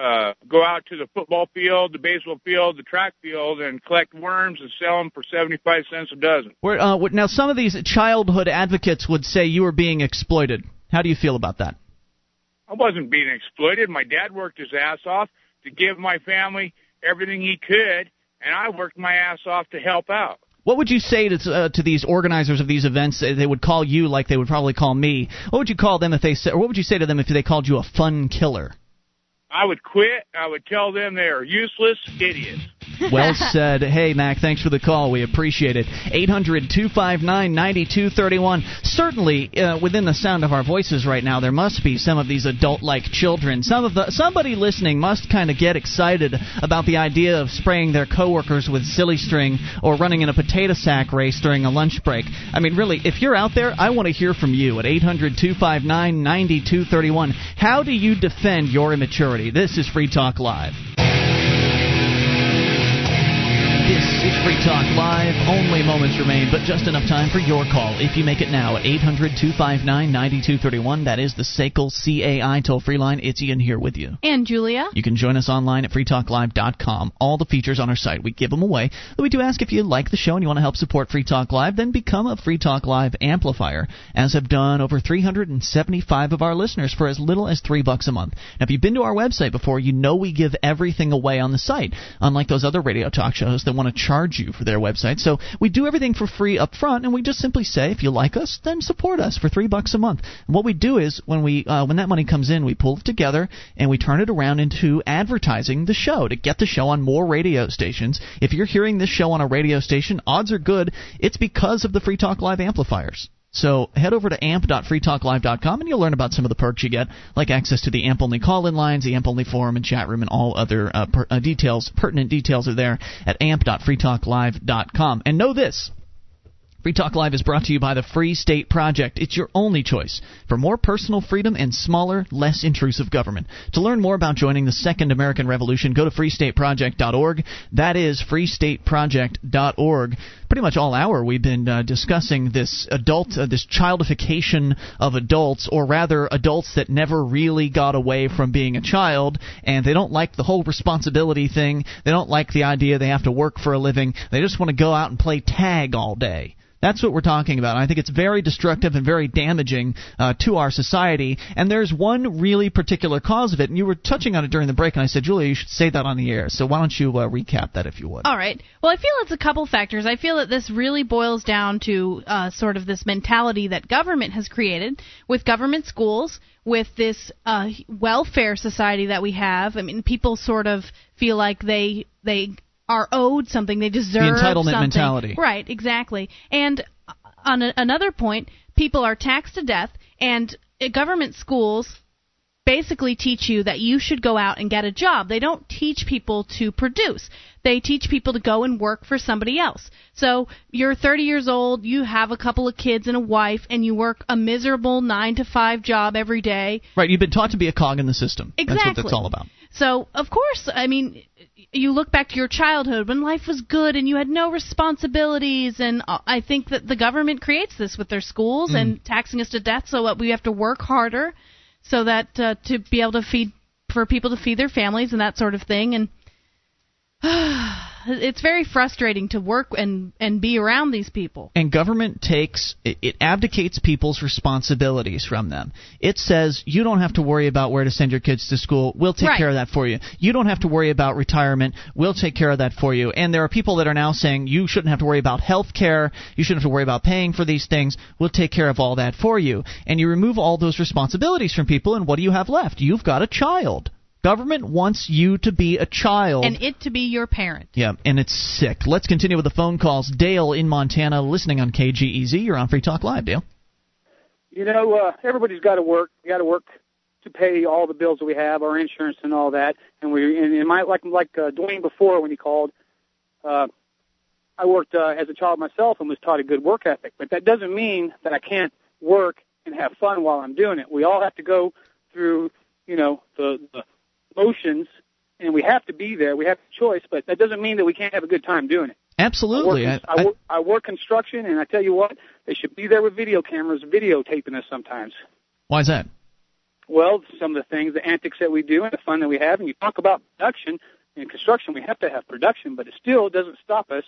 uh, go out to the football field, the baseball field, the track field, and collect worms and sell them for 75 cents a dozen. Where, uh, now, some of these childhood advocates would say you were being exploited. How do you feel about that? I wasn't being exploited. My dad worked his ass off to give my family everything he could, and I worked my ass off to help out. What would you say to uh, to these organizers of these events? They would call you like they would probably call me. What would you call them if they said, or what would you say to them if they called you a fun killer? I would quit. I would tell them they are useless idiots. <laughs> Well said. Hey, Mac, thanks for the call. We appreciate it. 800 259 9231. Certainly, uh, within the sound of our voices right now, there must be some of these adult like children. Some of the Somebody listening must kind of get excited about the idea of spraying their coworkers with silly string or running in a potato sack race during a lunch break. I mean, really, if you're out there, I want to hear from you at 800 259 9231. How do you defend your immaturity? This is Free Talk Live. Free Talk Live. Only moments remain, but just enough time for your call. If you make it now at 800 259 9231, that is the SACL CAI toll free line. It's Ian here with you. and Julia. You can join us online at freetalklive.com. All the features on our site, we give them away. But we do ask if you like the show and you want to help support Free Talk Live, then become a Free Talk Live amplifier, as have done over 375 of our listeners for as little as three bucks a month. Now, if you've been to our website before, you know we give everything away on the site, unlike those other radio talk shows that want to charge you for their website. So we do everything for free up front, and we just simply say, if you like us, then support us for three bucks a month. And what we do is when we uh, when that money comes in, we pull it together and we turn it around into advertising the show to get the show on more radio stations. If you're hearing this show on a radio station, odds are good it's because of the Free Talk Live amplifiers. So head over to amp.freetalklive.com and you'll learn about some of the perks you get, like access to the AMP only call-in lines, the AMP only forum and chat room, and all other uh, per, uh, details, pertinent details are there at amp.freetalklive.com. And know this. Free Talk Live is brought to you by the Free State Project. It's your only choice for more personal freedom and smaller, less intrusive government. To learn more about joining the Second American Revolution, go to freestateproject.org. That is freestateproject.org. pretty much all hour we've been uh, discussing this adult, uh, this childification of adults, or rather, adults that never really got away from being a child, and they don't like the whole responsibility thing. They don't like the idea they have to work for a living. They just want to go out and play tag all day. That's what we're talking about. And I think it's very destructive and very damaging uh, to our society. And there's one really particular cause of it. And you were touching on it during the break, and I said, Julia, you should say that on the air. So why don't you uh, recap that if you would? All right. Well, I feel it's a couple factors. I feel that this really boils down to uh, sort of this mentality that government has created with government schools, with this uh, welfare society that we have. I mean, people sort of feel like they they are owed something. They deserve the entitlement something. mentality. Right, exactly. And on a, another point, people are taxed to death, and uh, government schools basically teach you that you should go out and get a job. They don't teach people to produce. They teach people to go and work for somebody else. So you're 30 years old, you have a couple of kids and a wife, and you work a miserable 9 to 5 job every day. Right, you've been taught to be a cog in the system. Exactly. That's what that's all about. So, of course, I mean, you look back to your childhood when life was good and you had no responsibilities, and uh, I think that the government creates this with their schools Mm. and taxing us to death so that we have to work harder so that uh, to be able to feed for people to feed their families and that sort of thing and <sighs> it's very frustrating to work and and be around these people. And government takes it, it abdicates people's responsibilities from them. It says you don't have to worry about where to send your kids to school. We'll take Right. care of that for you. You don't have to worry about retirement. We'll take care of that for you. And there are people that are now saying you shouldn't have to worry about health care. You shouldn't have to worry about paying for these things. We'll take care of all that for you. And you remove all those responsibilities from people, and what do you have left? You've got a child. Government wants you to be a child. And it to be your parent. Yeah, and it's sick. Let's continue with the phone calls. Dale in Montana, listening on KGEZ. You're on Free Talk Live, Dale. You know, uh, everybody's got to work. We got to work to pay all the bills that we have, our insurance and all that. And we, and, and my, like like uh, Dwayne before when he called, uh, I worked uh, as a child myself and was taught a good work ethic. But that doesn't mean that I can't work and have fun while I'm doing it. We all have to go through, you know, the, the motions, and we have to be there. We have a choice, but that doesn't mean that we can't have a good time doing it. Absolutely. I I, work, I, work, I work construction, and I tell you what, they should be there with video cameras videotaping us sometimes. why is that? Well, some of the things, the antics that we do, and the fun that we have, and you talk about production in construction, we have to have production, but it still doesn't stop us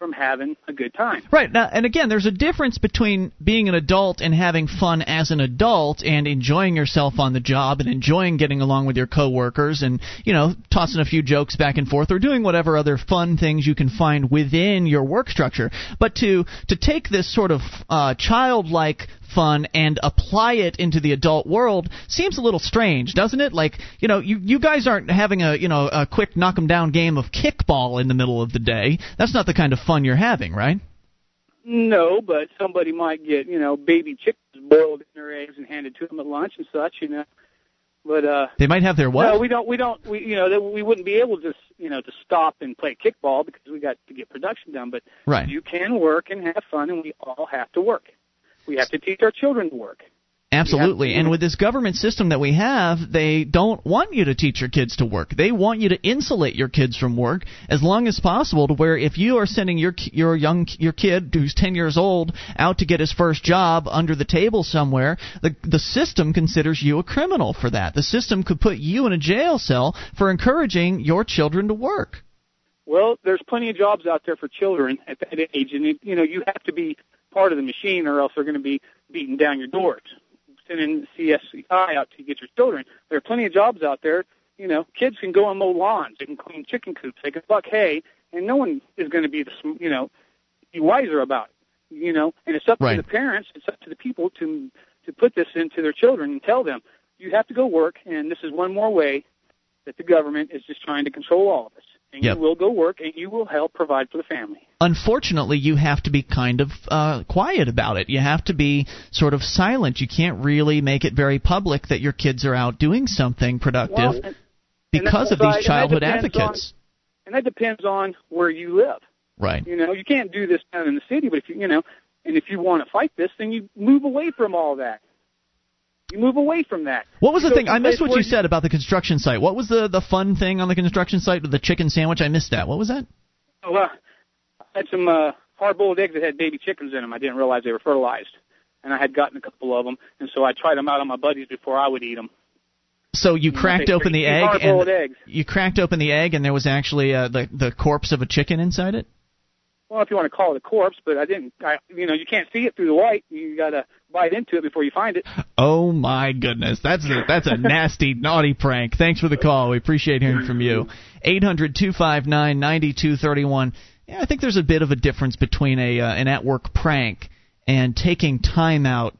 from having a good time. Right. Now, and again, there's a difference between being an adult and having fun as an adult and enjoying yourself on the job and enjoying getting along with your coworkers and, you know, tossing a few jokes back and forth or doing whatever other fun things you can find within your work structure. But to to take this sort of uh, childlike fun and apply it into the adult world seems a little strange, doesn't it? Like, you know, you you guys aren't having a, you know, a quick knock 'em down game of kickball in the middle of the day. That's not the kind of fun you're having, right? No, but somebody might get, you know, baby chickens boiled in their eggs and handed to them at lunch and such, you know. But uh They might have their what? No, we don't. We don't. We you know we wouldn't be able to you know to stop and play kickball because we got to get production done. But Right. you can work and have fun, and we all have to work. We have to teach our children to work. Absolutely. And mm-hmm. with this government system that we have, they don't want you to teach your kids to work. They want you to insulate your kids from work as long as possible to where if you are sending your your young your kid who's 10 years old out to get his first job under the table somewhere, the the system considers you a criminal for that. The system could put you in a jail cell for encouraging your children to work. Well, there's plenty of jobs out there for children at that age, and you know you have to be part of the machine, or else they're going to be beating down your doors. Sending CSCI out to get your children. There are plenty of jobs out there. You know, kids can go and mow lawns. They can clean chicken coops. They can pluck hay, and no one is going to be the you know be wiser about it. You know, and it's up Right. to the parents. It's up to the people to to put this into their children and tell them you have to go work, and this is one more way that the government is just trying to control all of us. And Yep. you will go work, and you will help provide for the family. unfortunately you have to be kind of uh, quiet about it you have to be sort of silent you can't really make it very public that your kids are out doing something productive Well, and- and because that's of these and childhood depends advocates on- and that depends on where you live. right You know, you can't do this down in the city, but if you, you know, and if you want to fight this, then you move away from all that. You move away from that. what was the You thing i missed what where you said about the construction site what was the the fun thing on the construction site with the chicken sandwich i missed that what was that Oh, uh, I had some uh, hard-boiled eggs that had baby chickens in them. I didn't realize they were fertilized, and I had gotten a couple of them, and so I tried them out on my buddies before I would eat them. So you cracked open the egg, and eggs. you cracked open the egg, and there was actually uh, the the corpse of a chicken inside it. Well, if you want to call it a corpse, but I didn't. I, you know, you can't see it through the white. You got to bite into it before you find it. Oh my goodness, that's a, that's a nasty, <laughs> naughty prank. Thanks for the call. We appreciate hearing from you. Eight hundred two five nine ninety two thirty one. Yeah, I think there's a bit of a difference between a uh, an at work prank and taking time out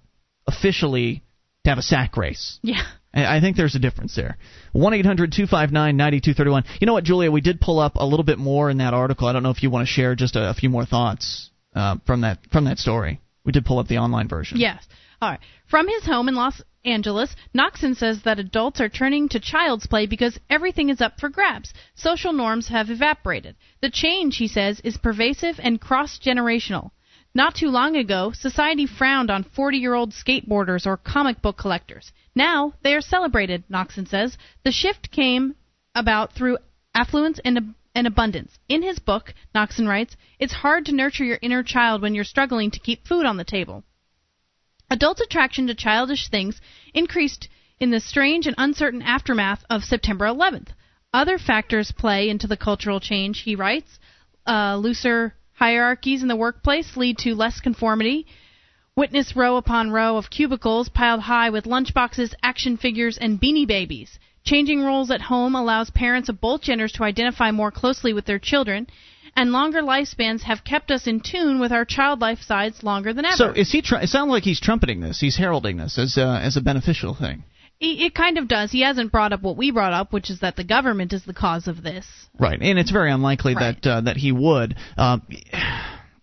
officially to have a sack race. Yeah. I think there's a difference there. 1 800 259 9231. You know what, Julia? We did pull up a little bit more in that article. I don't know if you want to share just a, a few more thoughts uh, from that from that story. We did pull up the online version. Yes. All right. From his home in Los Angeles, Noxon says that adults are turning to child's play because everything is up for grabs. Social norms have evaporated. The change, he says, is pervasive and cross generational. Not too long ago, society frowned on 40 year old skateboarders or comic book collectors. Now they are celebrated, Noxon says. The shift came about through affluence and, and abundance. In his book, Noxon writes, It's hard to nurture your inner child when you're struggling to keep food on the table. Adults' attraction to childish things increased in the strange and uncertain aftermath of September 11th. Other factors play into the cultural change, he writes. Uh, looser hierarchies in the workplace lead to less conformity. Witness row upon row of cubicles piled high with lunchboxes, action figures, and beanie babies. Changing roles at home allows parents of both genders to identify more closely with their children, and longer lifespans have kept us in tune with our child life sides longer than ever. So is he? Tr- it sounds like he's trumpeting this. He's heralding this as uh, as a beneficial thing. It, kind of does. He hasn't brought up what we brought up, which is that the government is the cause of this. Right, and it's very unlikely Right. that uh, that he would. Um,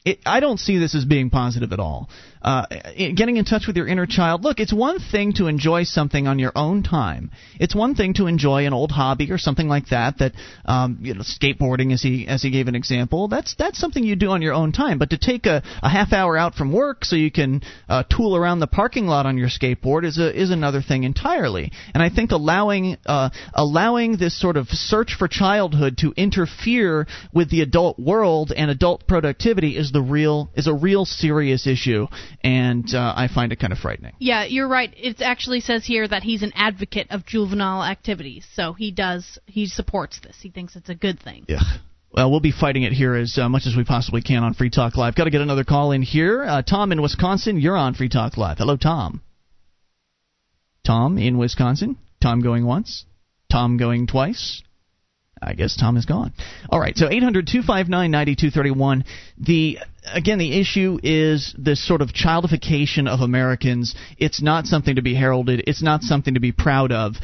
it, I don't see this as being positive at all. Uh, getting in touch with your inner child. Look, it's one thing to enjoy something on your own time. It's one thing to enjoy an old hobby or something like that. That um, you know, skateboarding, as he as he gave an example. That's that's something you do on your own time. But to take a, a half hour out from work so you can uh, tool around the parking lot on your skateboard is a is another thing entirely. And I think allowing uh, allowing this sort of search for childhood to interfere with the adult world and adult productivity is the real is a real serious issue, and uh, I find it kind of frightening. Yeah, you're right. It actually says here that he's an advocate of juvenile activities, so he does he supports this. He thinks it's a good thing. Yeah. Well, we'll be fighting it here as uh, much as we possibly can on Free Talk Live. Got to get another call in here. Uh, Tom in Wisconsin, you're on Free Talk Live. Hello, Tom. Tom in Wisconsin. Tom going once. Tom going twice. I guess Tom is gone. All right, so 800-259-9231. The again, the issue is this sort of childification of Americans. It's not something to be heralded. It's not something to be proud of.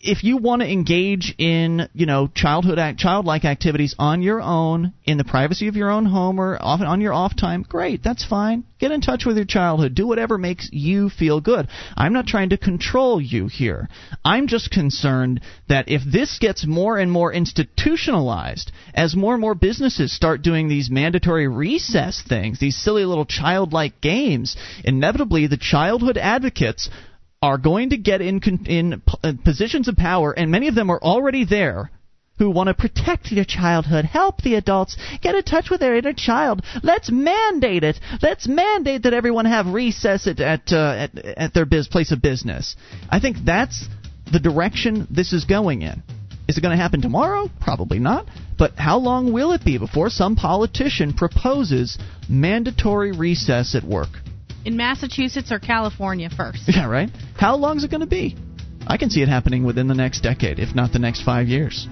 If you want to engage in, you know, childhood act, childlike activities on your own in the privacy of your own home or off, on your off time, great, that's fine. Get in touch with your childhood. Do whatever makes you feel good. I'm not trying to control you here. I'm just concerned that if this gets more and more institutionalized, as more and more businesses start doing these mandatory recess things, these silly little childlike games, inevitably the childhood advocates are going to get in in uh, positions of power, and many of them are already there. Who want to protect your childhood, help the adults, get in touch with their inner child. Let's mandate it. Let's mandate that everyone have recess at at, uh, at, at their biz- place of business. I think that's the direction this is going in. Is it going to happen tomorrow? Probably not. But how long will it be before some politician proposes mandatory recess at work? In Massachusetts or California first. Yeah, right? How long is it going to be? I can see it happening within the next decade, if not the next five years.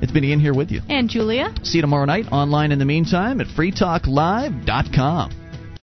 It's been Ian here with you. And Julia? See you tomorrow night online in the meantime at freetalklive.com.